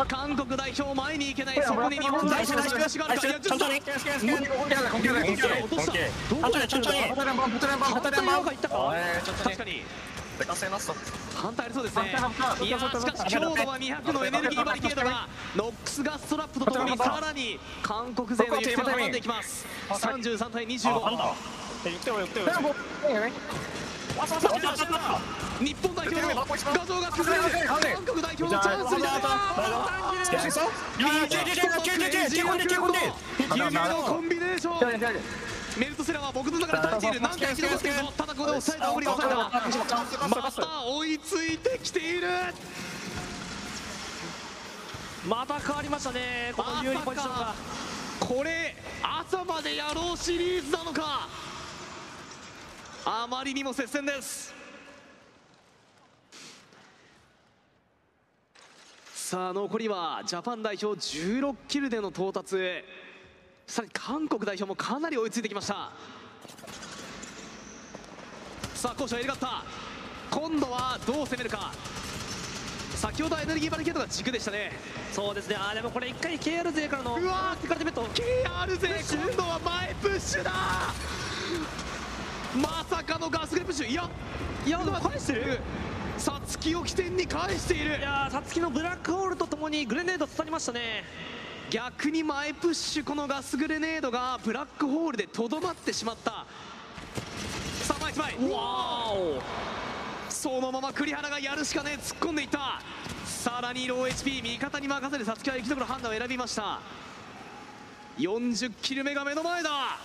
あ韓国代表前に行けない。そこに日本代表の印があるかいやちょっと落としたどうやってるんだ反対側がいったか確かに反対ありそうですねいやーしかし強度は200のエネルギーバリケードがノックスガストラップとともにさらに韓国勢の行く手を阻んでいきます33対25日本代表の画像が崩れる。韓国代表のチャンスになる。のコンビネーションメルトセラは僕の中で耐えている何回残っているぞただここで抑えたオブリが抑えたまた追いついてきているまた変わりましたねこの有利ポジションがこれ朝までやろうシリーズなのかあまりにも接戦です。さあ残りはジャパン代表16キルでの到達さらに韓国代表もかなり追いついてきました。さあ攻守はエレガッタ今度はどう攻めるか。先ほどはエネルギーバリケードが軸でしたね。そうですね。あーでもこれ一回 KR 勢からのうわーティカルティメット。KR 勢今度は前プッシュだまさかのガスグレプッシュいやいや返してる？さつきを起点に返している。いやーさつきのブラックホールとともにグレネード伝わりましたね。逆に前プッシュこのガスグレネードがブラックホールでとどまってしまった。さあ前一枚。わお。そのまま栗原がやるしかねえ突っ込んでいった。さらにロー HP 味方に任せてさつきは生き残る判断を選びました。40キル目が目の前だ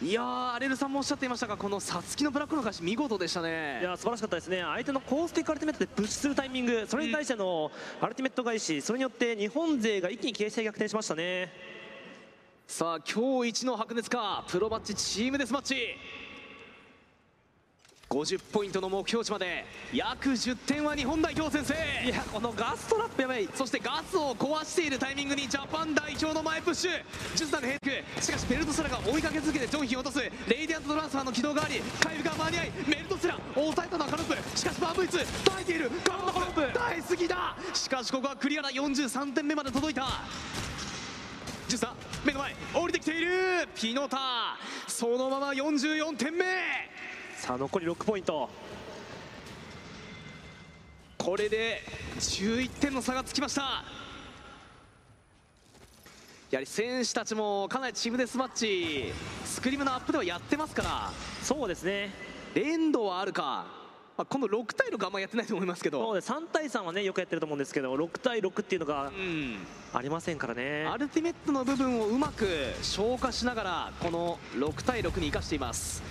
いやーアレルさんもおっしゃっていましたがこのさつきのブラックの返し見事でしたね。いや素晴らしかったですね。相手のコースティックアルティメットでプッシュするタイミングそれに対してのアルティメット返しそれによって日本勢が一気に形勢逆転しましたね。さあ今日一の白熱か。プロバッチチームデスマッチ50ポイントの目標値まで約10点は日本代表先生。いやこのガストラップやばい。そしてガスを壊しているタイミングにジャパン代表の前プッシュ。ジュスタンがヘックしかしベルトスラが追いかけ続けてジョンヒンを落とす。レイディアントトランスファーの起動があり回復が間に合いメルトスラ抑えたのはカロップ。しかしバンブイツ耐えている。カロップ。耐えすぎだ。しかしここはクリアな43点目まで届いた。ジュスタ目の前降りてきている。ピノタそのまま44点目さあ残り6ポイント。これで11点の差がつきました。やはり選手たちもかなりチームデスマッチスクリームのアップではやってますから。そうですね。連動はあるか、まあ、この6対6あんまやってないと思いますけど。そうです。3対3はねよくやってると思うんですけど6対6っていうのがうん。ありませんからね。アルティメットの部分をうまく消化しながらこの6対6に生かしています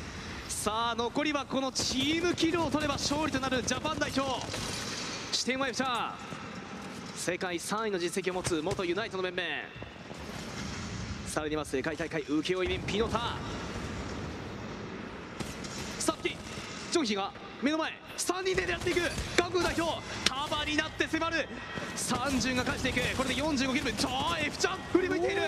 さあ残りはこのチームキルを取れば勝利となるジャパン代表。視点はエフチャー。世界3位の実績を持つ元ユナイトの面々。さらには世界大会請負人ピノタ。さっきジョンヒが目の前。3人で狙っていく。韓国代表。束になって迫る。30が返していく。これで45キル目超 F ちゃん振り向いている。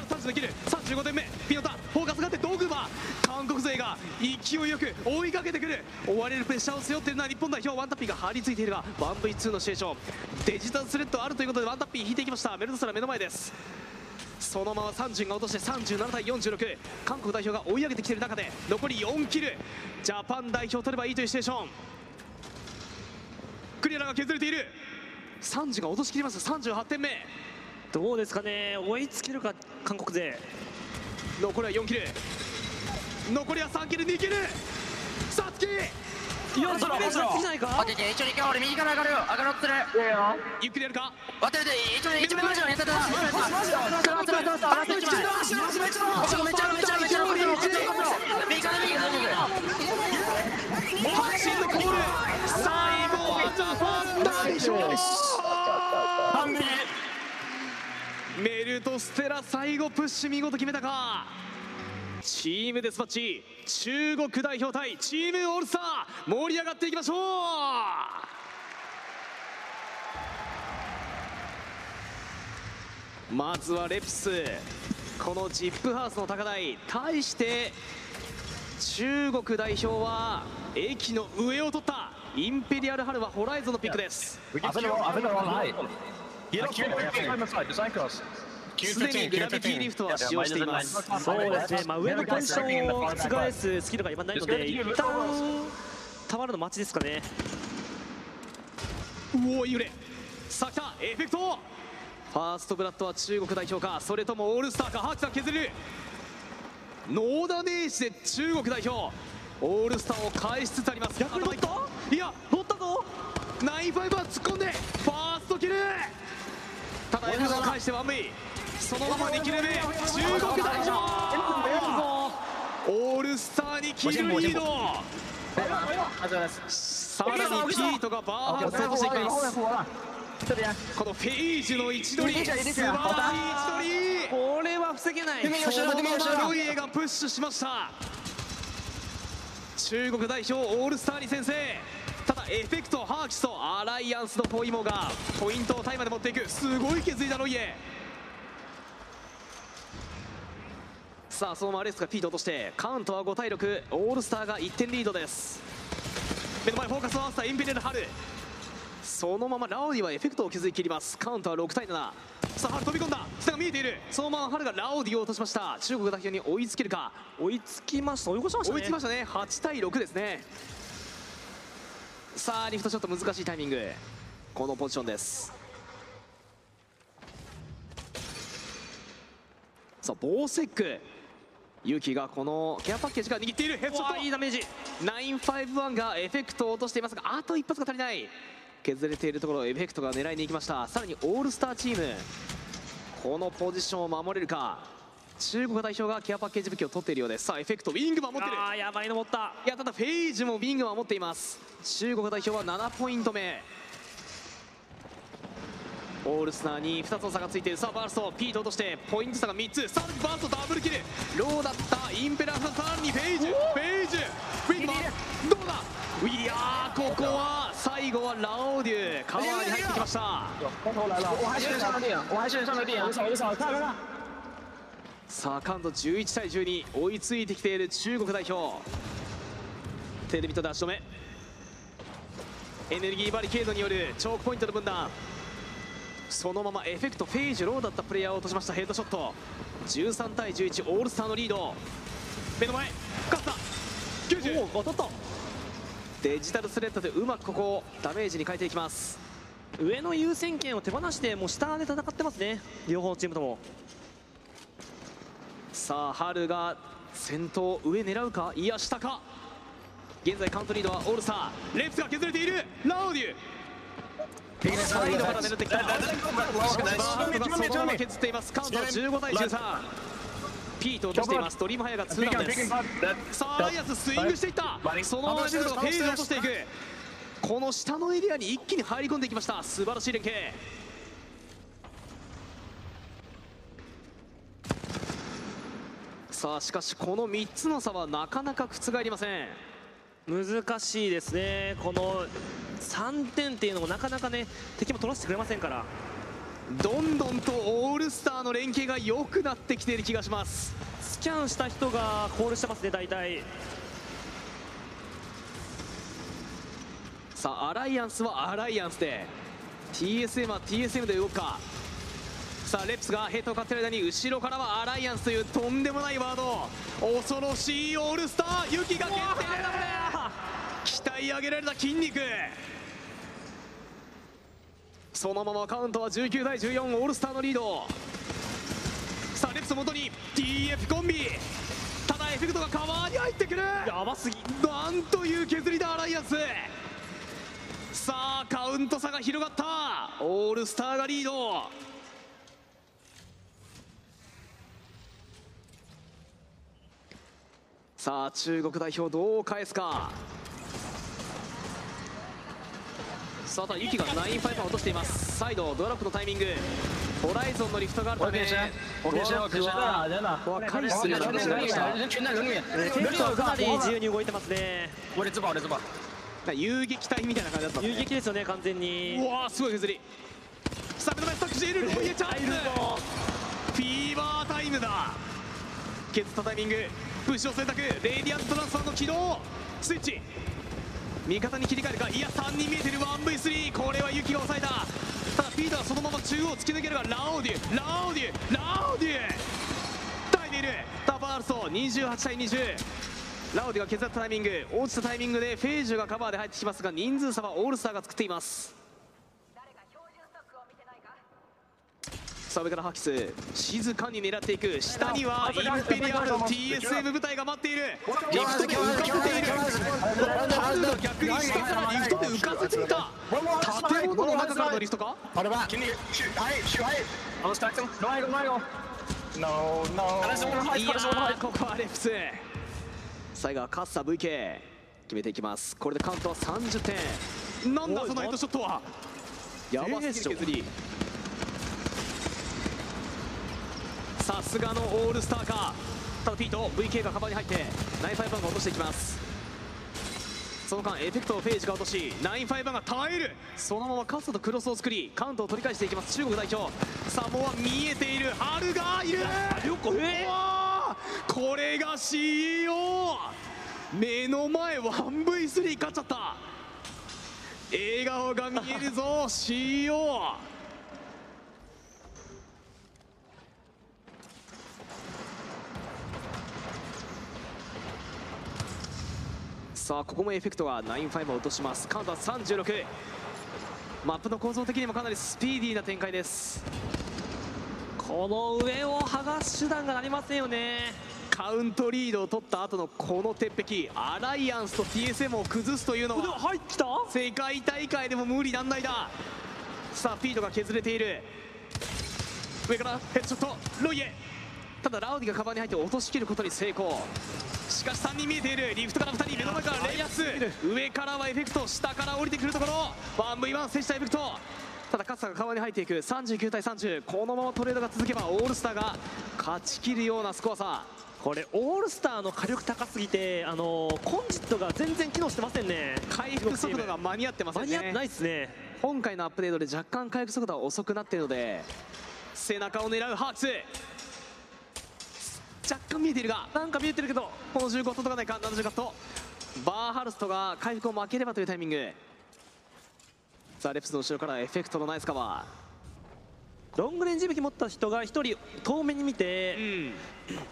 30のキル35点目。ピノタフォーカスがってドグーバ。ー韓国勢が勢いよく追いかけてくる。追われるプレッシャーを背負っているのは日本代表。ワンタッピーが張り付いているが 1V2 のシチュエーション。デジタルスレッドあるということでワンタッピー引いていきました。メルトスラ目の前です。そのまま30が落として37対46韓国代表が追い上げてきている中で残り4キル。ジャパン代表取ればいいというシチュエーション。クリアラが削れている。30が落としきりました38点目。どうですかね？追いつけるか？韓国勢。残りは4キル。残りは3キル2キル。さつきいやそれじゃないか？オッケーオッケー一応一回俺右から上がるよ。上がろうってる。ゆっくりやるか？渡れて一応一番マジのやった。らマジマジマジラストラストラストラスト一枚めっちゃめちゃめちゃめちゃ残り右から右から右から阪神のコール。最後メルトステラ最後プッシュ見事決めたか？チームデスマッチ中国代表対チームオールスター盛り上がっていきましょう！まずはレプスこのジップハウスの高台対して中国代表は駅の上を取ったインペリアルハルはホライゾンのピックです。すでにグラビティリフトは使用しています。そうですね、まあ、上のポジションを覆す。スキルが今ないので一旦たまるの待ちですかね。うお揺れ。さあ来た。エフェクト。ファーストブラッドは中国代表か。それともオールスターか。ハーキさん削れる。ノーダメージで中国代表。オールスターを返しつつあります。逆に乗った？いや乗ったぞ。ナインファイブは突っ込んでファーストキルただエフが返してワンウェイそのまま2キル目中国代表オールスターにキルリード。さらにピートがバーハウスとしていきますこのフェイジュの位置取り。素晴らしい位置取り。これは防げない。そのままロイエがプッシュしました。中国代表オールスターに先制エフェクトハーキスとアライアンスのポイモがポイントをタイまで持っていく。すごい削りだロイエさあそのままレスがピート落としてカウントは5対6オールスターが1点リードです。目の前フォーカスを合わせたインペリアルハル。そのままラオディはエフェクトを削り切ります。カウントは6対7さあハル飛び込んだ。下が見えている。そのままハルがラオディを落としました。中国代表に追いつけるか。追いつきました追い越しましたね。追いつきましたね。8対6ですねさあリフトショット難しいタイミング。このポジションです。さあボーセック。ユキがこのケアパッケージが握っている。ヘッドショット。いいダメージ。951がエフェクトを落としていますがあと一発が足りない。削れているところをエフェクトが狙いに行きました。さらにオールスターチーム。このポジションを守れるか？中国代表がケアパッケージ武器を取っているようです。さあエフェクトウィング守ってる。あーやばいの持った。いやただフェイジュもウィングは持っています。中国代表は7ポイント目。オールスターに2つの差がついている。さあバーストピート落としてポイント差が3つ。さらにバーストダブルキル。ローだったインペラーさらにフェイジ。ュフェイジ。ュウィングマンどうだ？いやーここは最後はラオデュカバーに入ってきましたさあカウント11対12追いついてきている中国代表。テレビと出し止め。エネルギーバリケードによるチョークポイントの分断。そのままエフェクトフェイジュローだったプレイヤーを落としましたヘッドショット。13対11オールスターのリード。目の前勝った。90おお当たっデジタルスレッドでうまくここをダメージに変えていきます。た上の優先権を手放してもう下で戦ってますね。両方のチームともさあハルが先頭上狙うか？いや下か？現在カウントリードはオールスター。レッツが削れている。ラオデュサイドから狙ってきた。しかしバーストがそのまま削っていますカウントは15対13ピート落としています。ドリームハイが2ダウンですさあアライアンススイングしていった。そのままレベルがフェイズを落としていく。この下のエリアに一気に入り込んでいきました。素晴らしい連携さあしかしこの3つの差はなかなか覆りません。難しいですね。この3点っていうのもなかなかね敵も取らせてくれませんから。どんどんとオールスターの連携が良くなってきている気がします。スキャンした人がコールしてますね大体。さあアライアンスはアライアンスで。TSM は TSM で動くかさあレップスがヘッドを買ってる間に後ろからはアライアンスというとんでもないワード恐ろしいオールスターユキが決定鍛え上げられた筋肉。そのままカウントは19対14オールスターのリード。さあレップス元に TF コンビ。ただエフェクトがカバーに入ってくる。やばすぎ。なんという削りだアライアンス。さあカウント差が広がった。オールスターがリードさあ中国代表どう返すか？さあただユキが95落としています。サイドドラップのタイミング。ホライゾンのリフトがあるため我变身，我变身，我变身了，真的。ここは回避するような形になりました人群在人里面，テンポがかなり自由に動いてますね。遊撃隊みたいな感じだったね遊撃ですよね完全にうわーすごい削り。さあ目の前スタックしているロイエチャンス。フィーバータイムだ削ったタイミング。プッシュを選択レイディアントトランスファーの起動スイッチ。味方に切り替えるか。いや3人見えてる。1v3 これはユキが抑えた。ただピーターはそのまま中央を突き抜けるがラオデュラオデュラオデュ耐えているタバールソ28対20ラオデュが削ったタイミング。落ちたタイミングでフェージュがカバーで入ってきますが人数差はオールスターが作っています。さあ上からハキス静かに狙っていく。下にはインペリアル TSM 部隊が待っている。リフトで浮かせている。ハルが逆に下からリフトで浮かせていた。建物の中からのリフトか？はレプス。最後はカッサ VK 決めていきます。これでカウントは30点。なんだそのヘッドショットは。やばすぎる削りさすがのオールスターか。ただピート VK がカバーに入ってナイファイバンが落としていきます。その間エフェクトをフェイジが落とし95が耐える。そのままカスタとクロスを作りカウントを取り返していきます。中国代表。サモア見えている。ハルがいる。これが CEO 目の前 1v3 勝っちゃった。笑顔が見えるぞ CEO さあここもエフェクトが95を落とします。カウントは36マップの構造的にもかなりスピーディーな展開です。この上を剥がす手段がありませんよね。カウントリードを取った後のこの鉄壁。アライアンスと TSM を崩すというのは入った？世界大会でも無理難題ださあフィードが削れている。上からヘッドショット。ロイエただラウディがカバーに入って落としきることに成功。しかし3人見えている。リフトから2人目の前からレイアス。上からはエフェクト下から降りてくるところ。1v1 接したエフェクト。ただ勝田がカバーに入っていく。39対30このままトレードが続けばオールスターが勝ちきるようなスコアさ。これオールスターの火力高すぎてあのーコンジットが全然機能してませんね。回復速度が間に合ってませんね。間に合ってないっすね。今回のアップデートで若干回復速度は遅くなっているので背中を狙うハークス若干見えているがなんか見えてるけどこの15届かないか70カットバーハルストが回復を負ければというタイミング。さあレプスの後ろからエフェクトのナイスカバロングレンジ武器持った人が一人遠目に見て、ーうん。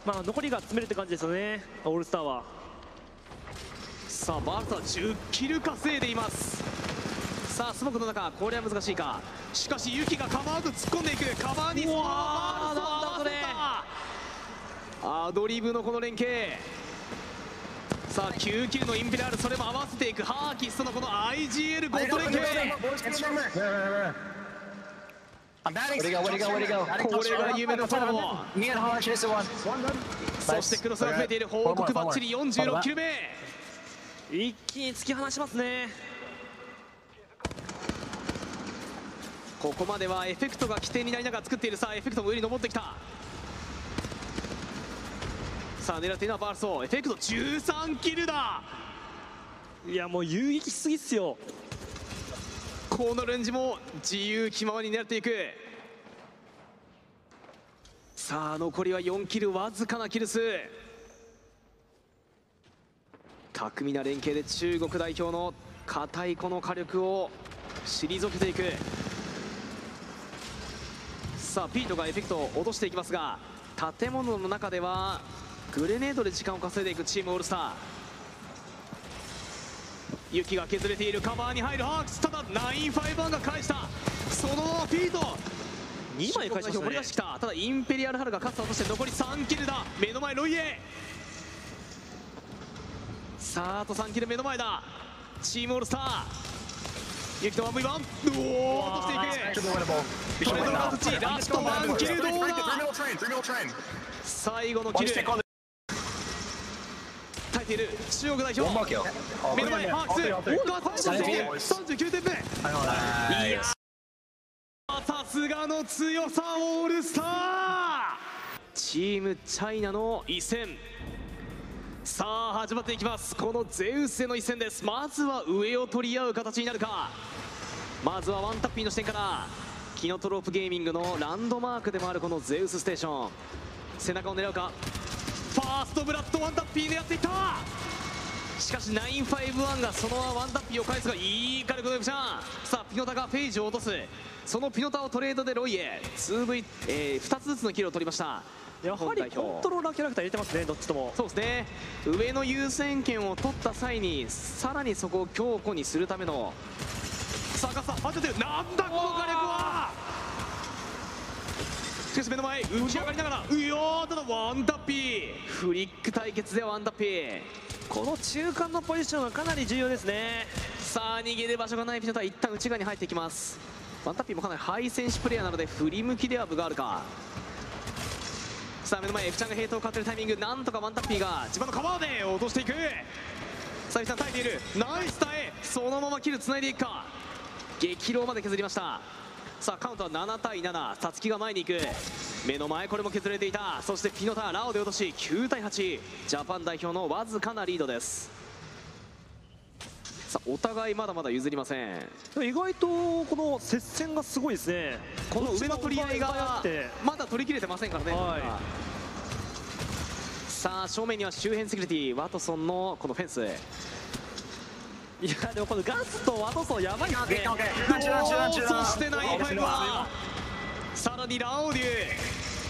まあ残りが詰めるって感じですよねオールスターは。さあバーハルストは10キル稼いでいます。さあスモークの中これは難しいか。しかしユキがカバーと突っ込んでいく。カバーにうわーバーハルアドリブのこの連携さあ9キルのインペリアルそれも合わせていくハーキスとのこの IGL ゴッド連携?これが夢のトラボ.そしてクロスが増えている報告バッチリ46キル目。一気に突き放しますね。ここまではエフェクトが起点になりながら作っている。さあエフェクトも上に登ってきたさあ狙っているのはバールソーエフェクト13キルだ。いやもう遊撃しすぎっすよ。このレンジも自由気ままに狙っていく。さあ残りは4キルわずかなキル数。巧みな連携で中国代表の硬いこの火力を退けていく。さあピートがエフェクトを落としていきますが建物の中ではグレネードで時間を稼いでいくチームオールスター。雪が削れているカバーに入るハークス。ただ951が返した。そのままフィート。2枚返しましたね。盛り出してきた。ただインペリアルハルが勝つ落として残り3キルだ。目の前ロイエさああと3キル目の前だ。チームオールスター。雪と 1v1 うおー落としていく.トレードの形ラスト1キルどうだ？最後のキルえている中国代表.目の前ハークス。きて39点目。Nice. さすがの強さオールスター。チームチャイナの一戦。さあ始まっていきます。このゼウスへの一戦です。まずは上を取り合う形になるか。まずはワンタッピーの視点から。キノトロープゲーミングのランドマークでもあるこのゼウスステーション。背中を狙うかファーストブラッドワンタッピー狙っていった。しかし951がそのままワンタッピーを返すがいい火力のエブちゃんさあピノタがフェイジを落とす。そのピノタをトレードでロイエ 2V、えー、2つずつのキルを取りました。やはりコントローラーキャラクター入れてますねどっちとも。そうですね。上の優先権を取った際にさらにそこを強固にするための。さあガッサー待っててなんだこの火力はしかし目の前浮き上がりながらうよーただワンタッピー。フリック対決でワンタッピー。この中間のポジションはかなり重要ですね。さあ逃げる場所がないピノタは一旦内側に入っていきます。ワンタッピーもかなりハイ選手プレイヤーなので振り向きでは分があるか。さあ目の前 F ちゃんがヘイトを買ってるタイミングなんとかワンタッピーが自分のカバーで落としていく。さあ F ちゃん耐えている。ナイス耐え。そのままキルつないでいくか。激浪まで削りましたさあカウントは7対7さつきが前に行く。目の前これも削れていた。そしてピノタラオで落とし9対8ジャパン代表のわずかなリードです。さあお互いまだまだ譲りません。意外とこの接戦がすごいですね。この上の取り合いがまだ取り切れてませんからね、はさあ正面には周辺セキュリティワトソンのこのフェンスいやでもこのガスとワトソンやばいですね。オッケー中断中断中断そしてナインファイブはさらにラオデュ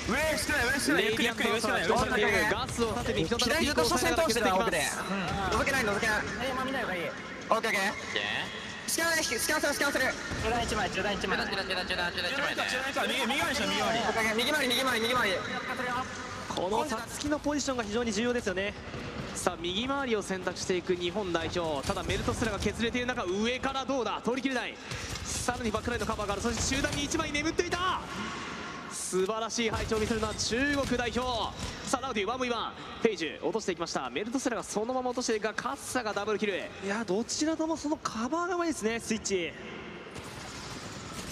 上してない上してないゆっくりゆっくり上してない上してないガスを縦に一つ左ずっと初戦通してた奥でます。うん。覗けない覗け見ない方がいいオッケーオッケースキャンスキャンするスキャンする中断一枚。中断一枚。中断中断中断中断一枚ね右右回りしよう右回りオッケーオッケー右回り右回り右回りこのさつきのポジションが非常に重要ですよねさあ右回りを選択していく日本代表。ただメルトスラが削れている中上からどうだ？通り切れない。さらにバックラインのカバーがある。そして集団に1枚眠っていた。素晴らしい配置を見せるのは中国代表。さあラウディ 1v1 ペイジュ落としていきました。メルトスラがそのまま落としていくがカッサがダブルキル。いやどちらともそのカバーがうまいですねスイッチ。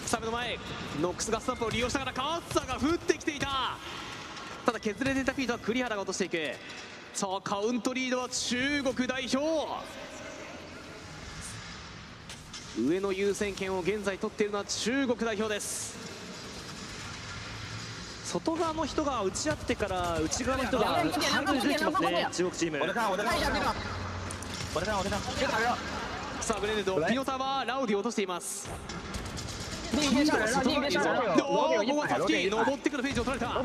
サブの前。ノックスガスタップを利用しながらカッサが降ってきていた。ただ削れていたフィートは栗原が落としていくさあカウントリードは中国代表。上の優先権を現在取っているのは中国代表です。外側の人が打ち合ってから内側の人がハイドで出てきますね中国チーム。さあグレネードピノタはラウディを落としています右右下右右下おおここはサツキ登ってくるフェイジを取れた。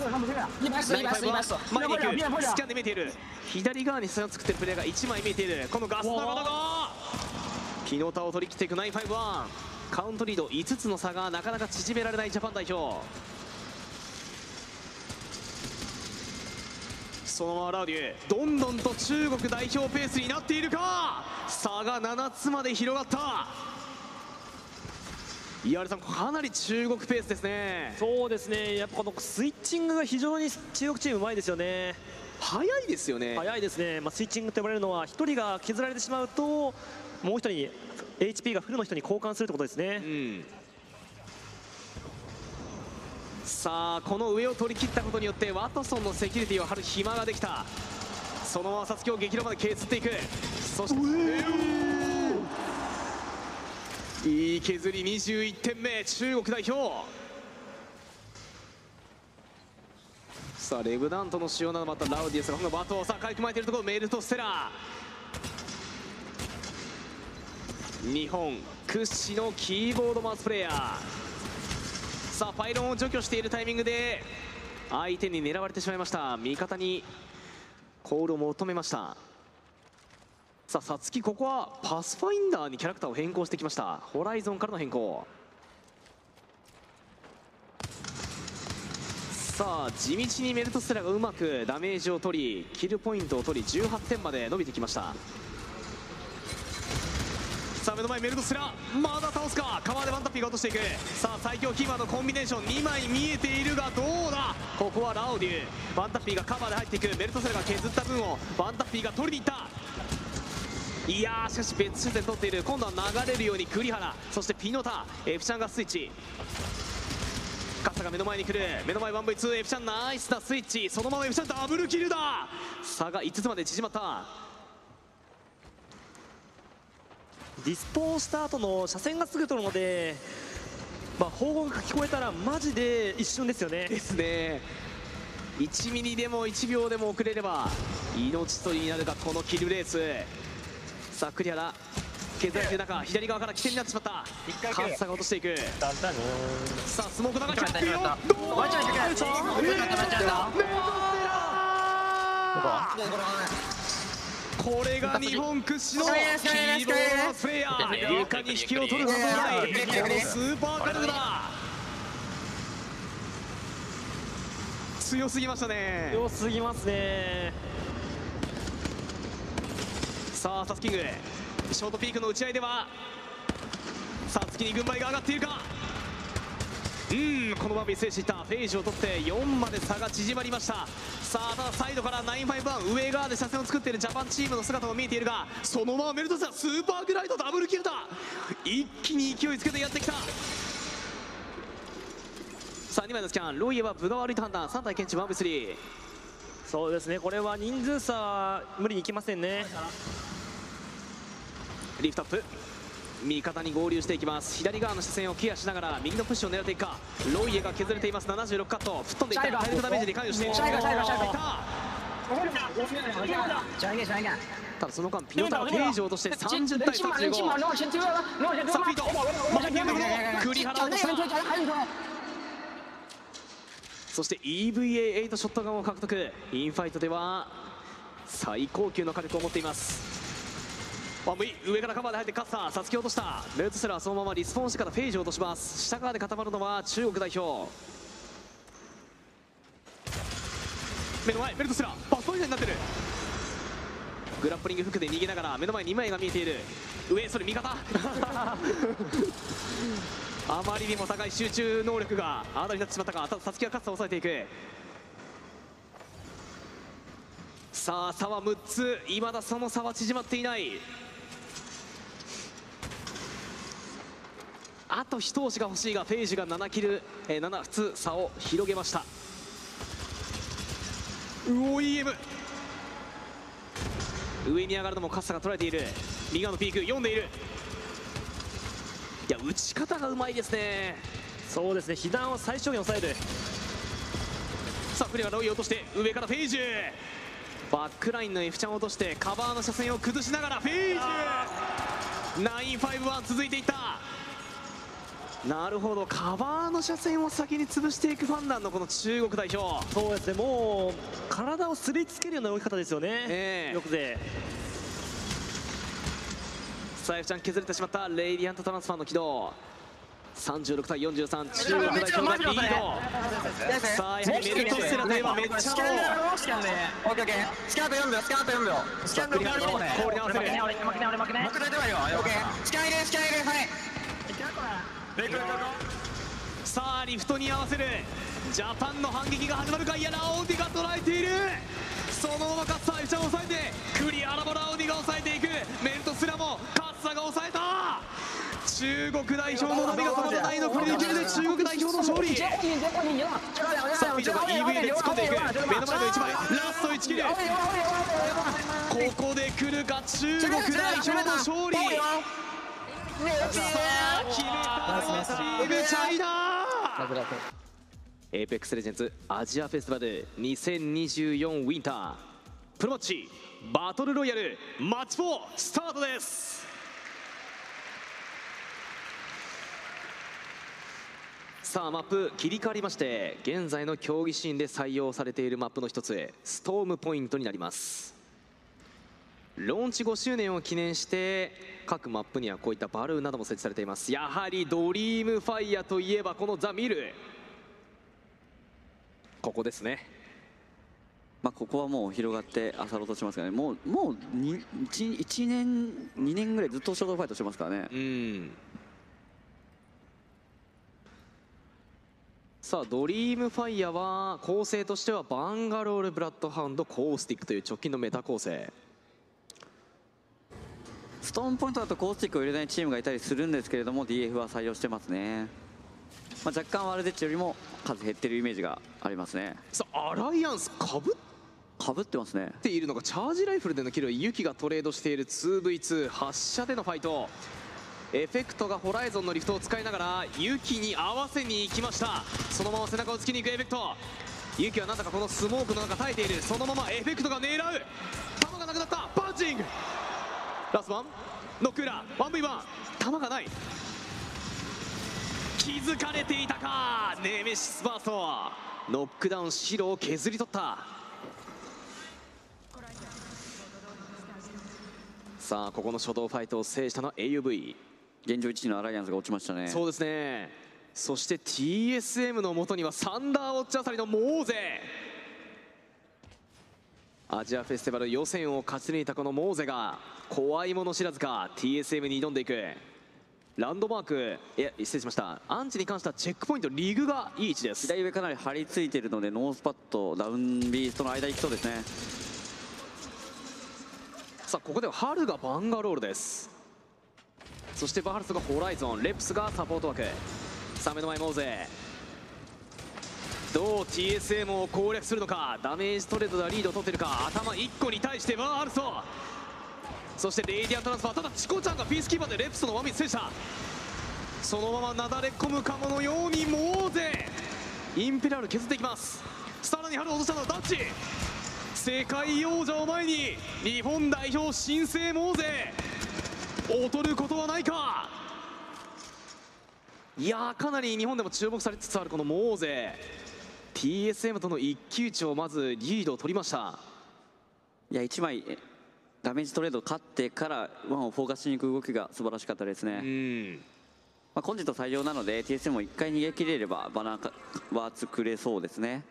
前に行くスキャンで見えている。左側に差を作ってるプレーが1枚見えている。このガスナガナがピノタを取り切っていく951カウントリード5つの差がなかなか縮められないジャパン代表。そのままラウデュどんどんと中国代表ペースになっているか。差が7つまで広がった。岩原さんかなり中国ペースですね。そうですね。やっぱこのスイッチングが非常に中国チームうまいですよね。早いですよね。早いですね、まあ、スイッチングと呼ばれるのは1人が削られてしまうともう1人に HP がフルの人に交換するってことですね。うん。さあこの上を取り切ったことによってワトソンのセキュリティを張る暇ができた。そのままサツキを激怒まで削っていく。そしていい削り21点目中国代表。さあレブダントの使用などまたラウディですがこのバトをさあかいくまえているところメルトステラ日本屈指のキーボードマスプレーヤー。さあパイロンを除去しているタイミングで相手に狙われてしまいました。味方にコールを求めました。さあさつきここはパスファインダーにキャラクターを変更してきました。ホライゾンからの変更。さあ地道にメルトステラがうまくダメージを取りキルポイントを取り18点まで伸びてきました。さあ目の前メルトステラまだ倒すか。カバーでワンタッピーが落としていく。さあ最強キーマンのコンビネーション2枚見えているがどうだ。ここはラオデュワンタッピーがカバーで入っていく。メルトステラが削った分をワンタッピーが取りに行った。いやーしかし別修正取っている。今度は流れるように栗原そしてピノタ F ちゃんがスイッチ。カサが目の前に来る。目の前 1v2 F ちゃんナイスなスイッチ。そのまま F ちゃんダブルキルだ。差が5つまで縮まった。ディスポーした後の車線がすぐ取るので、まあ、砲音が聞こえたらマジで一瞬ですよね。ですね。1ミリでも1秒でも遅れれば命取りになるがこのキルレース。さあ栗原削られている中左側から起点になってしまったカッサが落としていく。さあスモーク流していくよどうこれが日本屈指のキーボードプレーヤー床に引きを取るはずもない。このスーパーカルグだ強すぎましたね。強すぎますねさあサツキング。ショートピークの打ち合いではさあ月に軍配が上がっているか。うんこの場面制していた。フェイジを取って4まで差が縮まりました。さあただサイドから951上側で車線を作っているジャパンチームの姿も見えているがそのままメルトさんスーパーグライドダブルキルだ一気に勢いつけてやってきた。さあ2枚のスキャン。ロイエは分が悪いと判断。3体検知 1v3 そうですね。これは人数差無理にいきませんね。リフトアップ。味方に合流していきます。左側の視線をケアしながら右のプッシュを狙っていくか。ロイエが削れています。76カット。吹っ飛んでいった。体力ダメージに関与して。下一个下一个下一个いっただその間ピノタがページを落として30対起码起码35让我先推了让我先推さあフィート栗原を落としたそして EVA8 ショットガンを獲得。インファイトでは最高級の火力を持っていますワン V 上からカバーで入ってカッサー。サツキ落とした。メルトセラーそのままリスポーンしてからフェイジを落とします。下側で固まるのは中国代表。目の前メルトセラー。バストインになってる。グラップリングフックで逃げながら目の前2枚が見えている。上それ味方。あまりにも高い集中能力があだになってしまったか。ただサツキがカッサを抑えていく。さあ差は6つ。いまだその差は縮まっていない。あと一押しが欲しいがフェイジが7キル、えー、7つ差を広げました。うお EM 上に上がるのもカッサが捉えている。右側のピーク読んでいる。いや打ち方がうまいですね。そうですね。被弾を最小限抑えるさあフレアロイを落として上からフェイジ。ュバックラインの F ちゃんを落としてカバーの車線を崩しながらフェイジュ951続いていったなるほど。カバーの車線を先に潰していくファンダンのこの中国代表。そうですね。もう体をすりつけるような動き方ですよね、ええ。よくでさあ F ちゃん削れてしまった。レイディアントトランスファーの起動。36対43中国代表がリード。さあやはりメルトセラといえばめっちゃスキスキャンダルオッケーオッケー。スキャンダル4秒スキャンダル4秒スキャンダル4秒氷に合わせる負けない俺負けない俺負けない負けないではよオッケースキャン入れスキャン入れはいさあリフトに合わせる。ジャパンの反撃が始まるか。いやラオウディが捉えている。そのままカッサーイちゃんを抑えてクリアラボラオウディが抑えていく。メルトスラもカッサが抑えた。中国代表の波が止まらない残り2球で中国代表の勝利。さあフィーが EV で突っ込んでいく。目の前の1枚。ラスト1キル。ここで来るか。中国代表の勝利。さあ決めたチームチャイナエーペックスレジェンズアジアフェスティバル2024ウィンタープロマッチバトルロイヤルマッチ4スタートです。さあマップ切り替わりまして現在の競技シーンで採用されているマップの一つへストームポイントになります。ローンチ5周年を記念して各マップにはこういったバルーンなども設置されています。やはりドリームファイヤーといえばこのザ・ミル。ここですね。まあ、ここはもう広がって漁ろうとしますからね、もうもう 1, 1年、2年ぐらいずっとずっとファイトしてますからね、うん。さあドリームファイヤーは構成としてはバンガロールブラッドハウンドコースティックという直近のメタ構成ストームポイントだとコースティックを入れないチームがいたりするんですけれども、DF は採用してますね、まあ、若干ワルデッチよりも数減ってるイメージがありますね、さあアライアンスかぶっかぶってますね、ているのがチャージライフルでのキルユキがトレードしている 2v2 発射でのファイト。エフェクトがホライゾンのリフトを使いながらユキに合わせに行きました。そのまま背中を突きに行くエフェクト。ユキはなんだかこのスモークの中耐えている。そのままエフェクトが狙う。弾がなくなった。パンチングラストワンノック裏 1v1 弾がない。気づかれていたかネメシスバーストノックダウン白を削り取った。さあここの初動ファイトを制したのは AUV 現状1位のアライアンスが落ちましたね、そうですね。そして TSM のもとにはサンダーウォッチあさりのモーゼアジアフェスティバル予選を勝ち抜いたこのモーゼが怖いもの知らずか TSM に挑んでいく。ランドマークいや失礼しました。安置に関してはチェックポイントリグがいい位置です。左上かなり張り付いているので、ノースパッド、ダウンビーストの間行きそうですね、さあここではハルがバンガロールです。そしてバハルスがホライゾンレプスがサポート枠。さあ目の前モーゼどう TSM を攻略するのかダメージトレードではリードを取ってるか頭1個に対してバールソそしてレイディアントランスファーただチコちゃんがピースキーパーでレプスのワミス制した。そのままなだれ込むかものようにモーゼインペラル削っていきます。さらに春落としたのはダッチ。世界王者を前に日本代表新生モーゼ劣ることはないか。いやかなり日本でも注目されつつあるこのモーゼ TSM との一騎打ちをまずリードを取りました。いや1枚えダメージトレード勝ってからワンをフォーカスしに行く動きが素晴らしかったですね、うん。まあ、コンジェット採用なので TSM も1回逃げ切れればバナーは作れそうですね。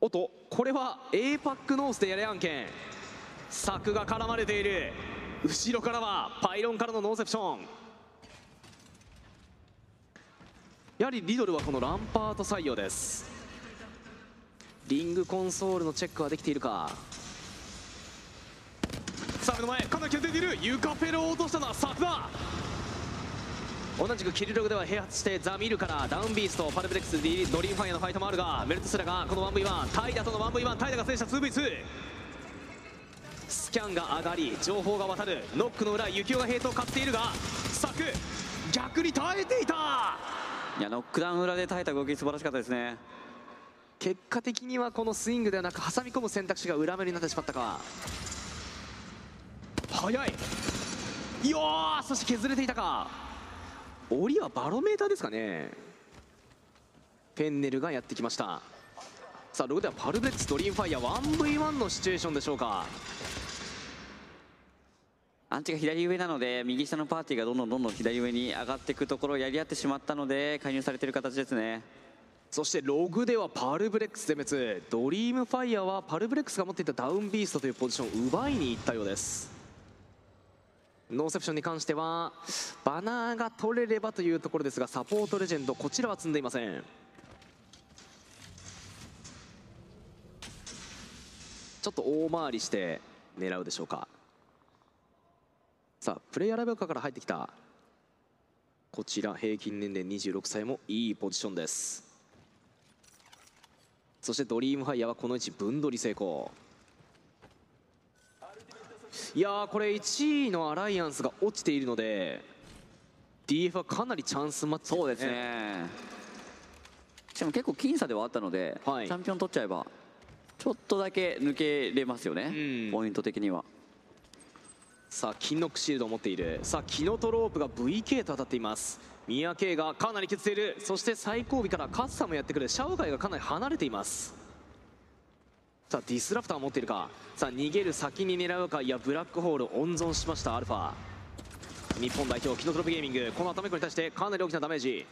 おっとこれは A パックノースでやれ案件。柵が絡まれている。後ろからはパイロンからのノーセプションやはりリドルはこのランパート採用です。リングコンソールのチェックはできているか。さあ目の前かなり削れているユカペルを落としたのはサクだ同じくキルログでは併発してザ・ミルからダウンビーストパルブレックスディドリームファイアのファイトもあるがメルトスラがこの 1V1 タイダとの 1V1 タイダが制した 2V2 スキャンが上がり情報が渡る。ノックの裏雪男がヘイトを買っているがサク逆に耐えていた。いやノックダウン裏で耐えた動き素晴らしかったですね。結果的にはこのスイングではなく挟み込む選択肢が裏目になってしまったか。速い。いやーそして削れていたか。檻はバロメーターですかね。ペンネルがやってきました。さあログではパルブレックスドリームファイヤー 1v1 のシチュエーションでしょうか。安置が左上なので右下のパーティーがどんどんどんどん左上に上がっていくところをやり合ってしまったので介入されている形ですね。そしてログではパルブレックス全滅ドリームファイヤーはパルブレックスが持っていたダウンビーストというポジションを奪いに行ったようです。ノーセプションに関してはバナーが取れればというところですがサポートレジェンドこちらは積んでいません。ちょっと大回りして狙うでしょうか。さあプレイヤーラベルカーから入ってきた。こちら平均年齢26歳もいいポジションです。そしてドリームファイヤーはこの位置分取り成功。いやーこれ1位のアライアンスが落ちているので DF はかなりチャンスマッチそうですね。しかも結構僅差ではあったので、はい。チャンピオン取っちゃえばちょっとだけ抜けれますよね、うん。ポイント的にはさあキノックシールドを持っている。さあキノトロープが VK と当たっています。ミヤケイがかなり削っている。そして最後尾からカッサもやってくる。シャオガイがかなり離れています。さあディスラプターを持っているか。さあ逃げる先に狙うか。いやブラックホール温存しました。アルファ。日本代表キノトロープゲーミング。この頭に対してかなり大きなダメージ。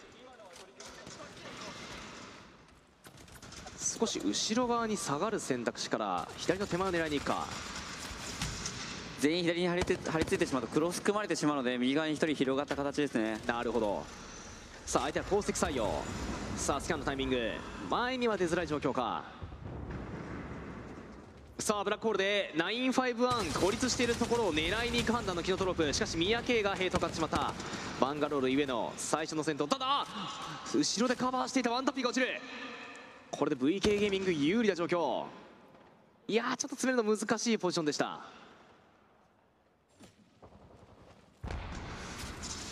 少し後ろ側に下がる選択肢から左の手前を狙いに行くか。全員左に張りて張り付いてしまうとクロス組まれてしまうので右側に1人広がった形ですね。なるほど。さあ相手は高石採用さあスキャンのタイミング。前には出づらい状況か。さあブラックホールで951孤立しているところを狙いに行く判断のキノトロープ。しかしミヤケイがヘイトを買ってしまった。バンガロールゆえの最初の戦闘。ただ後ろでカバーしていたワンタッピーが落ちる。これで VK ゲーミング有利な状況。いやちょっと詰めるの難しいポジションでした。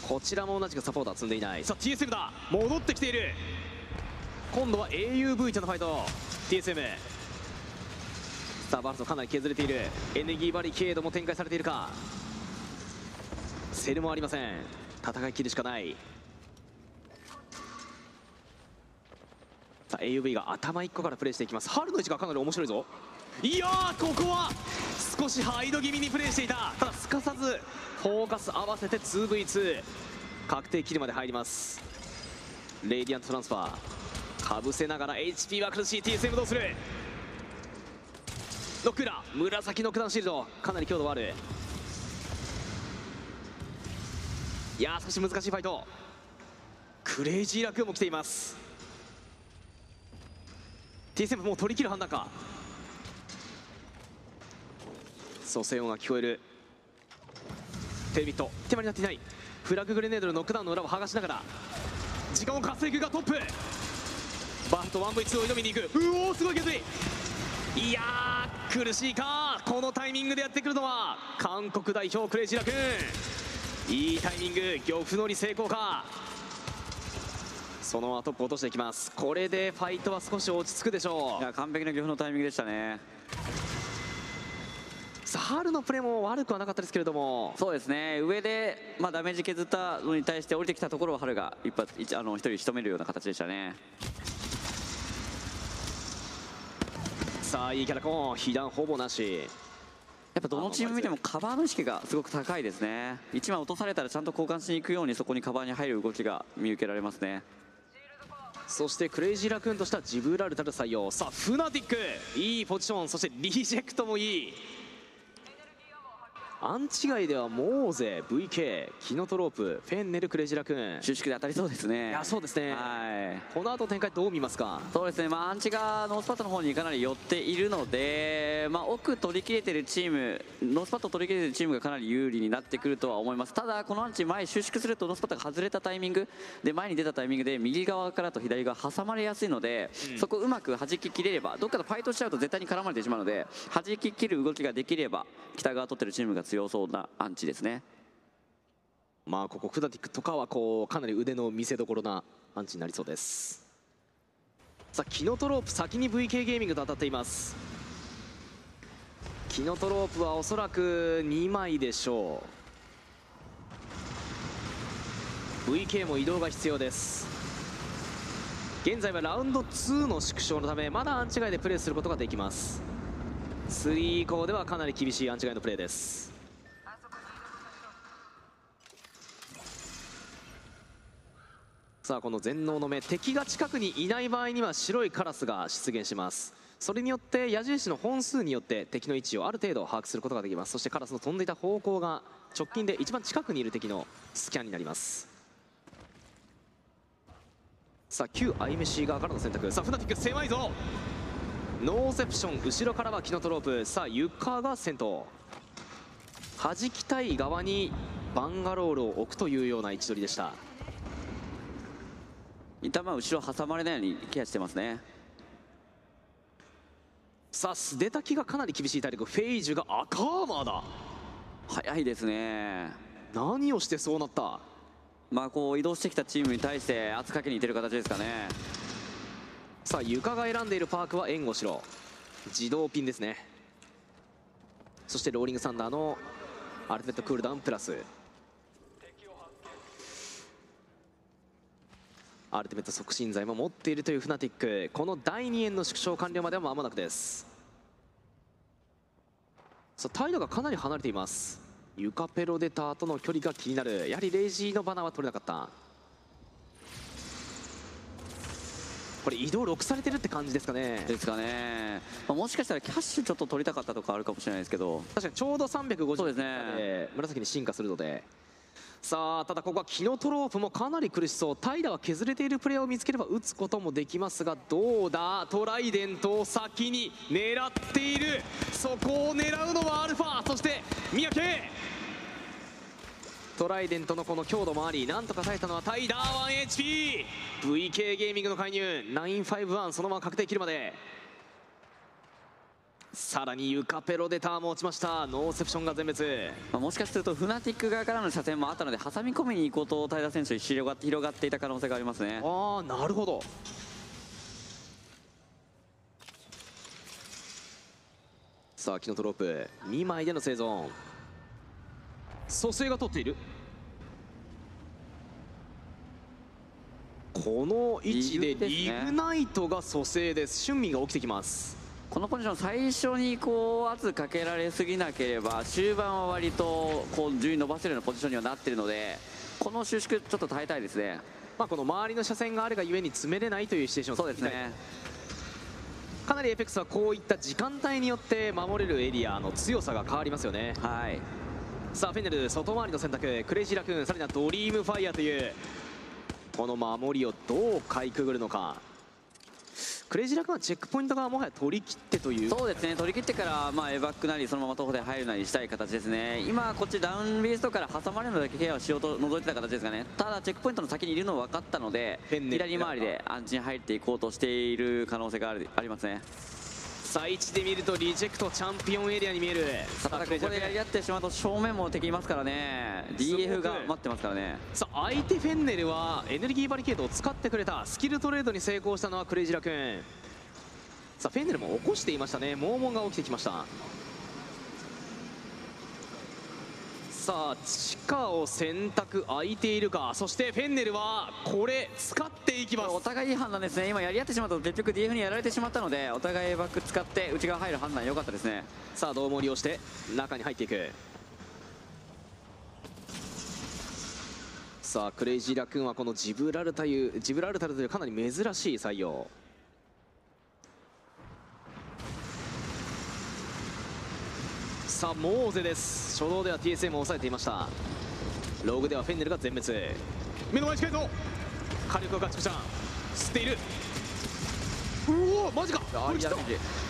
こちらも同じくサポーター積んでいない。さあ TSM だ。戻ってきている。今度は AUV とのファイト。TSM さあバルトかなり削れている。エネギーバリケードも展開されているか。セルもありません。戦い切るしかない。さあ AUV が頭1個からプレイしていきます。春の位置がかなり面白いぞ。いやーここは少しハイド気味にプレイしていた。ただすかさずフォーカス合わせて 2v2 確定キルまで入ります。レイディアントトランスファー。かぶせながら HP は苦しい TSM どうする？ノックラ紫ノックダウンシールド。かなり強度はある。いや少し難しいファイト。クレイジーラクーンも来ています。TSM もう取り切る判断か。蘇生音が聞こえる。テレビット手間になっていない。フラググレネードのノックダウンの裏を剥がしながら。時間を稼ぐがトップ。バット 1v2 を挑みに行く。うおーすごい削りいやー苦しいか。このタイミングでやってくるのは韓国代表クレイジーラ君いいタイミング漁夫乗り成功か。そのままトップ落としていきます。これでファイトは少し落ち着くでしょいや完璧な漁夫のタイミングでしたね。うさあハルのプレーも悪くはなかったですけれども。そうですね。上で、まあ、ダメージ削ったのに対して降りてきたところを春が一発一あの一人仕留めるような形でしたね。さあいいキャラコン。被弾ほぼなし。やっぱどのチーム見てもカバーの意識がすごく高いですね。1枚落とされたらちゃんと交換しに行くようにそこにカバーに入る動きが見受けられますね。そしてクレイジーラクーンとしてはジブラルタル採用。さあフナティック。いいポジション。そしてリジェクトもいいアンチ外ではモーゼ VK キノトロープフェンネルクレイジーラクーン収縮で当たりそうですね。いやそうですね。はい。この後展開どう見ますか？そうですね、まあ、安置がノースパッドの方にかなり寄っているので、まあ、奥取り切れてるチーム、ノースパッド取り切れてるチームがかなり有利になってくるとは思います、ただ、この安置、前、収縮するとノースパッドが外れたタイミングで、前に出たタイミングで、右側からと左側挟まれやすいので、そこをうまく弾き切れれば、どっかでファイトしちゃうと絶対に絡まれてしまうので、弾き切る動きができれば、北側取ってるチームが強そうな安置ですね。まあここフナティックとかはこうかなり腕の見せ所なアンチになりそうです。さあキノトロープ先に VK ゲーミングと当たっています。キノトロープはおそらく2枚でしょう。VK も移動が必要です。現在はラウンド2の縮小のためまだアンチ外でプレーすることができます。3以降ではかなり厳しいアンチ外のプレーです。さあこの全能の目敵が近くにいない場合には白いカラスが出現します。それによって矢印の本数によって敵の位置をある程度把握することができます。そしてカラスの飛んでいた方向が直近で一番近くにいる敵のスキャンになります。さあ旧アイメシ側からの選択。さあフナティック狭いぞ。ノーセプション後ろからはキノトロープ。さあ床が先頭。弾きたい側にバンガロールを置くというような位置取りでした。一旦まあ後ろ挟まれないようにケアしてますね。さあ素手炊きがかなり厳しい体力フェイジュが赤アーマーだ早いですね。何をしてそうなった？まあこう移動してきたチームに対して圧かけにいってる形ですかね。さあ床が選んでいるパークは援護しろ自動ピンですねそしてローリングサンダーのアルティメットクールダウンプラスアルティメット促進剤も持っているというフナティック。この第2円の縮小完了までは間もなくです。さあ態度がかなり離れています。床ペロデターとの距離が気になる。やはりレイジーのバナーは取れなかった。これ移動6されてるって感じですかね。ですかね、まあ、もしかしたらキャッシュちょっと取りたかったとかあるかもしれないですけど。確かにちょうど350そうですね。で紫に進化するのでさあただここはキノトロープもかなり苦しそう。怠惰は削れているプレーを見つければ打つこともできますがどうだ？トライデントを先に狙っている。そこを狙うのはアルファ。そして三宅。トライデントのこの強度もありなんとか耐えたのはタイダー 1HPVK ゲーミングの介入。951そのまま確定切るまで。さらにユカペロデターも落ちました。ノーセプションが全滅。まあ、もしかするとフナティック側からの車線もあったので挟み込みに行こうと平田選手に広がって広がっていた可能性がありますね。ああなるほど。さあキノトロープ。2枚での生存。蘇生が取っている。この位置でリグナイトが蘇生です。春味が起きてきますこのポジション最初にこう圧かけられすぎなければ終盤は割とこう順位伸ばせるようなポジションにはなっているのでこの収縮ちょっと耐えたいですね。まあこの周りの射線があるがゆえに詰めれないというシチュエーションをそうですね。かなりエイペックスはこういった時間帯によって守れるエリアの強さが変わりますよね。はい。さあフェネル外回りの選択クレイジーラクーンさらにはドリームファイヤーというこの守りをどうかいくぐるのかクレイジーラクーンはチェックポイントがもはや取り切ってという。そうですね。取り切ってからまあエバックなりそのまま徒歩で入るなりしたい形ですね。今こっちダウンビーストから挟まれるのだけケアをしようと覗いてた形ですかね。ただチェックポイントの先にいるの分かったので左回りでアンチに入っていこうとしている可能性があるありますねさあ位置で見るとリジェクトチャンピオンエリアに見える。ただここでやり合ってしまうと正面も敵いますからね。DF が待ってますからね。さあ相手フェンネルはエネルギーバリケードを使ってくれた。スキルトレードに成功したのはクレイジラ君。さあフェンネルも起こしていましたね。拷問が起きてきましたさあ地下を選択空いているか。そしてフェンネルはこれ使っていきます。お互いいい判断ですね。今やり合ってしまうと結局 DF にやられてしまったのでお互いバック使って内側入る判断良かったですね。さあドームを利用して中に入っていく。さあクレイジーラクーンはこのジブラルタというジブラルタルというかなり珍しい採用さあモーゼです。初動では TSM を抑えていました。ログではフェンネルが全滅。目の前に近いぞ。火力がガチクちゃん吸っている。うおマジか。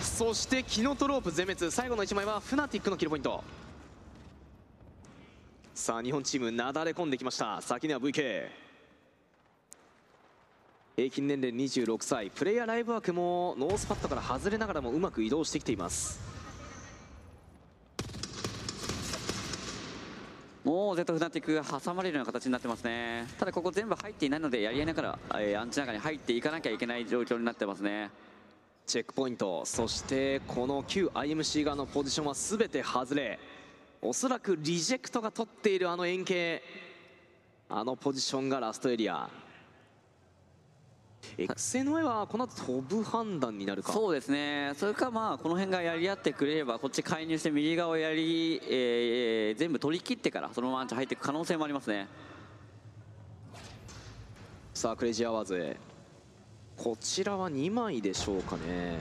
そしてキノトロープ全滅。最後の1枚はフナティックのキルポイント。さあ日本チームなだれ込んできました。先には VK 平均年齢26歳。プレイヤーライブワークもノースパッドから外れながらもうまく移動してきていますもう Z フナティックが挟まれるような形になってますね。ただここ全部入っていないのでやり合いながら、えー安置の中に入っていかなきゃいけない状況になってますね。チェックポイント。そしてこの旧 IMC 側のポジションは全て外れ。おそらくリジェクトが取っているあの円形。あのポジションがラストエリア。XNY はこの後飛ぶ判断になるか。そうですね。それかまあこの辺がやり合ってくれればこっち介入して右側をやり、えー全部取り切ってからそのままアンチ入っていく可能性もありますね。さあクレイジーアワーズへ。こちらは2枚でしょうかね。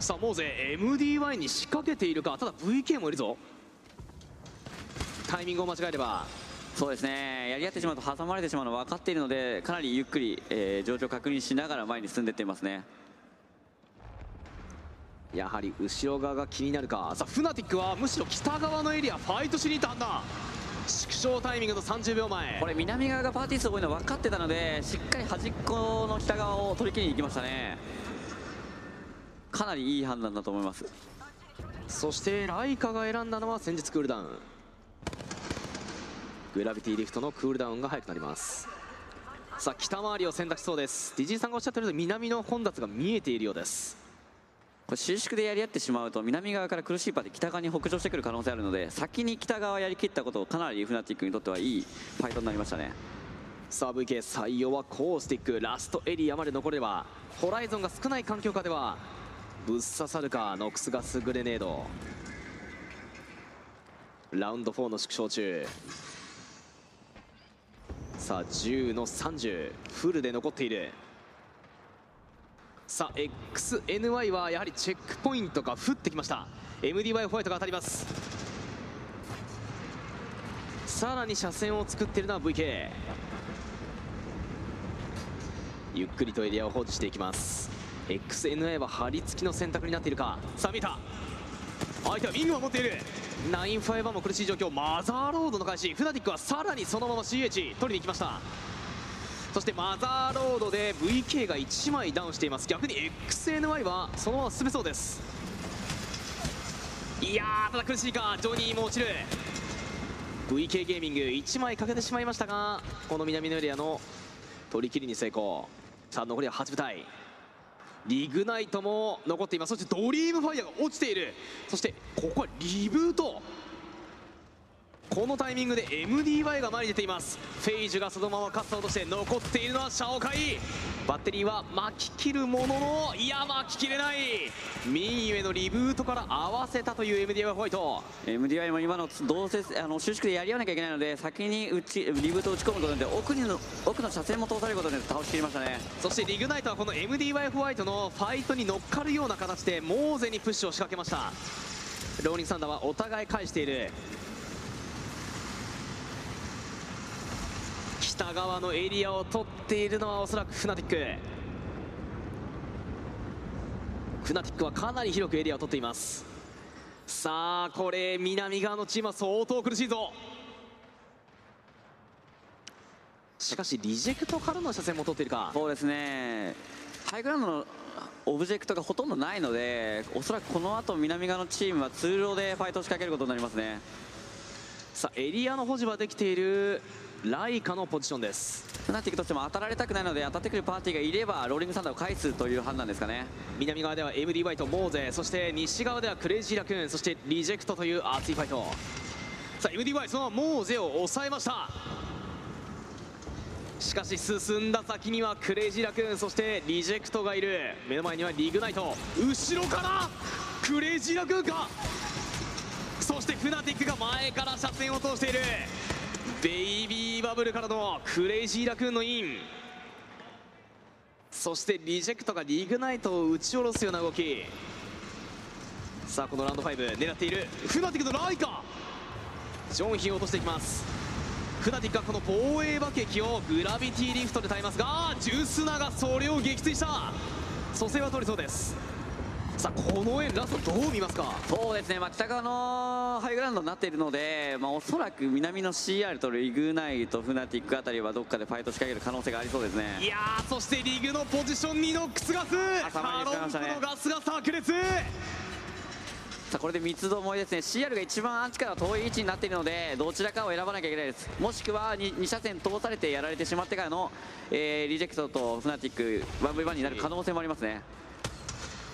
さあモーゼ MDY に仕掛けているか。ただ VK もいるぞ。タイミングを間違えればそうですね。やり合ってしまうと挟まれてしまうのは分かっているのでかなりゆっくり、えー状況を確認しながら前に進んでいっていますね。やはり後ろ側が気になるか。さあフナティックはむしろ北側のエリアファイトしに行ったんだ。縮小タイミングの30秒前。これ南側がパーティー数多いの分かってたのでしっかり端っこの北側を取り切りに行きましたね。かなりいい判断だと思います。そしてライカが選んだのは戦術クールダウングラビティリフトのクールダウンが早くなります。さあ北回りを選択しそうです。ディジーさんがおっしゃってるように南の混雑が見えているようです。これ収縮でやり合ってしまうと南側から苦しいパーで北側に北上してくる可能性あるので先に北側やりきったことかなりフナティックにとってはいいファイトになりましたね。さあ VK 採用はコースティック。ラストエリアまで残ればホライゾンが少ない環境下ではぶっ刺さるかノックスガスグレネードラウンド4の縮小中さあ10の30フルで残っている。さあ XNY はやはりチェックポイントが降ってきました。MDY ホワイトが当たります。さらに車線を作っているのは VK ゆっくりとエリアを放置していきます。XNA は張り付きの選択になっているか。さあ見た。相手はウィングを持っている。951も苦しい状況。マザーロードの開始。フナティックはさらにそのまま CH 取りに行きました。そしてマザーロードで VK が1枚ダウンしています。逆に XNY はそのまま進めそうです。いやーただ苦しいか。ジョニーも落ちる。VK ゲーミング1枚かけてしまいましたがこの南のエリアの取り切りに成功。さあ残りは8部隊。リグナイトも残っています。そしてドリームファイヤーが落ちている。そしてここはリブート。このタイミングで MDY が前に出ています。フェイジュがそのままカッサーとして残っているのはシャオカイ。バッテリーは巻き切るもののいや巻き切れない。民へのリブートから合わせたという MDY ホワイト。MDI も今の同性あの収縮でやり合わなきゃいけないので先に打ちリブートを打ち込むことで奥にの奥の車線も通されることで倒しきりましたね。そしてリグナイトはこの MDY ホワイトのファイトに乗っかるような形でモーゼにプッシュを仕掛けました。ローリングサンダーはお互い返している北側のエリアを取っているのはおそらくフナティック。フナティックはかなり広くエリアを取っています。さあこれ南側のチームは相当苦しいぞ。しかしリジェクトからの車線も取っているか。そうですね。ハイグラウンドのオブジェクトがほとんどないのでおそらくこの後南側のチームは通路でファイトを仕掛けることになりますね。さあエリアの保持はできているライカのポジションです。フナティックとしても当たられたくないので当たってくるパーティーがいればローリングサンダーを返すという判断ですかね。南側では MD ワイトモーゼそして西側ではクレイジーラクーンそしてリジェクトという熱いファイト。さあ MDY そのモーゼを抑えました。しかし進んだ先にはクレイジーラクーンそしてリジェクトがいる。目の前にはリグナイト。後ろからクレイジーラクーンかそしてフナティックが前から射線を通しているベイビーバブルからのクレイジーラクーンのイン。そしてリジェクトがリグナイトを打ち下ろすような動き。さあこのラウンド5狙っている。フナティックのライカジョンヒを落としていきます。フナティックはこの防衛爆撃をグラビティリフトで耐えますがジュースナがそれを撃墜した。蘇生は取りそうです。さあこの円ラストどう見ますか？そうですね、まあ、北側のハイグラウンドになっているので、まあ、おそらく南の CR とリグナイト、フナティックあたりはどっかでファイト仕掛ける可能性がありそうですね。いやーそしてリグのポジションにノックスガス。朝まカロンプで使いましたねのガスが炸裂。さあこれで三つどもえですね。CR が一番アンチから遠い位置になっているのでどちらかを選ばなきゃいけないです。もしくは 2, 2射線通されてやられてしまってからの、えーリジェクトとフナティック 1v1 になる可能性もありますね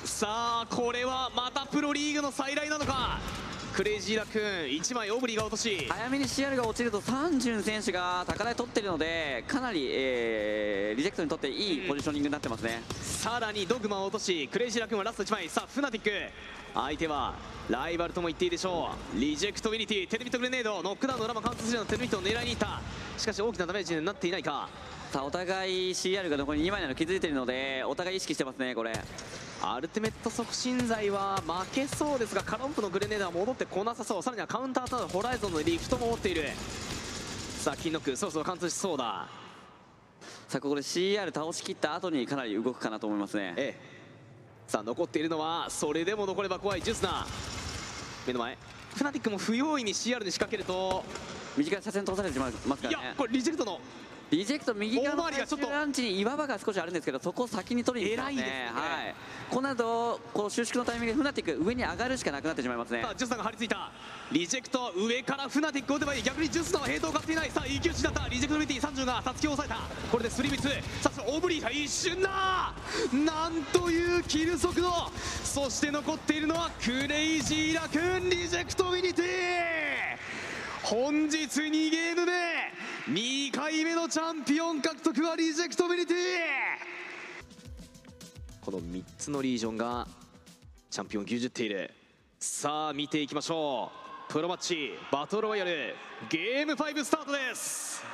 さあこれはまたプロリーグの再来なのか？クレイジーラクーン1枚オブリーが落とし。早めに CR が落ちるとサンジュン選手が高台取ってるのでかなり、えーリジェクトにとっていいポジショニングになってますね、さらにドグマを落としクレイジーラクーンはラスト1枚。さあフナティック。相手はライバルとも言っていいでしょう。リジェクトウィニティテレビットグレネード。ノックダウンの裏もカウントするようなテレビットを狙いに行った。しかし大きなダメージになっていないか？さあお互い CR が残り2枚なの気づいてるのでお互い意識してますねこれ。アルティメット促進剤は負けそうですがカロンプのグレネードは戻ってこなさそう。さらにはカウンターとなるホライゾンのリフトも持っている。さあ金ノックそろそろ貫通しそうだ。さあここで CR 倒しきった後にかなり動くかなと思いますね。ええ。さあ残っているのはそれでも残れば怖いジュスナ目の前。フナティックも不用意に CR に仕掛けると。短い車線通されてしまいますかいらね。やこれリジェクトのリジェクト右側のランチに岩場が少しあるんですけどそこを先に取りに行きますね。偉いですね。はい。こうなるとこう収縮のタイミングでフナティック上に上がるしかなくなってしまいますね。さあジュスナが張り付いた。リジェクト上からフナティックを打てばいい。逆にジュスナはヘイトを買っていない。さあ一騎打ちだった。リジェクトミティ30がた。つきを抑えたこれでス。リービッツさあそのオブリーが一瞬だなん。というキル速度そして残っているのはクレイジーラクーンリジェクトミニティ本日2ゲーム目2回目のチャンピオン獲得はリジェクトミニティ。この3つのリージョンがチャンピオンを牛耳っているさあ見ていきましょう。プロマッチバトルロイヤルゲーム5スタートです。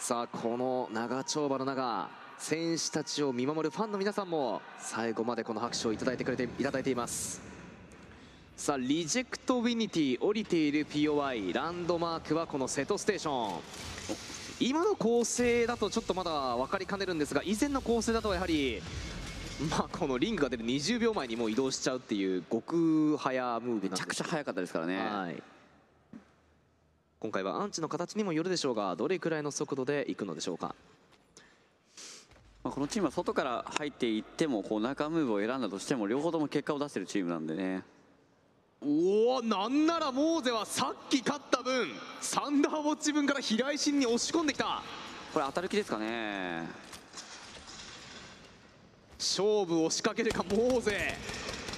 さあこの長丁場の中選手たちを見守るファンの皆さんも最後までこの拍手をいただいてくれていただいています。さあリジェクトウィニティ降りている POI ランドマークはこの瀬戸ステーション。今の構成だとちょっとまだ分かりかねるんですが以前の構成だとやはりまあこのリングが出る20秒前にもう移動しちゃうっていう極早ムーブめちゃくちゃ速かったですからね。はい。今回はアンチの形にもよるでしょうがどれくらいの速度で行くのでしょうか。まあ、このチームは外から入っていってもこう中ムーブを選んだとしても両方とも結果を出してるチームなんでねおおなんならモーゼはさっき勝った分サンダーウォッチ分から平井心に押し込んできた。これ当たる気ですかね。勝負を仕掛けるかモーゼ。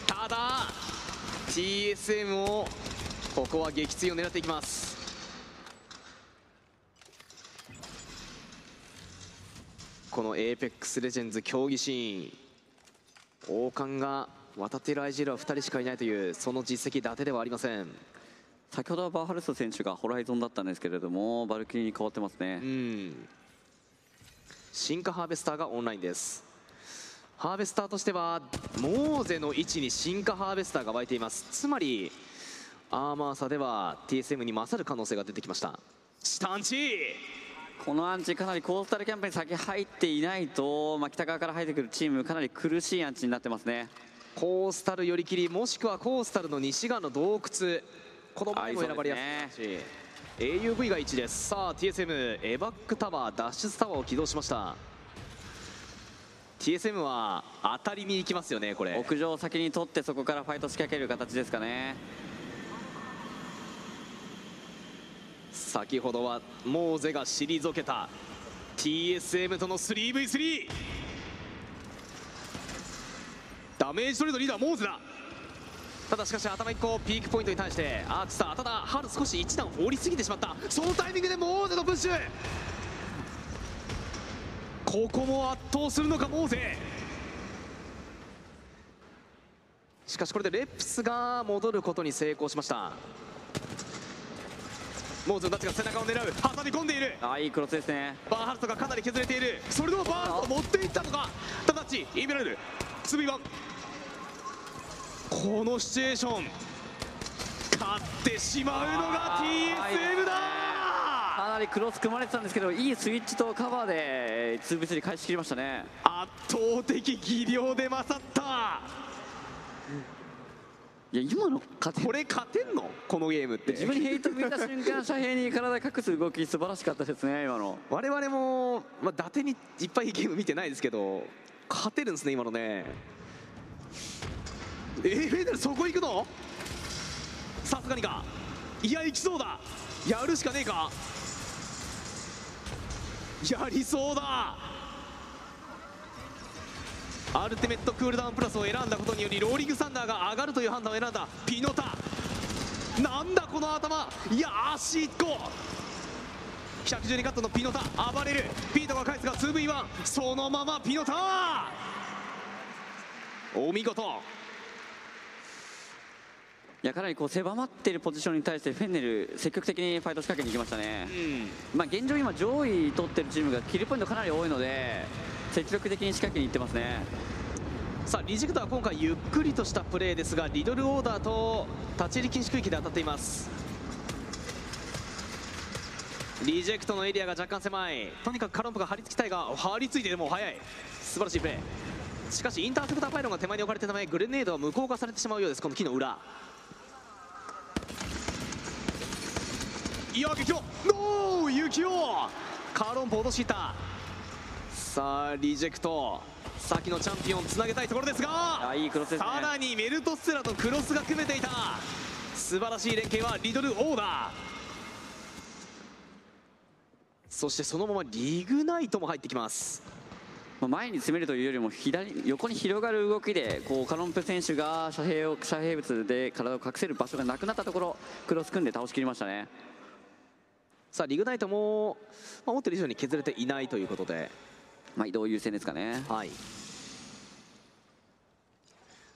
ただ TSM をここは撃墜を狙っていきます。この APEX レジェンズ競技シーン。王冠が渡っている IGL は2人しかいないというその実績伊達ではありません。先ほどはバーハルスト選手がホライゾンだったんですけれどもバルキリーに変わってますね。うん。進化ハーベスターがオンラインです。ハーベスターとしてはモーゼの位置に進化ハーベスターが湧いています。つまりアーマー差では TSM に勝る可能性が出てきました。チタンチ。このアンチかなりコースタルキャンプに先入っていないと、まあ、北側から入ってくるチームかなり苦しいアンチになってますねコースタル寄り切りもしくはコースタルの西側の洞窟。この前も選ばれやすい。し AUV が1です。さあ TSM エバックタワー脱出タワーを起動しました。TSM は当たりに行きますよねこれ。屋上を先に取ってそこからファイト仕掛ける形ですかね。先ほどはモーゼが退けた。TSM との 3v3 ダメージトレードリーダーモーゼだ。ただしかし頭1個ピークポイントに対してアークスターただハル少し一段放りすぎてしまった。そのタイミングでモーゼのプッシュ。ここも圧倒するのかモーゼ。しかしこれでレップスが戻ることに成功しました。モーズのダッチが背中を狙う。挟み込んでいる。ああいいクロスですね。バーハルトがかなり削れている。それでもバーハルト持っていったのか。タダッチイメラルツビバンこのシチュエーション。勝ってしまうのが TSM だ。かなりクロス組まれてたんですけどいいスイッチとカバーで 2v3 返し切りましたね。圧倒的技量で勝った。いや今の勝てこれ勝てんの？このゲームって。自分にヘイト見た瞬間遮蔽に体隠す動き素晴らしかったですね今の。我々も、まあ、伊達にいっぱいゲーム見てないですけど勝てるんですね今のねえー、フェデルそこ行くの？さすがにか。いや行きそうだ。やるしかねえか。やりそうだ。アルティメットクールダウンプラスを選んだことによりローリングサンダーが上がるという判断を選んだ。ピノタ。なんだこの頭。いや足1個112カットのピノタ。暴れる。ピートが返すが 2v1 そのままピノタ。お見事。いやかなりこう狭まっているポジションに対してフェンネル積極的にファイト仕掛けに行きましたね、まあ、現状今上位取ってるチームがキルポイントかなり多いので積極的に仕掛けに行ってますね。さあリジェクトは今回ゆっくりとしたプレーですがリドルオーダーと立ち入り禁止区域で当たっています。リジェクトのエリアが若干狭い。とにかくカロンプが張り付きたいが張り付いてでも早い。素晴らしいプレー。しかしインターセプターパイロンが手前に置かれてたためグレネードは無効化されてしまうようですこの木の裏いや激をノー雪をカーロンポ落としったさあリジェクト先のチャンピオンつなげたいところですがあいいクロスですね。さらにメルトステラとクロスが組めていた。素晴らしい連携はリドルオーダー。そしてそのままリグナイトも入ってきます。まあ前に詰めるというよりも左横に広がる動きでこうカロンプ選手が遮蔽を遮蔽物で体を隠せる場所がなくなったところクロス組んで倒しきりましたねさあリグナイトも、まあ、思ってる以上に削れていないということで。まあ移動優先ですかね。はい。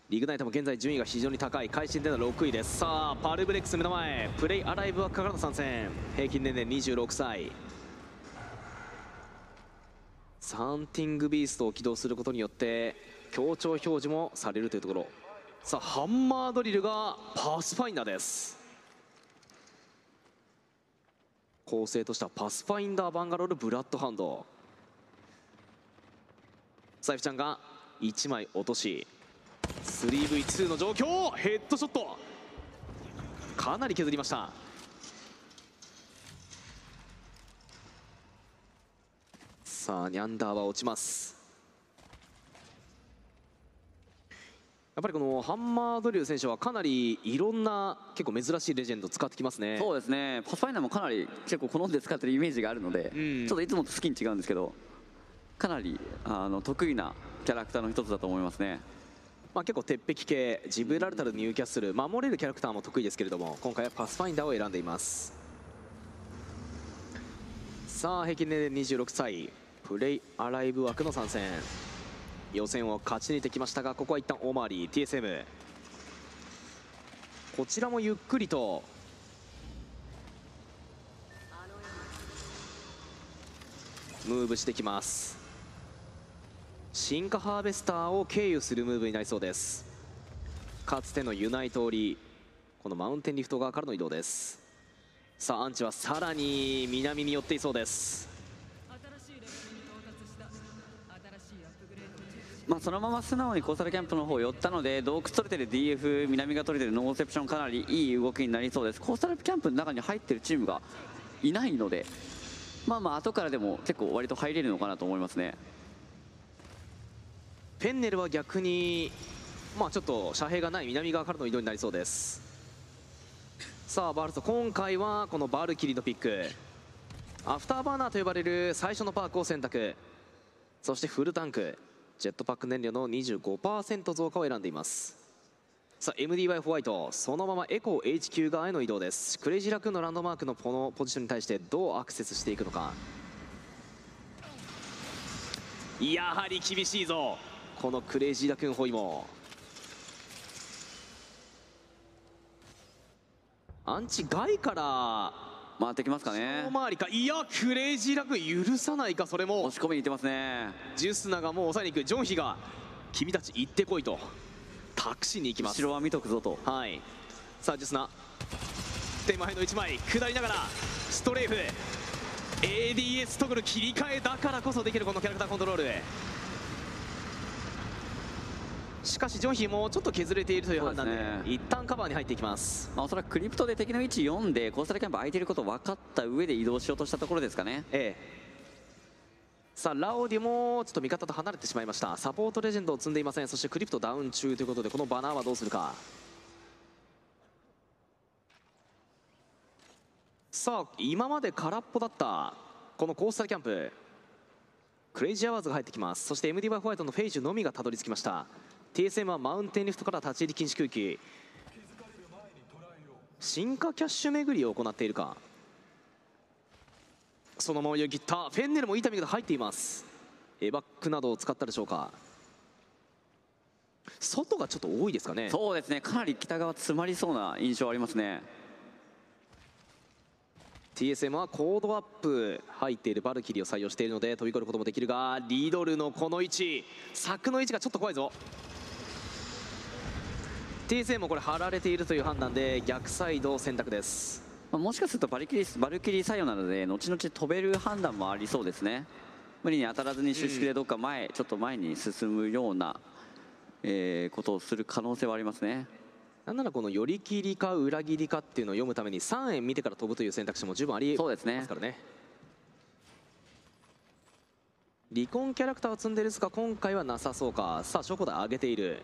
リグナイトも現在順位が非常に高い。会心での6位です。さあパルブレックス目の前。プレイアライブワッカからの参戦。平均年齢26歳。サンティングビーストを起動することによって強調表示もされるというところ。さあハンマードリルがパスファインダーです構成としてはパスファインダーバンガロールブラッドハンド。サイフちゃんが1枚落とし。3v2 の状況。ヘッドショット。かなり削りました。さあニャンダーは落ちます。やっぱりこのハンマードリュー選手はかなりいろんな結構珍しいレジェンド使ってきますね。そうですね。パスファインダーもかなり結構好んで使ってるイメージがあるので、うん。ちょっといつもと好きに違うんですけどかなりあの得意なキャラクターの一つだと思いますね。まあ、結構鉄壁系ジブラルタルニューキャッスル守れるキャラクターも得意ですけれども今回はパスファインダーを選んでいます。さあ平均年齢26歳プレイアライブ枠の参戦予選を勝ち抜いてきましたがここは一旦大回り TSM こちらもゆっくりと。ムーブしてきます。進化ハーベスターを経由するムーブになりそうです。かつてのユナイト折りこのマウンテンリフト側からの移動です。さあアンチはさらに南に寄っていそうです新しいレベルに到達した新しいアップグレードをチェックしまあ、そのまま素直にコースタルキャンプの方寄ったので洞窟取れてる DF 南が取れてるノーセプションかなりいい動きになりそうです。コースタルキャンプの中に入ってるチームがいないのでまあまあ後からでも結構割と入れるのかなと思いますね。フェンネルは逆にまあちょっと遮蔽がない南側からの移動になりそうです。さあバルト今回はこのバルキリーのピック。アフターバーナーと呼ばれる最初のパークを選択。そしてフルタンク。ジェットパック燃料の25%増加を選んでいます。さあ MDY ホワイトそのままエコー HQ 側への移動です。クレイジーラクーンのランドマークのこのポジションに対してどうアクセスしていくのか。やはり厳しいぞ。このクレイジーラクーンホイモアンチ外から回ってきますかね。大回りか。いやクレイジーラクーン許さないか。それも押し込みに行ってますね。ジュスナがもう抑えに行く。ジョンヒが君たち行ってこいと。託しに行きます。後ろは見とくぞと。はい。さあジュスナ。手前の1枚下りながらストレーフ。ADS トグル切り替えだからこそできるこのキャラクターコントロールしかしジョンヒもちょっと削れているという判断でね。一旦カバーに入っていきます。まあ、おそらくクリプトで敵の位置読んでコースタルキャンプ空いてることを分かった上で移動しようとしたところですかね。ええ。さあラオディもちょっと味方と離れてしまいました。サポートレジェンドを積んでいません。そしてクリプトダウン中ということでこのバナーはどうするか。さあ今まで空っぽだったこのコースタルキャンプ。クレイジーアワーズが入ってきます。そして MD バイホワイトのフェイジュのみがたどり着きました TSM はマウンテンリフトから立ち入り禁止区域。進化キャッシュ巡りを行っているか。そのままよぎった。フェンネルもいいタイミングで入っています。エバックなどを使ったでしょうか。外がちょっと多いですかね。そうですね。かなり北側詰まりそうな印象ありますね。TSM はコードアップ入っているバルキリーを採用しているので飛び越えることもできるがリドルのこの位置。柵の位置がちょっと怖いぞ TSM もこれ張られているという判断で逆サイド選択です。まあもしかするとバルキリーバルキリー作用なので後々飛べる判断もありそうですね。無理に当たらずに収縮でどっか前、ちょっと前に進むような、えーことをする可能性はありますね。なんならこの寄り切りか裏切りかっていうのを読むために3円見てから飛ぶという選択肢も十分ありそうですね。ますからね。離婚キャラクターを積んでるですが今回はなさそうか。さあショコで上げている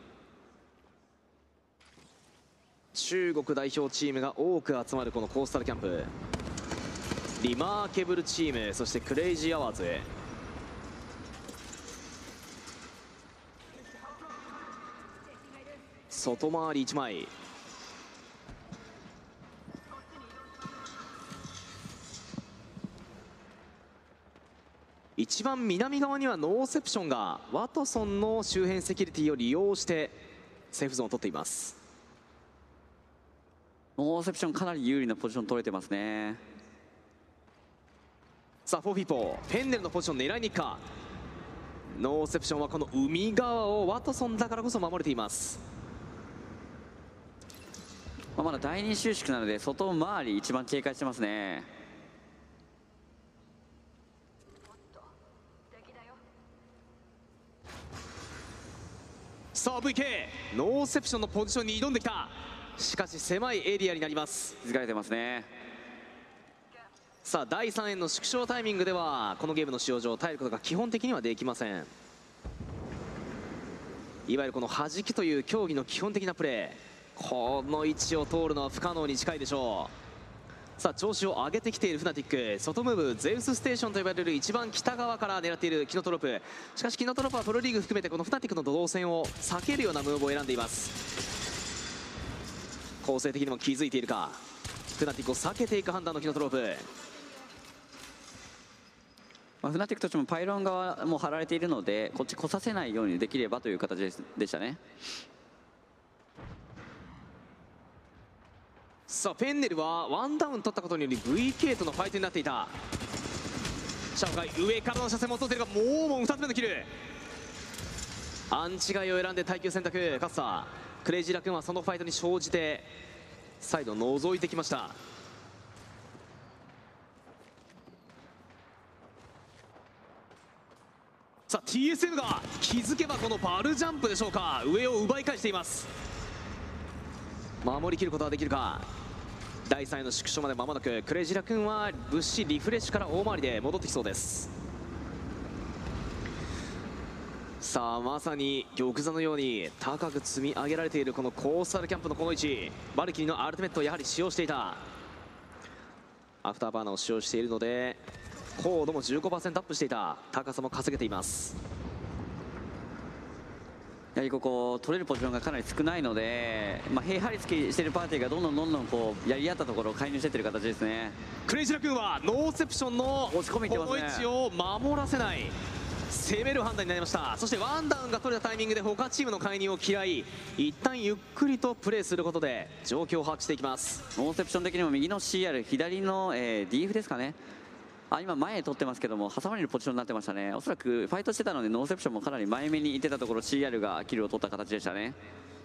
中国代表チームが多く集まるこのコースタルキャンプ。リマーケブルチームそしてクレイジーアワーズ外回り1枚。一番南側にはノーセプションがワトソンの周辺セキュリティを利用してセーフゾーンを取っています。ノーセプションかなり有利なポジション取れてますね。さあフォーフィーポー。フェンネルのポジション狙いに行くか。ノーセプションはこの海側をワトソンだからこそ守れています。まあまだ第二収縮なので外回り一番警戒してますね。さあ VK ノーセプションのポジションに挑んできたしかし狭いエリアになります。気づかれてますね。さあ第3円の縮小タイミングではこのゲームの使用上耐えることが基本的にはできません。いわゆるこの弾きという競技の基本的なプレーこの位置を通るのは不可能に近いでしょう。さあ調子を上げてきているフナティック。外ムーブゼウスステーションと呼ばれる一番北側から狙っているキノトロップ。しかしキノトロップはプロリーグ含めてこのフナティックの動線を避けるようなムーブを選んでいます構成的にも気づいているか。フナティックを避けていく判断のキノトロップ。まあ、フナティックとしてもパイロン側も張られているのでこっち来させないようにできればという形ですでしたね。さあペンネルはワンダウン取ったことにより VK とのファイトになっていた。シャオカイ上からの射線も取っているがもうもう2つ目のキル。アンチガイを選んで耐久選択。カッサークレイジーラ君はそのファイトに生じてサイドを覗いてきました。さあ TSM が気づけばこのバルジャンプでしょうか。上を奪い返しています。守りきることができるか。第3位の縮小まで間もなくクレイジラ君は物資リフレッシュから大回りで戻ってきそうです。さあまさに玉座のように高く積み上げられているこのコースタルキャンプのこの位置。バルキリーのアルティメットをやはり使用していた。アフターバーナーを使用しているので高度も15%アップしていた。高さも稼げています。やはりここ取れるポジションがかなり少ないので、まあ、へばりつきしているパーティーがどんどんどんどんこうやり合ったところを介入していってる形ですね。クレイジーラクーンはノーセプションのこの位置を守らせない攻める判断になりました。そしてワンダウンが取れたタイミングで他チームの介入を嫌い一旦ゆっくりとプレーすることで状況を把握していきます。ノーセプション的にも右の CR 左の、えー、DF ですかね。あ今前へ取ってますけども挟まれるポジションになってましたね。おそらくファイトしてたのでノーセプションもかなり前目にいってたところ CR がキルを取った形でしたね。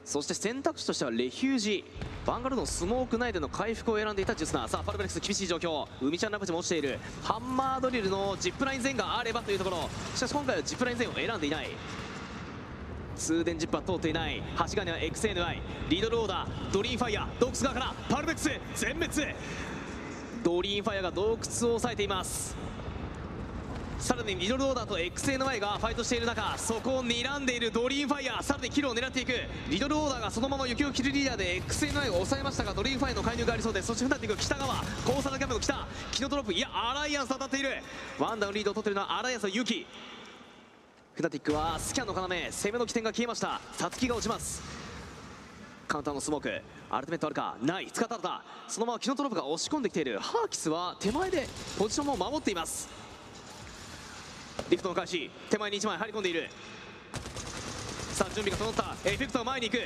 そして選択肢としてはレヒュージ。ヴァンガルドのスモーク内での回復を選んでいたジュスナー。さあパルベレックス厳しい状況。海ちゃんラプチも落ちている。ハンマードリルのジップライン前があればというところ。しかし今回はジップライン前を選んでいない。通電ジップは通っていない。橋金は XNI リードルオーダードリーンファイヤー洞窟側からパルベックス全滅。ドリーンファイヤーが洞窟を抑えています。さらにミドルオーダーと XNY がファイトしている中そこを睨んでいるドリーンファイヤーさらにキルを狙っていく。ミドルオーダーがそのまま雪を切るリーダーで XNY を抑えましたがドリーンファイヤーの介入がありそうです。そして船っていく北側。コーサルキャンプの北。キノトロップいやアライアンス当たっている。ワンダウンリードを取っているのはアライアンスのユキ。フナティックはスキャンの要。攻めの起点が消えました。サツキが落ちます。カウンターのスモーク。アルティメットあるか？ない。使ったったそのままキノトロップが押し込んできている。ハーキスは手前でポジションも守っています。リフトの開始手前に1枚入り込んでいる。さあ準備が整った。エフェクトが前に行く。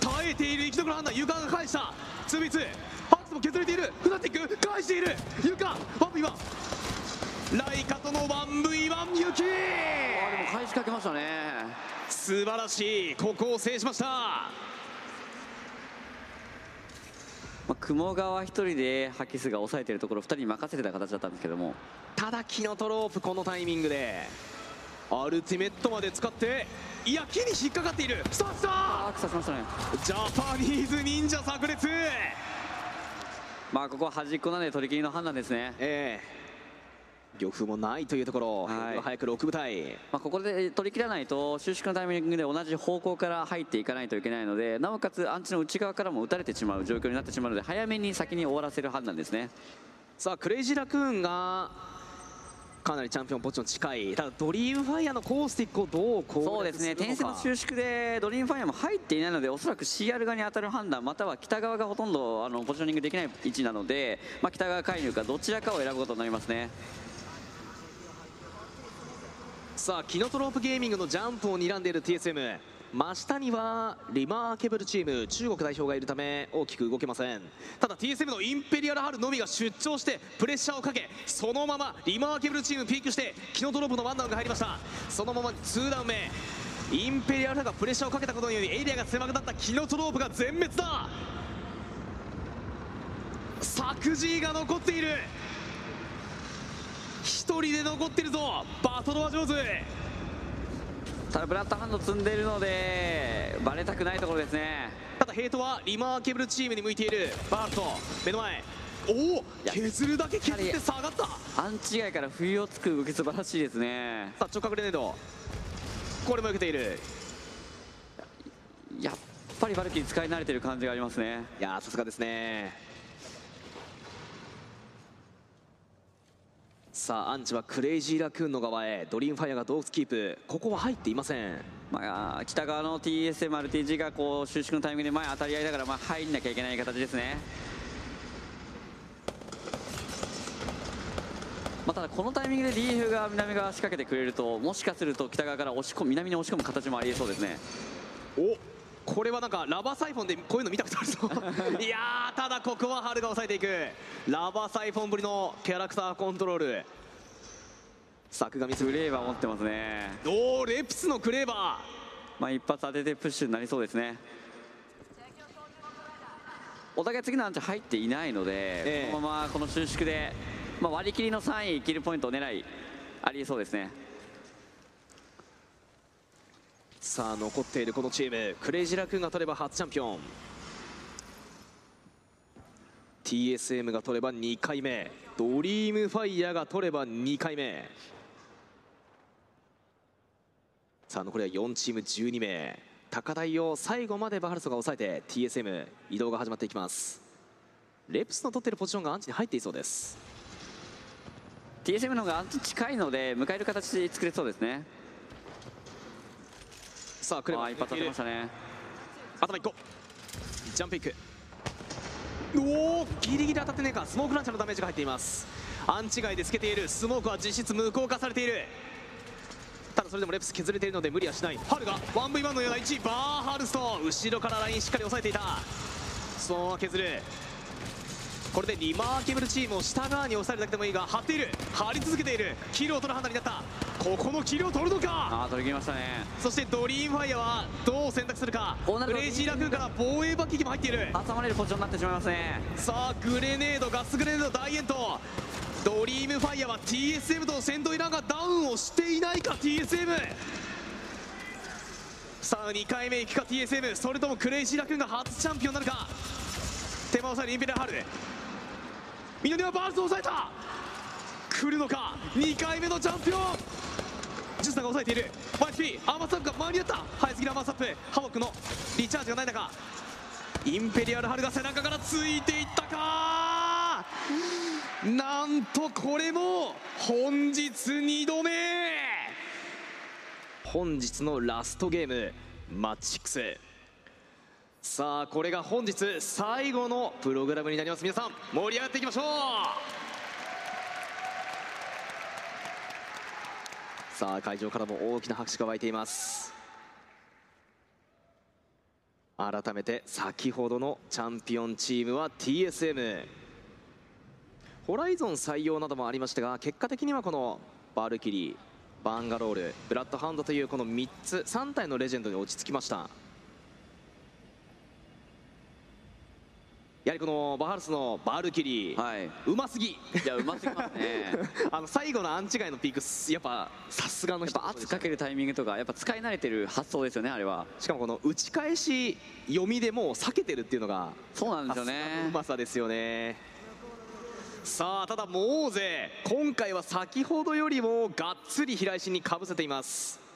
耐えている生き残る判断床が返した。2v2 ハーキスも削れている。フナティック返している。床 1v1 ライカとの 1v1 ユキ。あでも返しかけましたね。素晴らしい。ここを制しましたまあ、雲川一人でハキスが抑えているところ2人に任せてた形だったんですけども。ただキノトロープこのタイミングで。アルティメットまで使っていや木に引っかかっている。さあ来あー刺しましたねたジャパニーズ忍者炸裂。まあここは端っこなんで取り切りの判断ですね。ええ漁夫もないというところ、はい。早く6部隊。まあ、ここで取り切らないと収縮のタイミングで同じ方向から入っていかないといけないのでなおかつアンチの内側からも打たれてしまう状況になってしまうので早めに先に終わらせる判断ですね。さあクレイジーラクーンがかなりチャンピオンポジション近い。ただドリームファイヤーのコースティックをどう攻略そうですね。円の収縮でドリームファイアも入っていないのでおそらく CR 側に当たる判断または北側がほとんどあのポジショニングできない位置なので、まあ、北側介入かどちらかを選ぶことになりますねさあキノトロープゲーミングのジャンプを睨んでいる TSM 真下にはリマーケブルチーム。中国代表がいるため大きく動けません。ただ TSM のインペリアルハルのみが出張してプレッシャーをかけそのままリマーケブルチームピークしてキノトロープのワンダウンが入りました。そのまま2ダウン目。インペリアルハルがプレッシャーをかけたことによりエリアが狭くなったキノトロープが全滅だ。サクジーが残っている。一人で残ってるぞ。バトルは上手。ただブラッドハンド積んでいるのでバレたくないところですね。ただヘイトはリマーケブルチームに向いている。バールト目の前。おお削るだけ削って下がった。さあアンチ外から不意をつく動き素晴らしいですね。あ直グレネードこれも受けている。やっぱりバルキリー使い慣れてる感じがありますね。いやーさすがですねさあアンチはクレイジーラクーンの側へ。ドリームファイアが洞窟キープ。ここは入っていません。まあ、北側の TSMRTG がこう収縮のタイミングで前当たり合いだからまあ入んなきゃいけない形ですね、まあ、ただこのタイミングで DF が南側仕掛けてくれるともしかすると北側から押し込む南に押し込む形もありえそうですね。おこれはなんかラバーサイフォンでこういうの見たことあるぞ。いやーただここは春が抑えていく。ラバーサイフォンぶりのキャラクターコントロール。作画ミス。フレーバー持ってますね。おーレプスのクレーバまあ一発当ててプッシュになりそうですね。お互い次のアンチ入っていないので、ええ。このままこの収縮で、まあ、割り切りの3位キルポイントを狙いありえそうですねさあ残っているこのチームクレイジーラクーンが取れば初チャンピオン。TSM が取れば2回目。ドリームファイヤーが取れば2回目。さあ残りは4チーム12名。高台を最後までバハルソが抑えて TSM 移動が始まっていきます。レプスの取ってるポジションがアンチに入っていそうです。TSM の方がアンチ近いので迎える形で作れそうですね。さあクレバー一発当てましたね。頭1個。ジャンプいくおおギリギリ当たってねえか。スモークランチャーのダメージが入っています。アンチ外でつけている。スモークは実質無効化されている。ただそれでもレプス削れているので無理はしない。ハルが 1v1 のような位バーハルスト。後ろからラインしっかり押さえていた。そのまま削る。これでリマーケブルチームを下側に押さえるだけでもいいが張っている。張り続けている。キルを取る判断になった。ここのキルを取るのか。ああ取り切りましたね。そしてドリームファイヤーはどう選択するか。クレイジーラクーンから防衛爆撃も入っている。挟まれるポジションになってしまいますね。さあグレネードガスグレネード大炎闘ド。リームファイヤーは TSM と戦闘イランがダウンをしていないか TSM さあ2回目行くか TSM それともクレイジーラクーンが初チャンピオンになるか。手間を抑えるインペリアルハル南はバースを抑えた。来るのか？2回目のチャンピオン。ジュースタが抑えている。1HP アーマーサップが間に合った。早すぎるアーマーサップ。ハボクのリチャージがない中。インペリアルハルが背中からついていったか？なんとこれも本日2度目。本日のラストゲームマッチ6さあこれが本日最後のプログラムになります。皆さん盛り上がっていきましょう。さあ会場からも大きな拍手が湧いています。改めて先ほどのチャンピオンチームは TSM ホライゾン採用などもありましたが結果的にはこのバルキリーバンガロールブラッドハンドというこの3つ3体のレジェンドに落ち着きました。やはりこのバハルスのバルキリー、はい。うますぎ。いやうますぎますね。あの最後のアンチ外のピークやっぱさすがの人ぱ圧かけるタイミングとかやっぱ使い慣れてる発想ですよねあれは。しかもこの打ち返し読みでもう避けてるっていうのがそうなんですよね。うまさですよね。さあただモーゼ今回は先ほどよりもがっつり平石にかぶせています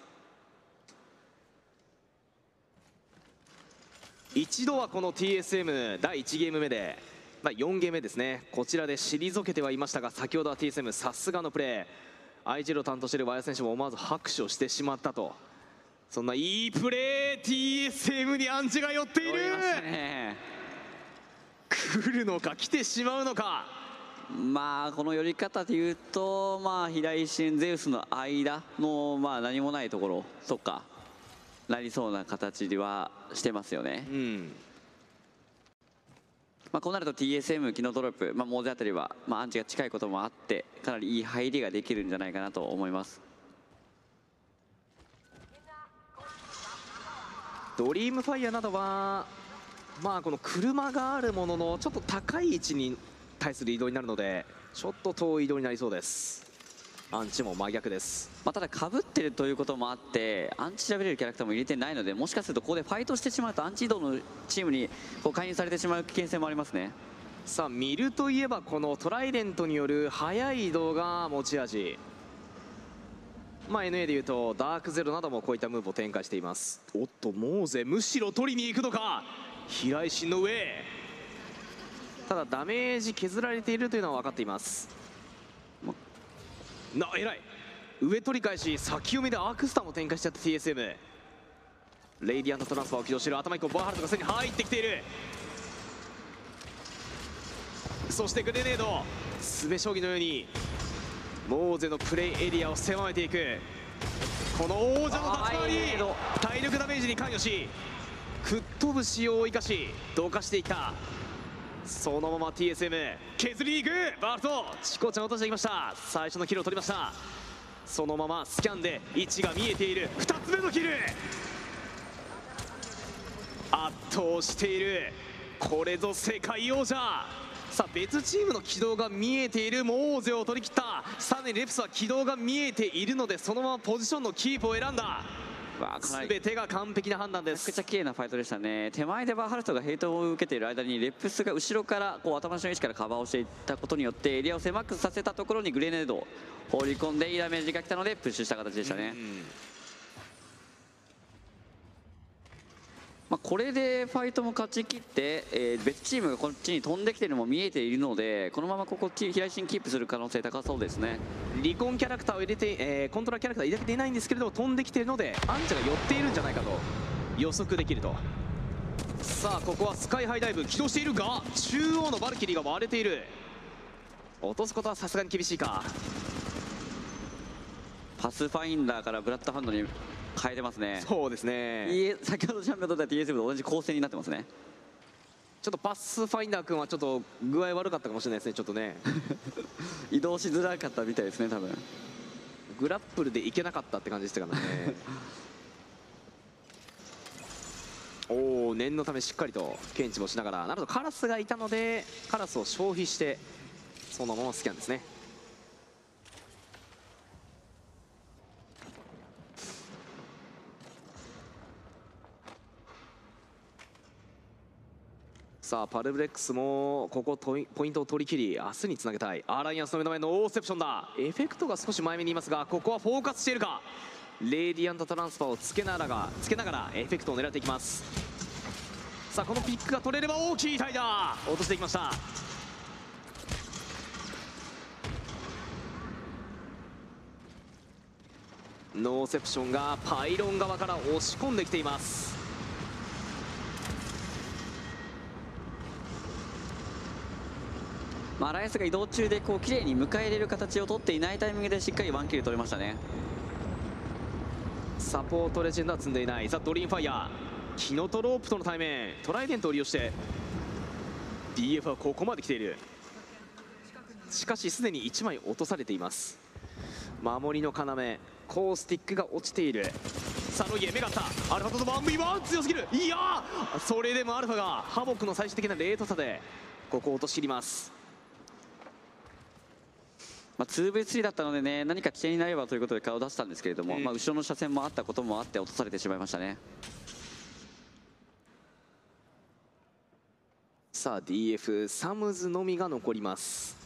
一度はこの TSM 第1ゲーム目で、まあ、4ゲーム目ですね。こちらで退けてはいましたが先ほどは TSM さすがのプレー。I0 を担当している和谷選手も思わず拍手をしてしまったと。そんないいプレー TSM にアンチが寄っている。来るのか来てしまうのか。まあこの寄り方でいうとまあ平井心ゼウスの間のまあ何もないところとかなりそうな形ではしてますよね、うん。まあ、こうなると TSM 機能ドロップ、まあ、モーゼあたりは、まあ、アンチが近いこともあってかなりいい入りができるんじゃないかなと思います。ドリームファイヤーなどはまあこの車があるもののちょっと高い位置に対する移動になるのでちょっと遠い移動になりそうですアンチも真逆です。まあ、ただかぶってるということもあってアンチ調べれるキャラクターも入れてないのでもしかするとここでファイトしてしまうとアンチ移動のチームにこう介入されてしまう危険性もありますね。さあ見るといえばこのトライデントによる速い移動が持ち味。まあ NA でいうとダークゼロなどもこういったムーブを展開しています。おっとモーゼむしろ取りに行くのか？平井心の上。ただダメージ削られているというのは分かっていますな偉い。上取り返し先読みでアークスターも展開しちゃった TSM レイディアントトランスファーを起動している。頭以降バーハルトがすでに入ってきている。そしてグレネード。詰将棋のようにモーゼのプレイエリアを狭めていく。この王者の立ち回り。体力ダメージに関与し吹っ飛ぶ仕様を生かしどかしていったそのまま TSM 削りに行く！バールトチコちゃん落としていきました。最初のキルを取りました。そのままスキャンで位置が見えている。2つ目のキル！圧倒している。これぞ世界王者！さあ別チームの軌道が見えている。モーゼを取り切った。さらにレプスは軌道が見えているのでそのままポジションのキープを選んだ全てが完璧な判断でめちゃくちすゃ綺麗なファイトでしたね。手前でバーハルトがヘイトを受けている間にレップスが後ろからこう頭の位置からカバーをしていったことによってエリアを狭くさせたところにグレネードを放り込んでいいダメージが来たのでプッシュした形でしたね、まあ、これでファイトも勝ち切って、えー別チームがこっちに飛んできているのも見えているのでこのままここ平石にキープする可能性高そうですね。リコンキャラクターを入れて、えーコントローラーキャラクター入れていないんですけれども飛んできているのでアンチャが寄っているんじゃないかと予測できると。さあここはスカイハイダイブ起動しているが中央のバルキリーが割れている。落とすことはさすがに厳しいか。パスファインダーからブラッドハンドに変えてますね。そうですね。先ほどチャンピオンとった TSF と同じ構成になってますね。ちょっとパスファインダー君はちょっと具合悪かったかもしれないですねちょっとね。移動しづらかったみたいですね多分。グラップルでいけなかったって感じでしたからね。おお念のためしっかりと検知もしながら。なるほどカラスがいたのでカラスを消費してそのままスキャンですねさあパルブレックスもここトイポイントを取り切り明日につなげたい。アライアンスの目の前のオーセプションだ。エフェクトが少し前目にいますがここはフォーカスしているか？レディアントトランスファーをつけながらつけながらエフェクトを狙っていきます。さあこのピックが取れれば大きいタイだ落としていきました。ノーセプションがパイロン側から押し込んできています。まあ、ライスが移動中でこう綺麗に迎え入れる形を取っていないタイミングでしっかりワンキル取れましたね。サポートレジェンドは積んでいないザ・ドリームファイヤーキノトロープとの対面。トライデントを利用して。DF はここまで来ている。しかしすでに1枚落とされています。守りの要。コースティックが落ちている。さあロイエ目があったアルファとの 1v1 強すぎる。いやそれでもアルファがハボックの最終的なレート差でここを落とし切ります。まあ、2v3 だったのでね何か危険になればということで顔を出したんですけれども、まあ、後ろの車線もあったこともあって落とされてしまいましたね。さあ DF サムズのみが残ります。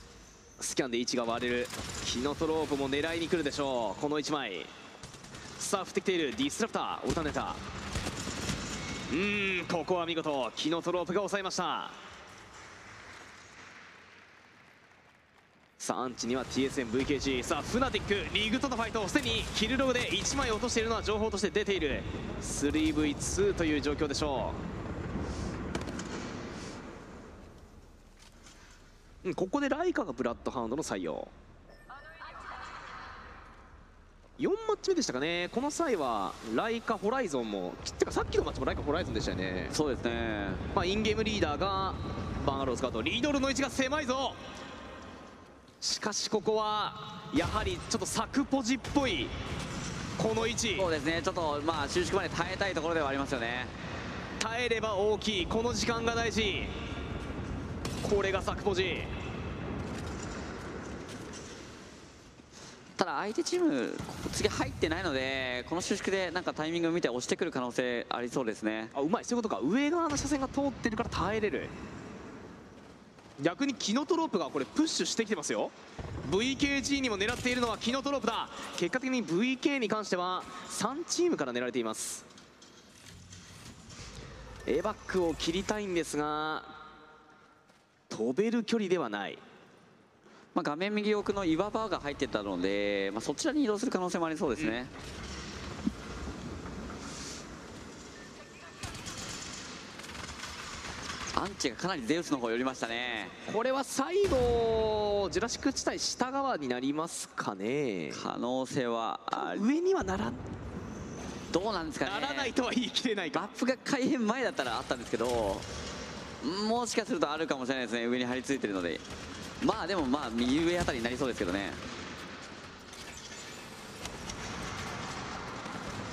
スキャンで位置が割れるキノトロープも狙いに来るでしょう。この1枚。さあ振ってきている。ディスラプター。オルタネーターうーんここは見事。キノトロープが抑えましたさあアンチには TSMVKG さあフナティックリグとのファイトをすでにキルログで1枚落としているのは情報として出ている。3v2 という状況でしょう。うんここでライカがブラッドハウンドの採用。4マッチ目でしたかね。この際はライカホライゾンもてかさっきのマッチもライカホライゾンでしたよね。そうですね。まあ、インゲームリーダーがバンアローを使うとリードルの位置が狭いぞしかしここはやはりちょっとサクポジっぽいこの位置。そうですね。ちょっとまあ収縮まで耐えたいところではありますよね。耐えれば大きい。この時間が大事。これがサクポジ。ただ相手チーム次入ってないのでこの収縮でなんかタイミングを見て押してくる可能性ありそうですね。あうまい。そういうことか。上側の車線が通ってるから耐えれる逆にキノトロープがこれプッシュしてきてますよ。VKG にも狙っているのはキノトロープだ。結果的に VK に関しては3チームから狙われています。エバックを切りたいんですが飛べる距離ではない。まあ、画面右奥の岩場が入ってたので、まあ、そちらに移動する可能性もありそうですね、アンチがかなりゼウスの方寄りましたね。これは最後ジュラシック地帯下側になりますかね。可能性は上にはならどうなんですかね。ならないとは言い切れないか。マップが改変前だったらあったんですけどもしかするとあるかもしれないですね。上に張り付いてるので。まあでもまあ右上あたりになりそうですけどね。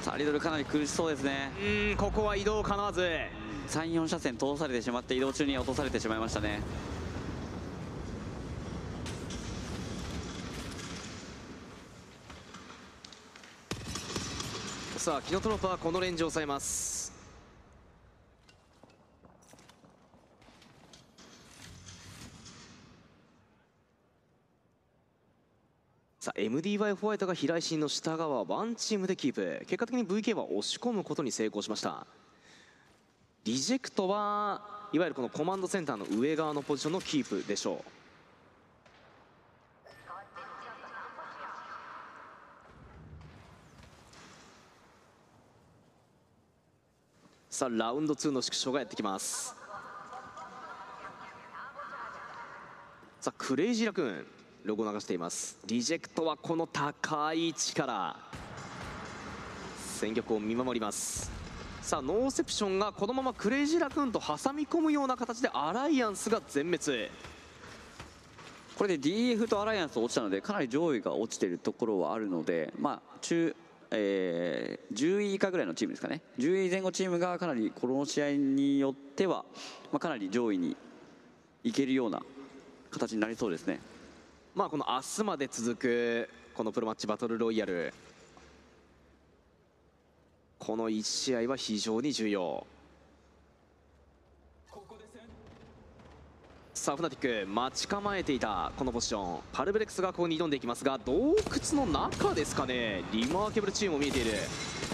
さあリドルかなり苦しそうですね。うーんここは移動かなわず34車線通されてしまって移動中に落とされてしまいましたね。スはキノトロープはこのレンジを抑えます。さあ MDY ホワイトが平井心の下側ワンチームでキープ。結果的に VK は押し込むことに成功しました。リジェクトはいわゆるこのコマンドセンターの上側のポジションのキープでしょう。さあラウンド2の縮小がやってきます。さあクレイジーラクーンロゴ流しています。リジェクトはこの高い位置から。戦局を見守ります。さあノーセプションがこのままクレイジーラクーンと挟み込むような形でアライアンスが全滅。これで DF とアライアンス落ちたのでかなり上位が落ちているところはあるので、まあ、中、えー10位以下ぐらいのチームですかね。10位前後チームがかなりこの試合によっては、まあ、かなり上位にいけるような形になりそうですね。まあこの明日まで続くこのプロマッチバトルロイヤルこの1試合は非常に重要。さあフナティック待ち構えていたこのポジション。パルブレックスがここに挑んでいきますが洞窟の中ですかね。リマーケブルチームも見えている。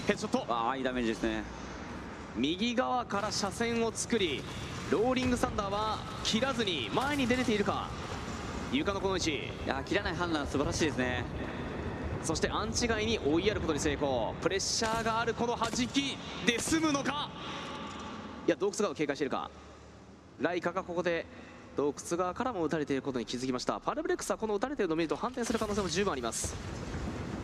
ヘッドショット。ああいいダメージですね。右側から車線を作りローリングサンダーは切らずに前に出れているか。床のこの位置。いや切らない判断素晴らしいですねそしてアンチ外に追いやることに成功。プレッシャーがあるこの弾き。で済むのか？いや洞窟側を警戒しているか？ライカがここで洞窟側からも撃たれていることに気づきました。パルブレックスはこの撃たれているのを見ると反転する可能性も十分あります。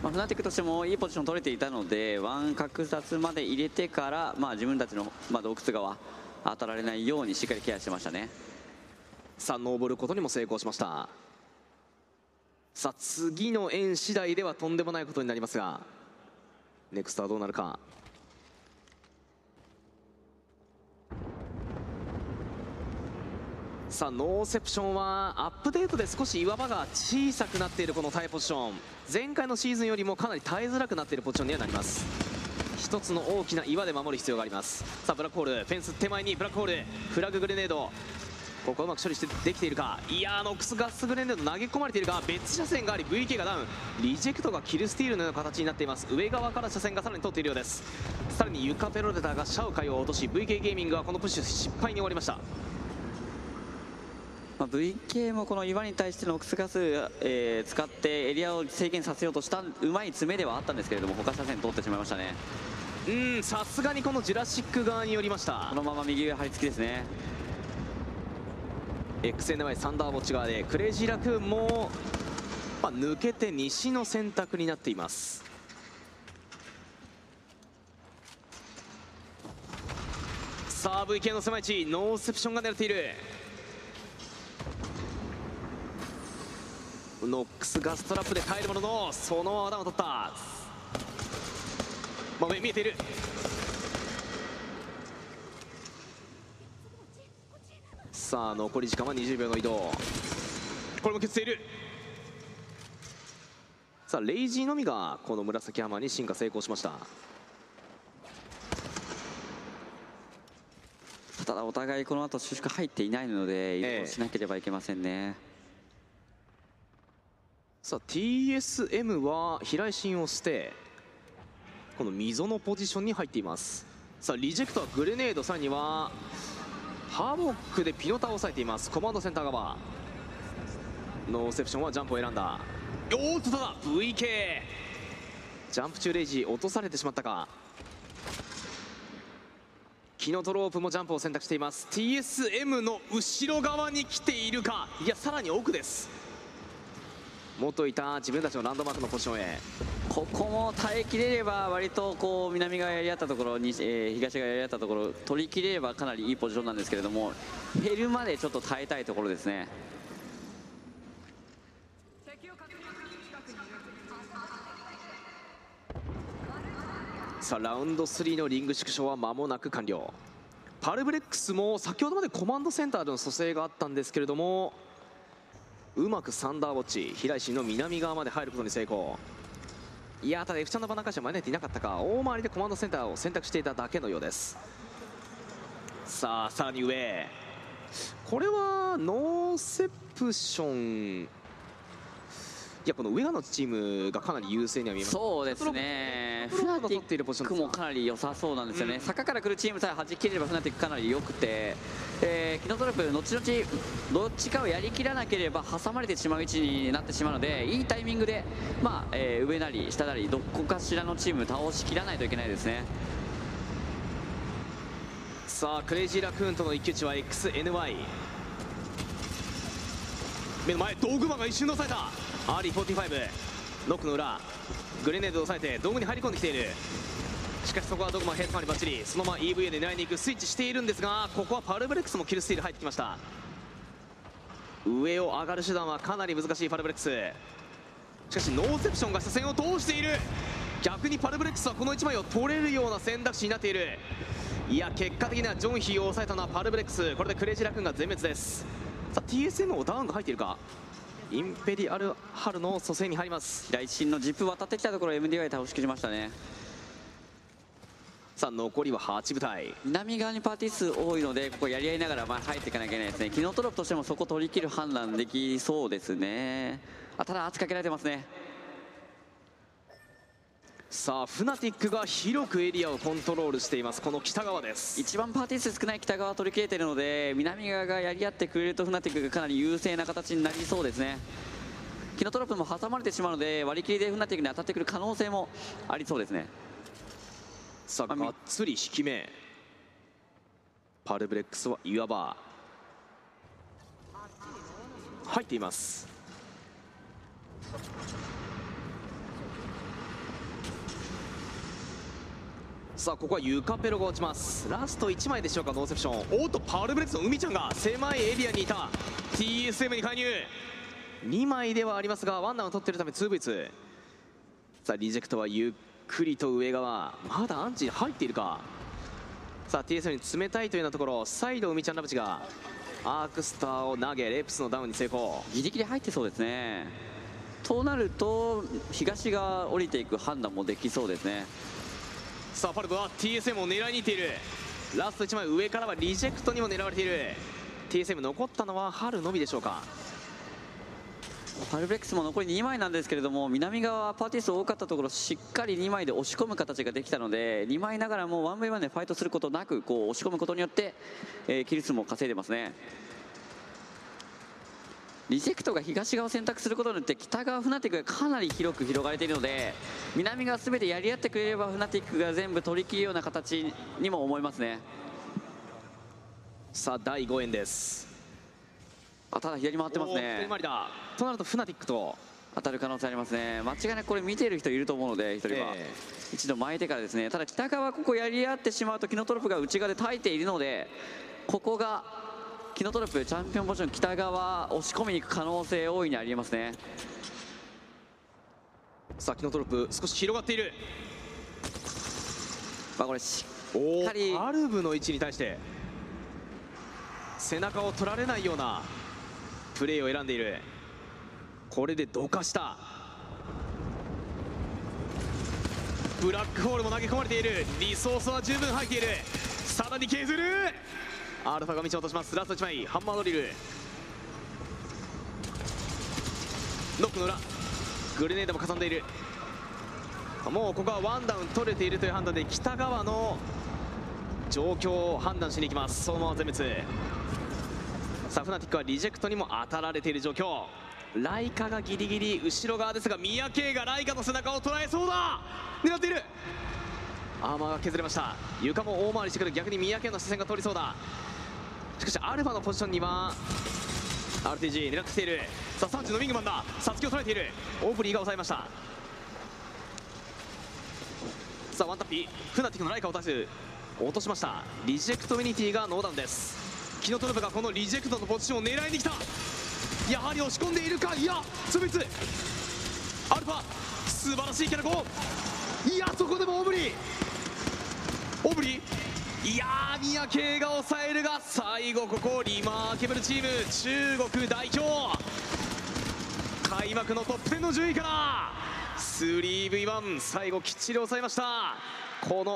まあ、フナティックとしてもいいポジション取れていたのでワン格殺まで入れてから、まあ、自分たちの、まあ、洞窟側当たられないようにしっかりケアしてましたね。さあ登ることにも成功しましたさあ次の円次第ではとんでもないことになりますがネクストはどうなるか。さあノーセプションはアップデートで少し岩場が小さくなっているこのタイポジション。前回のシーズンよりもかなり耐えづらくなっているポジションにはなります。一つの大きな岩で守る必要があります。さあブラックホールフェンス手前にブラックホール。フラググレネードここはうまく処理してできているか？いやーノックスガスグレネード投げ込まれているが別車線があり VK がダウン。リジェクトがキルスティールのような形になっています。上側から車線がさらに通っているようです。さらにユカペロレターがシャウカイを落とし VK ゲーミングはこのプッシュ失敗に終わりました。まあ、VK もこの岩に対してのオクスガス、えー使ってエリアを制限させようとしたうまい詰めではあったんですけれども他車線通ってしまいましたね。うんさすがにこのジュラシック側によりました。このまま右上張り付きですね XNY サンダーウォッチ側でクレイジーラクーンも、まあ、抜けて西の選択になっています。さあ VK の狭い位置ノーセプションが狙っている。ノックスガストラップで耐えるもののそのままダウンを取った。まあ見えている。さあ残り時間は20秒の移動。これも削っている。さあレイジーのみがこの紫ハマーに進化成功しました。ただお互いこの後収縮入っていないので移え。え動しなければいけませんね、さあ TSM は平井心を捨てこの溝のポジションに入っています。さあリジェクトはグレネードさらにはハーボックでピノタを抑えています。コマンドセンター側。ノーセプションはジャンプを選んだ。おーっとただ。VK ジャンプ中レイジー落とされてしまったか。キノトロープもジャンプを選択しています。TSM の後ろ側に来ているか。いやさらに奥です。元いた自分たちのランドマークのポジションへここも耐えきれれば割とこう南がやり合ったところに、えー東がやり合ったところ取りきれればかなりいいポジションなんですけれども減るまでちょっと耐えたいところですね。さあラウンド3のリング縮小は間もなく完了。パルブレックスも先ほどまでコマンドセンターでの蘇生があったんですけれどもうまくサンダーウォッチ平石の南側まで入ることに成功。いやただ F ちゃんのバナー会社招いていなかったか。大回りでコマンドセンターを選択していただけのようです。さあさらに上。これはノーセプション。やこの上側のチームがかなり優勢には見えます。そうですね。フナティックもかなり良さそうなんですよね、うん。坂から来るチームさえ弾き切れればフナティックかなり良くて、えー、キノトラップ後々どっちかをやりきらなければ挟まれてしまう位置になってしまうのでいいタイミングで、まあえー上なり下なりどこかしらのチーム倒しきらないといけないですね。さあクレイジーラクーンとの一騎打ちは XNY 目の前道具マンが一瞬で抑えたアーリー45ノックの裏。グレネードで抑えて道具に入り込んできている。しかしそこはドグマヘッドマンにバッチリ。そのまま EVA で狙いに行くスイッチしているんですがここはパルブレックスもキルスティール入ってきました。上を上がる手段はかなり難しいパルブレックス。しかしノーセプションが視線を通している。逆にパルブレックスはこの1枚を取れるような選択肢になっている。いや結果的にはジョンヒーを抑えたのはパルブレックス。これでクレイジーラクーンが全滅です。さあ TSM をダウンが入っているか。インペリアルハルの蘇生に入ります。来進のジップ渡ってきたところ MDY 倒しきりましたね。さあ残りは8部隊。南側にパーティー数多いのでここやり合いながら前入っていかなきゃいけないですね。キノトロップとしてもそこ取り切る判断できそうですね。あただ圧かけられてますねさあフナティックが広くエリアをコントロールしています。この北側です。一番パーティー数少ない北側取り切れてるので南側がやり合ってくれるとフナティックがかなり優勢な形になりそうですね。キノトロップも挟まれてしまうので割り切りでフナティックに当たってくる可能性もありそうですね。さあがっつり引き目。パルブレックスは岩場。入っていますさあここはユカペロが落ちます。ラスト1枚でしょうかノーセプション。おっとパルブレックスの海ちゃんが狭いエリアにいた。TSM に介入。2枚ではありますがワンダウンを取っているため 2v2 さあリジェクトはゆっくりと上側。まだアンチ入っているか。さあ TSM に冷たいというようなところ。再度海ちゃんラブチがアークスターを投げレプスのダウンに成功。ギリギリ入ってそうですね。となると東が降りていく判断もできそうですねさあパルブは TSM を狙いに行っている。ラスト1枚上からはリジェクトにも狙われている。TSM 残ったのは春のみでしょうか。パルブレックスも残り2枚なんですけれども南側はパーティー数多かったところしっかり2枚で押し込む形ができたので2枚ながらも 1v1 でファイトすることなくこう押し込むことによって、えーキル数も稼いでますね。リジェクトが東側を選択することによって北側フナティックがかなり広く広がれているので南側全てやり合ってくれればフナティックが全部取り切るような形にも思いますね。さあ第5円です。あただ左回ってますね。となるとフナティックと当たる可能性ありますね。間違いなくこれ見ている人いると思うので一人は、え一度巻いてからですね。ただ北側ここやり合ってしまうとキノトロップが内側で耐えているのでここがキノトロップチャンピオンポジション北側押し込みに行く可能性大いにありえますね。さあキノトロップ少し広がっている。まあこれしおっかりアルブの位置に対して背中を取られないようなプレーを選んでいる。これでどかした。ブラックホールも投げ込まれている。リソースは十分入っている。さらに削るアルファが道を落とします。ラスト1枚。ハンマードリル。ノックの裏。グレネードもかさんでいる。もうここはワンダウン取れているという判断で北側の状況を判断しに行きます。そのまま全滅。さあフナティックはリジェクトにも当たられている状況。ライカがギリギリ後ろ側ですがミヤケイがライカの背中を捉えそうだ。狙っている。アーマーが削れました。床も大回りしてくる。逆にミヤケイの視線が通りそうだ。しかしアルファのポジションには RTG 狙ってきている。さあ3時のウィングマンだ。サツキを捉えている。オーブリーが抑えました。さあワンタッピフナティクのライカを出す。落としました。リジェクトユニティがノーダウンです。キノトルプがこのリジェクトのポジションを狙いに来た。やはり押し込んでいるか。いやツビツアルファ。素晴らしいキャラコン。いやそこでもオブリー。オブリー。いやー三宅が抑えるが最後ここリマーケブルチーム中国代表。開幕のトップ10の順位から。3v1 最後きっちり抑えました。この